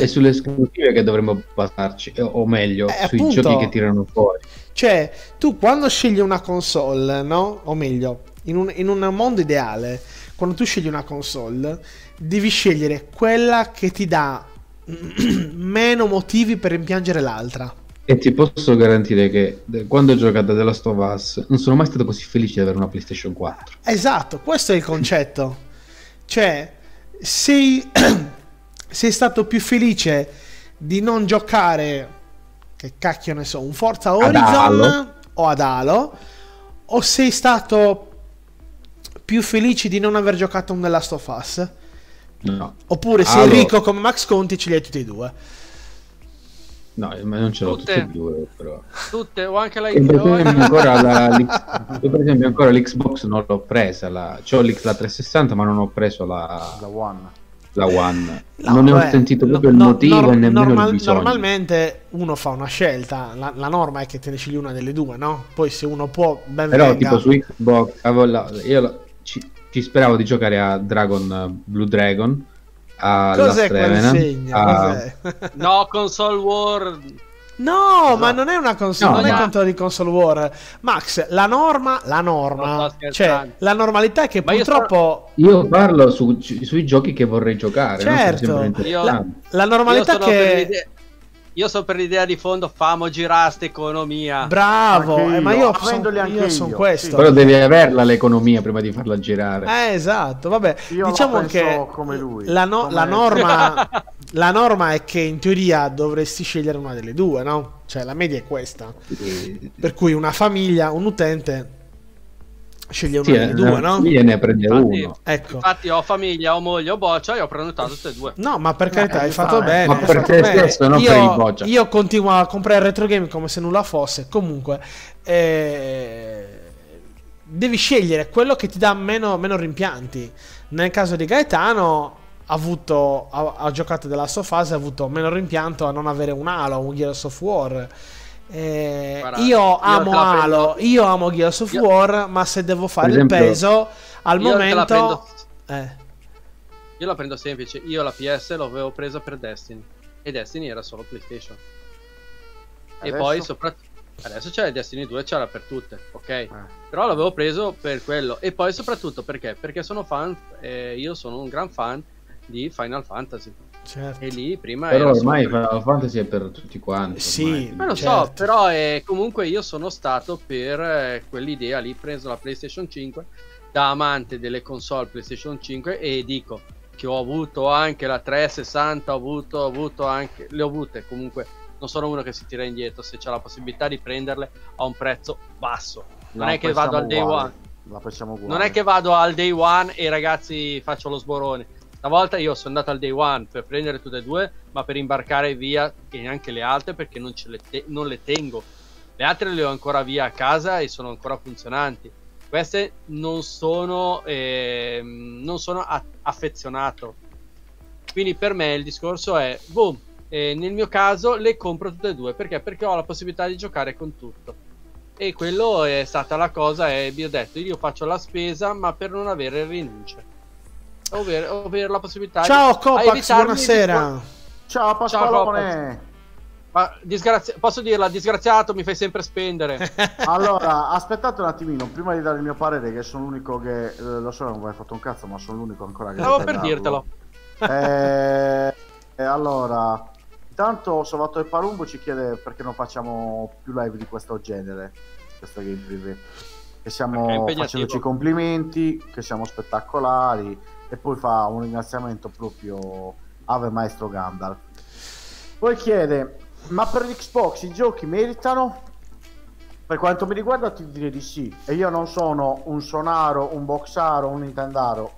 è sulle esclusive che dovremmo basarci, o- o meglio, Eh, sui appunto. giochi che tirano fuori. Cioè, tu quando scegli una console, no? O meglio, in un, in un mondo ideale, quando tu scegli una console, devi scegliere quella che ti dà meno motivi per rimpiangere l'altra. E ti posso garantire che quando ho giocato a The Last of Us non sono mai stato così felice di avere una PlayStation 4. Esatto, questo è il concetto. Cioè, sei, sei stato più felice di non giocare, che cacchio ne so, un Forza Ad Horizon Halo. o ad Halo, o sei stato più felice di non aver giocato un The Last of Us? No, Oppure sei Halo. ricco come Max Conti e ce li hai tutti e due. no, ma non ce l'ho Tutte. tutte e due, però. Tutte, o anche la E per esempio ancora, la, per esempio ancora l'Xbox non l'ho presa, la, c'ho l'X la 360 ma non ho preso la, La One. la One. No, non ne ho sentito no- proprio il no- motivo nor- e nemmeno normal- il bisogno. Normalmente uno fa una scelta, la, la norma è che te ne scegli una delle due, no? Poi se uno può, ben Però venga. tipo su Xbox avevo la- io la- ci, speravo di giocare a Dragon eh, Blue Dragon a Cos'è quel Revenant, segno? a- Cos'è? No, console war. No, ma non è una console, No, non è ma- contro di console war. Max, la norma, la norma, cioè la normalità è che Ma io purtroppo Io parlo su- sui giochi che vorrei giocare, no? Certo. Sono interessanti. la Io normalità sono, per che io so per l'idea di fondo, famo girare sta economia. bravo, Anche eh, ma io, io sono anche son io, questo. sì. Però devi averla l'economia prima di farla girare. Eh, esatto, vabbè, Io diciamo che come lui, La, no- come- la norma la norma è che in teoria dovresti scegliere una delle due, no? Cioè la media è questa. Sì, Per cui una famiglia, un utente sceglie una sì, delle eh, due, no? Io ne prende Infatti- uno. Ecco. Infatti ho famiglia, ho moglie, ho boccia e ho prenotato tutte e due. No, ma per carità, Eh, hai fatto ma- bene. ma per te stesso, non io, per il boccia. Io continuo a comprare retro game come se nulla fosse. Comunque, eh, devi scegliere quello che ti dà meno, meno rimpianti. Nel caso di Gaetano, ha, avuto, ha, ha giocato della sua fase, ha avuto meno rimpianto a non avere un Halo, un Gears of War. Eh, io io amo prendo- Halo, io amo Gears of Io- War, ma se devo fare esempio- il peso al Io te la momento... prendo- Eh. Io la prendo semplice, io la PS l'avevo presa per Destiny e Destiny era solo PlayStation. E Adesso? poi soprattutto adesso c'è Destiny 2 c'era per tutte, ok? Eh. Però l'avevo preso per quello e poi soprattutto perché? Perché sono fan eh, io sono un gran fan di Final Fantasy Certo. e lì prima Però era ormai solo- Final Fantasy è per tutti quanti. Sì. Ma lo so, Certo. però eh, comunque io sono stato per eh, quell'idea lì, preso la PlayStation 5 da amante delle console PlayStation 5 e dico che ho avuto anche la 360, ho avuto, ho avuto anche, le ho avute comunque, non sono uno che si tira indietro se c'è la possibilità di prenderle a un prezzo basso. Non La è che vado al day uguale. one. La facciamo uguale. Non è che vado al day one e ragazzi faccio lo sborone. Stavolta io sono andato al day one per prendere tutte e due, ma per imbarcare via e neanche le altre perché non, le te- non le tengo. Le altre le ho ancora via a casa e sono ancora funzionanti. Queste non sono, ehm, non sono a- affezionato. Quindi per me il discorso è, boom, eh, nel mio caso le compro tutte e due perché? Perché ho la possibilità di giocare con tutto. E quello è stata la cosa e vi ho detto io faccio la spesa ma per non avere rinunce. Ovvero, ovvero la possibilità Ciao di Copax, buonasera. Ciao Pasqualone! Ma disgrazia- posso dirla, disgraziato mi fai sempre spendere. allora, aspettate un attimino, prima di dare il mio parere, che sono l'unico che... eh, lo so, non vi hai fatto un cazzo, ma sono l'unico ancora che... Stavo per darlo. dirtelo. Eh, e allora, intanto Salvatore Palumbo ci chiede perché non facciamo più live di questo genere, questo game preview. Che stiamo facendoci complimenti, che siamo spettacolari e poi fa un ringraziamento proprio Ave Maestro Gandalf. Poi chiede, ma per l'Xbox i giochi meritano? Per quanto mi riguarda ti direi di sì. E io non sono un sonaro, un boxaro, un nintendaro.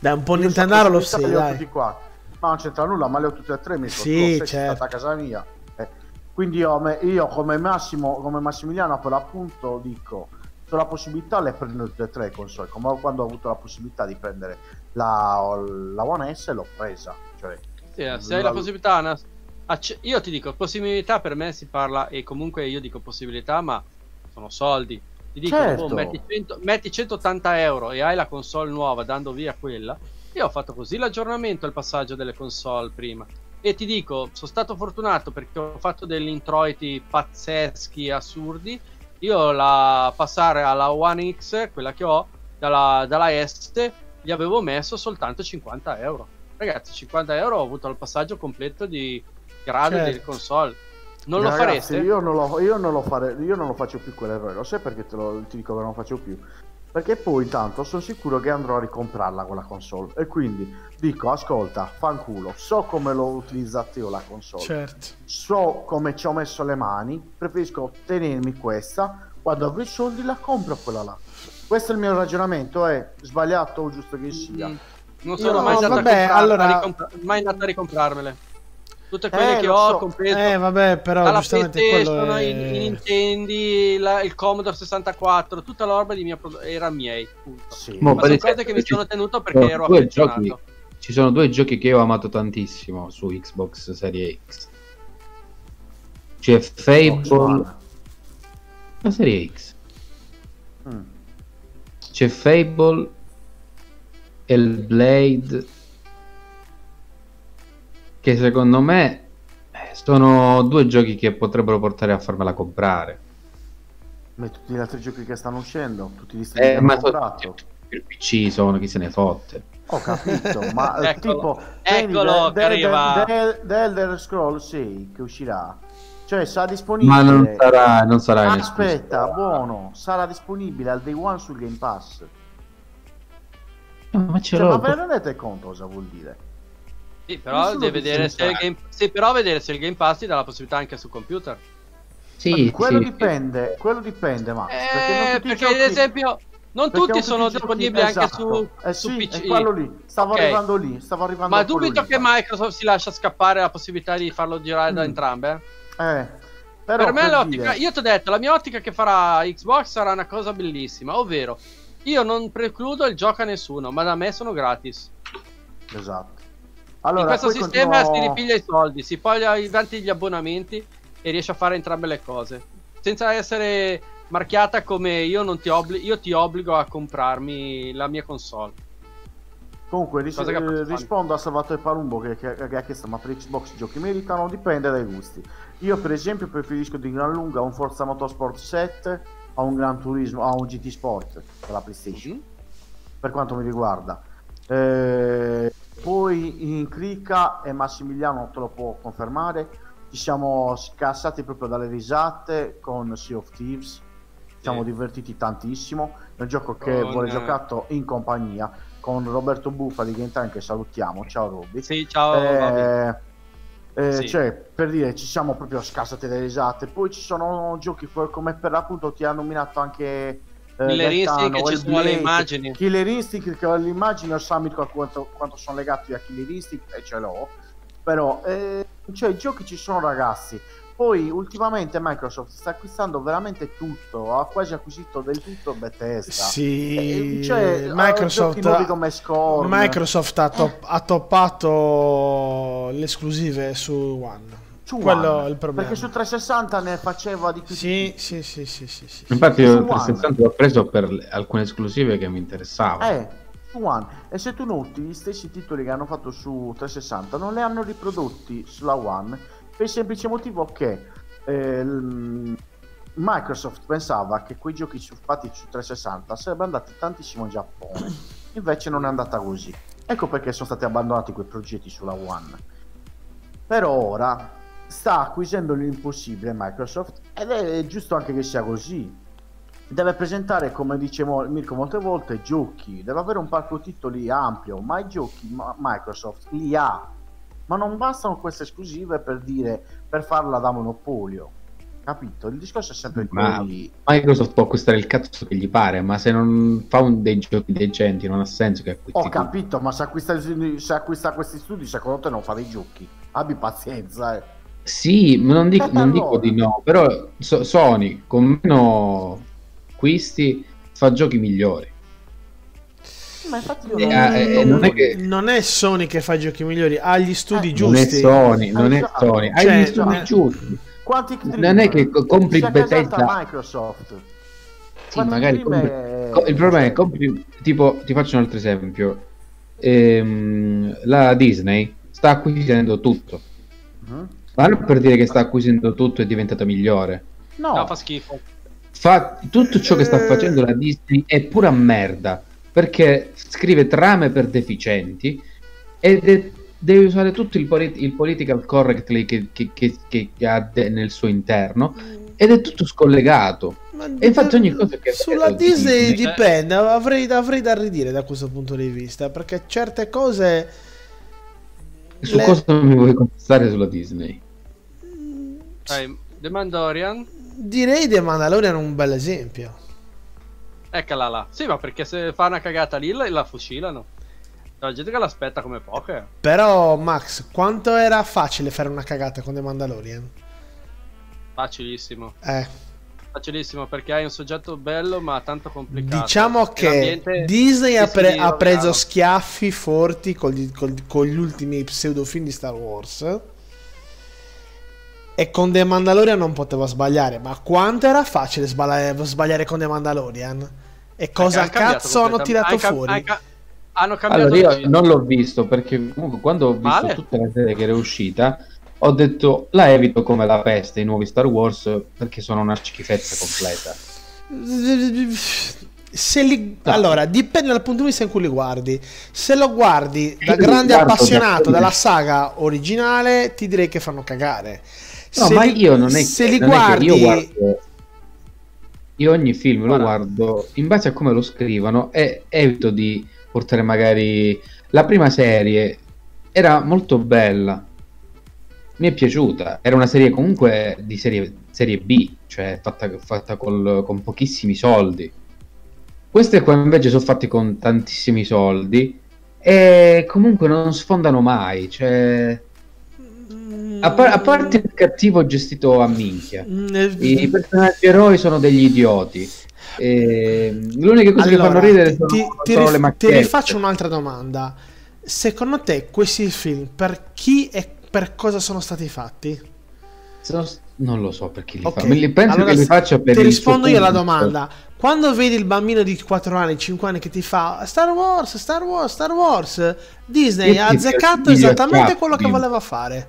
Dai, un po' Io Nintendaro lo sei, dai. Ma non c'entra nulla, ma le ho tutte e tre. Mi sono Sì, certo. a casa mia. Eh, Quindi io, io come Massimo, come Massimiliano per l'appunto dico, se ho la possibilità le prendo tutte e tre console, come quando ho avuto la possibilità di prendere la, la One S l'ho presa. Cioè, Sì, se hai la possibilità, una- acce- io ti dico, possibilità per me si parla, e comunque io dico possibilità, ma sono soldi. Ti dico, Certo. boh, metti, 100 metti 180 euro e hai la console nuova dando via quella, Io ho fatto così l'aggiornamento, il passaggio delle console prima. E ti dico, sono stato fortunato perché ho fatto degli introiti pazzeschi, assurdi. Io la passare alla One X, quella che ho, dalla, dalla Est, gli avevo messo soltanto 50 euro. Ragazzi, 50 euro ho avuto il passaggio completo di grado Certo. di console. Non lo Ragazzi, fareste? Io non lo, io non lo fare- io non lo faccio più quell'errore. Lo sai perché te lo, ti dico che non lo faccio più? Perché poi intanto sono sicuro che andrò a ricomprarla quella console. E quindi dico, ascolta, fanculo, so come l'ho utilizzata io la console. Certo. So come ci ho messo le mani. Preferisco tenermi questa. Quando avrò i soldi la compro quella là. Questo è il mio ragionamento, è sbagliato o giusto che sia. Mm, Non Io sono no, mai, andato vabbè, a allora- a mai andato a ricomprarmele. Tutte quelle Eh, che ho, so. compreso Eh, vabbè, però giustamente quello è... i, Nintendi, la- il Commodore 64, tutta la roba di mia pro- era miei. punto. Sì. Mo, Ma per sono cose che mi ci- sono tenuto perché ero due affezionato. giochi- Ci sono due giochi che io ho amato tantissimo su Xbox Serie X. C'è Fable, Xbox la Serie X. C'è Fable e il Blade che secondo me eh, sono due giochi che potrebbero portare a farmela comprare. Ma tutti gli altri giochi che stanno uscendo, tutti gli stili Eh, che ma comprato. il PC sono chi se ne fotte. Ho capito, ma Eccolo. tipo Eccolo The- arriva. The- The Elder Scroll 6 che uscirà. Cioè sarà disponibile. Ma non sarà, non sarà in Aspetta, esclusiva. buono, sarà disponibile al day one sul Game Pass. Ma ce Cioè, ma l'ho. ve ne rendete conto cosa vuol dire? Sì, però deve vedere se il game... sì, però vedere se il Game Pass ti dà la possibilità anche su computer. Sì, quello sì. dipende, quello dipende, Max. perché non Eh, perché giochi- ad esempio non perché tutti sono disponibili anche esatto. su, eh su sì, PC. è quello lì. Stavo Ok. arrivando lì, stavo arrivando Ma dubito lì, che. Microsoft si lascia scappare la possibilità di farlo girare da Mm. entrambe. Eh? Però per me per l'ottica, dire- io ti ho detto, la mia ottica che farà Xbox sarà una cosa bellissima, ovvero io non precludo il gioco a nessuno, ma da me sono gratis. Esatto. Allora, In questo sistema continuo- si ripiglia i soldi, si poglia i tanti gli abbonamenti e riesce a fare entrambe le cose. Senza essere marchiata come io, non ti, obbli- io ti obbligo a comprarmi la mia console. Comunque ris- rispondo a Salvatore Palumbo che, che- che ha chiesto ma per Xbox i giochi meritano dipende dai gusti io per esempio preferisco di gran lunga un Forza Motorsport 7 a un Gran Turismo a un GT Sport per la PlayStation Mhm. per quanto mi riguarda Eh, poi in Crica e Massimiliano te lo può confermare ci siamo scassati proprio dalle risate con Sea of Thieves ci siamo Sì. divertiti tantissimo è un gioco che Con, vuole eh, giocato in compagnia con Roberto Buffa di Game Time che salutiamo ciao Robby Sì, ciao. Eh, eh, Sì. cioè per dire ci siamo proprio scassati delle risate poi ci sono giochi co- come per l'appunto ti ha nominato anche eh, Killer Instinct, che ci sono le immagini. Killer Instinct che ho l'immagine so Mirko, quanto, quanto sono legati a Killer Instinct e ce l'ho però eh, cioè i giochi ci sono ragazzi poi ultimamente Microsoft sta acquistando veramente tutto ha quasi acquisito del tutto Bethesda Sì, Eh, cioè, Microsoft, Scorn Microsoft ha, top- ha toppato le esclusive su One. Su Quello One, è il problema. Perché su 360 ne faceva di più. Sì, sì, sì, sì, sì, sì. Infatti io Su il One. 360 l'ho preso per alcune esclusive che mi interessavano. Eh, su One. E se tu noti, gli stessi titoli che hanno fatto su 360 non li hanno riprodotti sulla One per il semplice motivo che eh, Microsoft pensava che quei giochi fatti su 360 sarebbero andati tantissimo in Giappone. Invece non è andata così. Ecco perché sono stati abbandonati quei progetti sulla One. Per ora sta acquisendo l'impossibile Microsoft ed è giusto anche che sia così. Deve presentare, come dice Mo- Mirko molte volte, giochi, deve avere un parco titoli ampio, ma i giochi Microsoft li ha. Ma non bastano queste esclusive per dire per farla da monopolio. Capito? Il discorso è sempre Ma- quello lì. Microsoft può acquistare il cazzo che gli pare, ma se non fa un dei giochi decenti non ha senso che acquisti Ho capito, ma se acquista, se acquista questi studi, secondo te non fa dei giochi? Abbi pazienza, eh. Sì, ma non dico, non dico di no, però So- Sony con meno acquisti fa giochi migliori. Ma infatti io Eh, non, eh, non è che- Non è Sony che fa i giochi migliori, ha gli studi Eh, Non è giusti. Sony, non è Esatto. Sony, Cioè, gli studi eh, giusti. Quanti Non è che co- compri Bethesda. Microsoft. Sì, Quanti magari compri- è- il problema è compri tipo ti faccio un altro esempio. ehm, la Disney sta acquisendo tutto. Ma non per dire che sta acquisendo tutto è diventata migliore. No, No, fa schifo. Fa tutto ciò che sta facendo la Disney è pura merda. Perché scrive trame per deficienti ed è- deve usare tutto il, polit- il political correctly che, che- che- che ha de- nel suo interno ed è tutto scollegato. Ma E infatti ogni cosa che sulla di Disney Disney- dipende, avrei, avrei da ridire da questo punto di vista, perché certe cose... Su le- cosa mi vuoi contestare sulla Disney? Dai, The Mandalorian, Direi The Mandalorian è un bel esempio. Eccola là. Sì, ma perché se fa una cagata lì la, la fucilano. C'è la gente che l'aspetta come poche. Però, Max, quanto era facile fare una cagata con The Mandalorian? Facilissimo. Eh, Facilissimo perché hai un soggetto bello ma tanto complicato. diciamo che Disney ha, pre- ha preso schiaffi forti con gli, con- con gli ultimi pseudofilm di Star Wars. E con The Mandalorian non poteva sbagliare. Ma quanto era facile sbagliare, sbagliare con The Mandalorian? E cosa Ha cambiato cazzo hanno tirato hai fuori? hai ca- hanno cambiato Allora, io non l'ho visto perché comunque quando ho visto Male? tutta la serie che era uscita ho detto la evito come la peste i nuovi Star Wars perché sono una schifezza completa. Se li... No. Allora, dipende dal punto di vista in cui li guardi. Se lo guardi da grande appassionato della saga originale, ti direi che fanno cagare. No, se ma li, io non è se li guardi, io guardo io ogni film lo guardo in base a come lo scrivono e evito di portare magari la prima serie era molto bella. Mi è piaciuta, era una serie comunque di serie, serie B, cioè fatta, fatta col- con pochissimi soldi. Queste qua invece sono fatte con tantissimi soldi e comunque non sfondano mai, cioè a, par- a parte il cattivo gestito a minchia. Mm, eh, I, personaggi eroi sono degli idioti. E, l'unica cosa che Allora, fanno ridere sono, ti, ti sono rif- le ti macchiette. rifaccio un'altra domanda. Secondo te questi film per chi e per cosa sono stati fatti? Sono- Non lo so per chi li Ok, fa. Me li penso allora che li faccia per Ti rispondo io alla domanda. Quando vedi il bambino di 4 anni, 5 anni che ti fa Star Wars, Star Wars, Star Wars, Disney Io ha azzeccato esattamente schiaffi, quello che bimbo. voleva fare.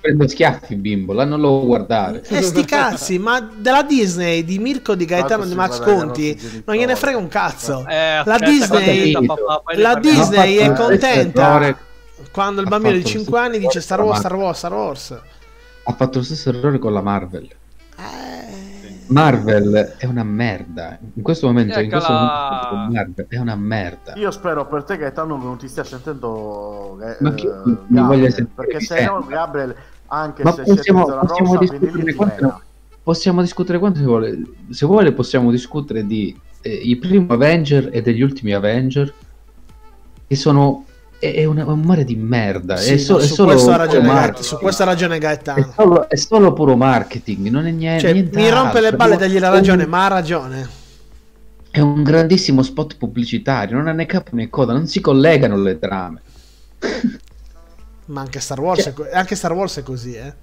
Prendo schiaffi, bimbo. Là non lo guardare. E sti cazzi, ma della Disney, di Mirko, di Gaetano, di Max Conti, non gliene frega un cazzo. Eh, La Disney- La. Disney è contenta quando il bambino di fatto lo 5 anni dice Star Wars, Star Wars, Star Wars. Ha fatto lo stesso errore con la Marvel. Eh, Marvel è una merda. In questo momento, in questo momento Marvel è una merda. Io spero per te Gaetano che non ti stia sentendo eh, Ma chi- eh, mi Gabriel, voglia sentire perché se no Gabriel anche Ma se possiamo, c'è zona possiamo rossa discutere quanto, possiamo discutere quanto si vuole. Se vuole, possiamo discutere di eh, i primi Avenger e degli ultimi Avenger. Che sono. È, è una- un mare di merda. sì, è, so- no, è su, solo questo ragione marketing. su questo ha ragione È Gaetano. solo, è solo puro marketing. Non è niente. Cioè, mi rompe le balle dargli la ragione, ma ha ragione. È un grandissimo spot pubblicitario. Non ha né capo né coda. Non si collegano le trame. Ma anche Star Wars, è, co- anche Star Wars è così, eh.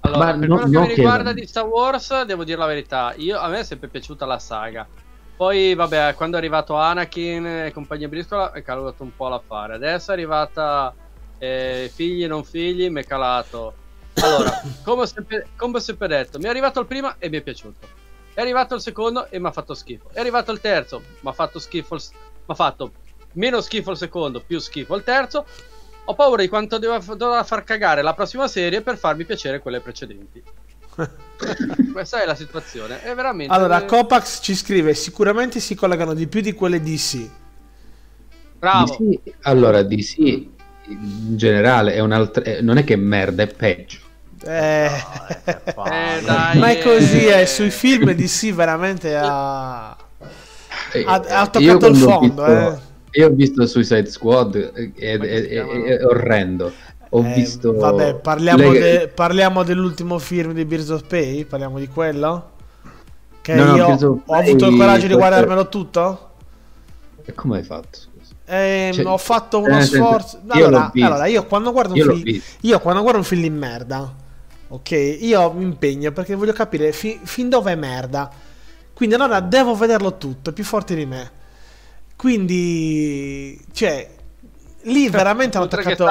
Allora, Ma per no- quello che no mi che- riguarda di Star Wars, devo dire la verità. Io, a me è sempre piaciuta la saga. Poi, vabbè, quando è arrivato Anakin e compagnia briscola, è calato un po' l'affare. Adesso è arrivata eh, figli e non figli, mi è calato. Allora, come ho, sempre, come ho sempre detto, mi è arrivato il primo e mi è piaciuto. È arrivato il secondo e mi ha fatto schifo. È arrivato il terzo, mi ha fatto schifo. Mi ha fatto meno schifo il secondo, più schifo il terzo. Ho paura di quanto dovrà far cagare la prossima serie per farmi piacere quelle precedenti. Questa è la situazione. È veramente. Allora, eh, Copax ci scrive: sicuramente si collegano di più di quelle DC. Bravo. DC allora, DC in generale è un'altra. eh, Non è che è merda, è peggio. Eh, che palle. Eh, dai, ma è così, eh. eh, sui film DC veramente ha, Eh, ha, ha toccato il fondo. visto- eh. Io ho visto Suicide Squad eh, ed è, è- è orrendo. Ho Eh, visto. Vabbè, parliamo, le- de- parliamo dell'ultimo film di Birds of Prey? Parliamo di quello? Che No, no, io of ho avuto il coraggio di guardarmelo tutto? E come hai fatto? Ehm, Cioè, ho fatto eh, uno nel senso, sforzo. io Allora, io quando guardo un Io l'ho film. Io quando guardo un film di merda, ok, io mi impegno perché voglio capire fi- fin dove è merda. Quindi allora devo vederlo tutto, è più forte di me. Quindi, cioè, lì veramente hanno toccato...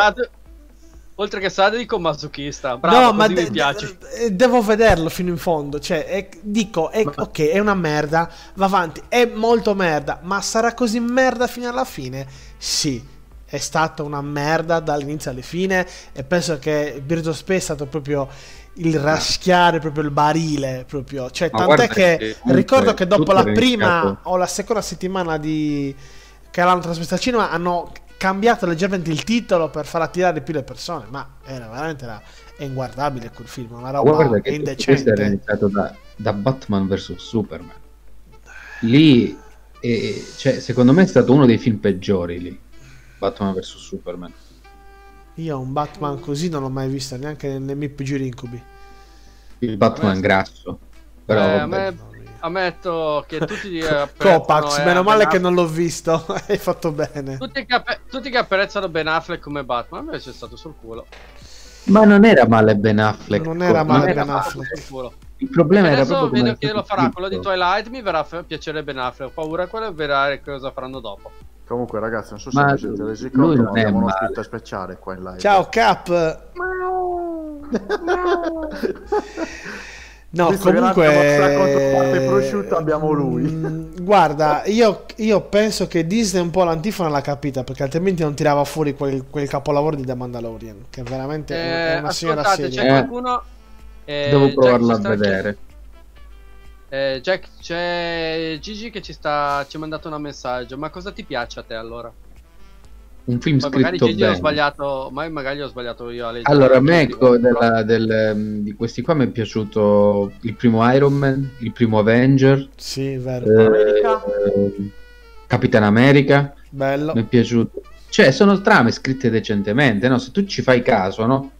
oltre che sadico masochista. Bravo, no, ma de- mi piace. de- devo vederlo fino in fondo. Cioè, è- dico, è- ok, è una merda. Va avanti, è molto merda. Ma sarà così merda fino alla fine? Sì, è stata una merda dall'inizio alla fine. E penso che Birds of Space è stato proprio il raschiare proprio il barile. Proprio. Cioè, Ma tant'è guarda che che ricordo che dopo la prima o la seconda settimana di che l'hanno trasmesso al cinema hanno cambiato leggermente il titolo per far attirare più le persone. Ma era veramente era- è inguardabile quel film, una Ma roba guarda che tutto questo era indecente. iniziato da, da Batman vs Superman. Lì, eh, cioè, secondo me è stato uno dei film peggiori lì. Batman vs Superman. Io un Batman così non l'ho mai visto neanche nei miei peggiori incubi. Il Batman Eh, grasso. Però Eh, a vabbè. me ammetto che tutti Copax, eh, meno male che non l'ho visto. Hai fatto bene. Tutti che, app- tutti che apprezzano Ben Affleck come Batman, invece è stato sul culo. Ma non era male Ben Affleck. Non era male era- Ben Affleck. Sul culo. Il problema era Adesso proprio vedo come che lo farà quello di. Twilight, mi verrà f- piacere Ben Affleck. Ho paura quello e vedrà cosa faranno dopo. Comunque, ragazzi, non so se vi siete resi conto, non ma abbiamo uno ospite speciale qua in live. Ciao Cap. No, Visto che comunque contro parte prosciutto abbiamo lui. Mm, Guarda, io, io penso che Disney un po' l'antifona l'ha capita perché altrimenti non tirava fuori quel, quel capolavoro di The Mandalorian, che veramente è Eh, una signora ascoltate, c'è serie. Eh, qualcuno. eh, Devo Jack a vedere. eh, Jack, c'è Gigi che ci sta ci ha mandato un messaggio. Ma cosa ti piace a te allora? Un film Poi magari scritto ho bene. sbagliato, ma magari ho sbagliato io a leggere. Allora, a me ecco, della- del, di questi qua mi è piaciuto il primo Iron Man, il primo Avenger, Sì, vero. eh, eh, Capitan America, Bello. mi è piaciuto. Cioè, sono trame scritte decentemente, no? Se tu ci fai caso, no?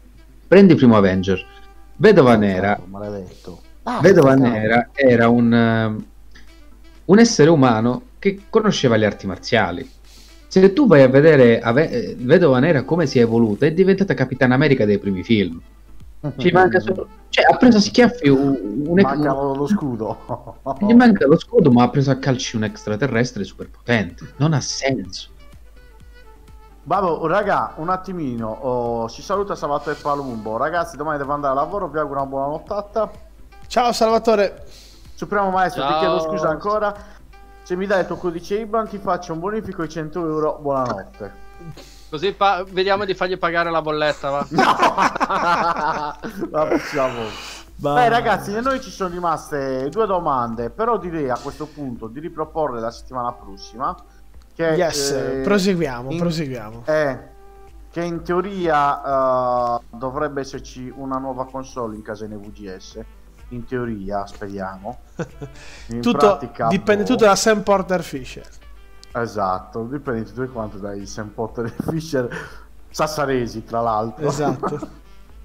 Prendi il primo Avenger. Vedova Nera, Maledetto. Ah, Vedova. Nera era un, ehm, un essere umano che conosceva le arti marziali. Se tu vai a vedere Ave- eh, Vedova Nera come si è evoluta, è diventata Capitan America dei primi film. Ci manca solo... Cioè, ha preso a schiaffi un, un- Manca lo scudo. Gli manca lo scudo, ma ha preso a calci un extraterrestre super potente. Non ha senso. Vabbè, raga, un attimino. oh, si saluta Salvatore Palumbo. Ragazzi, domani devo andare a lavoro. Vi auguro una buona nottata. Ciao Salvatore. Supremo Maestro, ti Ciao. chiedo scusa ancora. Se mi dai il tuo codice IBAN, ti faccio un bonifico di 100 euro. Buonanotte. Così pa- vediamo di fargli pagare la bolletta, va. La facciamo. Bah. Beh, ragazzi, a noi ci sono rimaste due domande. Però direi a questo punto di riproporre la settimana prossima. Che, Yes, eh, proseguiamo, in- proseguiamo. è che in teoria eh, dovrebbe esserci una nuova console in casa NVGS. In teoria, speriamo. In tutto, pratica, dipende boh. tutto da Sam Porter Fisher. Esatto, dipende tutto quanto dai Sam Potter e Fisher Sassaresi, tra l'altro. Esatto.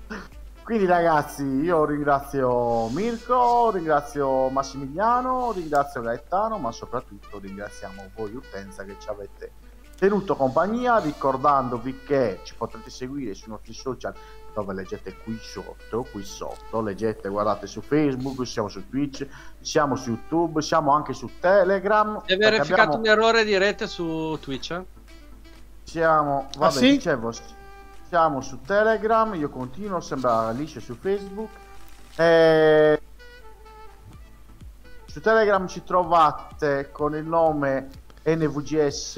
Quindi ragazzi, io ringrazio Mirko, ringrazio Massimiliano, ringrazio Gaetano, ma soprattutto ringraziamo voi utenza che ci avete tenuto compagnia, ricordandovi che ci potrete seguire sui nostri social dove leggete qui sotto, qui sotto, leggete, guardate su Facebook, siamo su Twitch, siamo su YouTube, siamo anche su Telegram. Si è verificato abbiamo- un errore di rete su Twitch? eh? siamo, vabbè, sì? dicevo, siamo su Telegram, io continuo, sembra liscio su Facebook. Eh, su Telegram ci trovate con il nome NVGS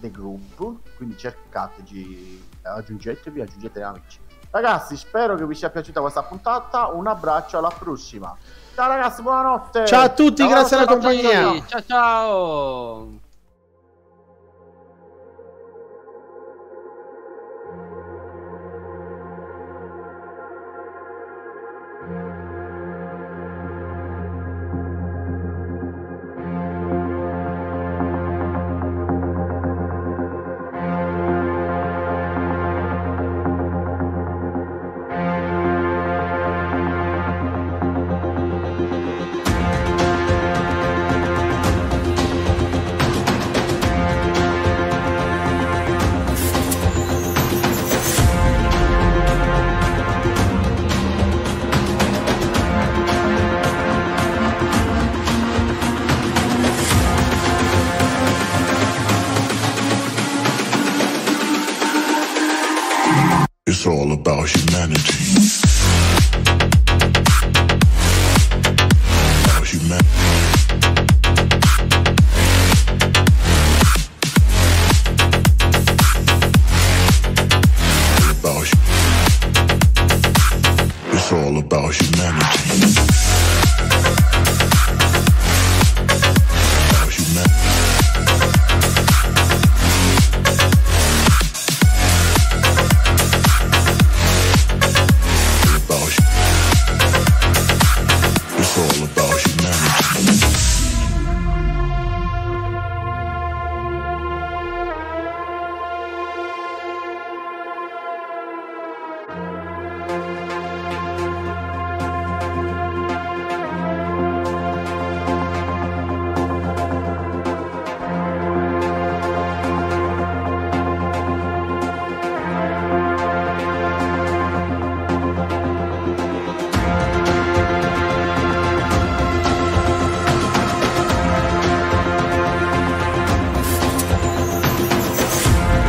The Group, quindi cercateci, aggiungetevi, aggiungete amici. Ragazzi, spero che vi sia piaciuta questa puntata, un abbraccio, alla prossima. Ciao ragazzi, buonanotte. Ciao a tutti, Ciao, grazie alla compagnia. ciao. Ciao ciao!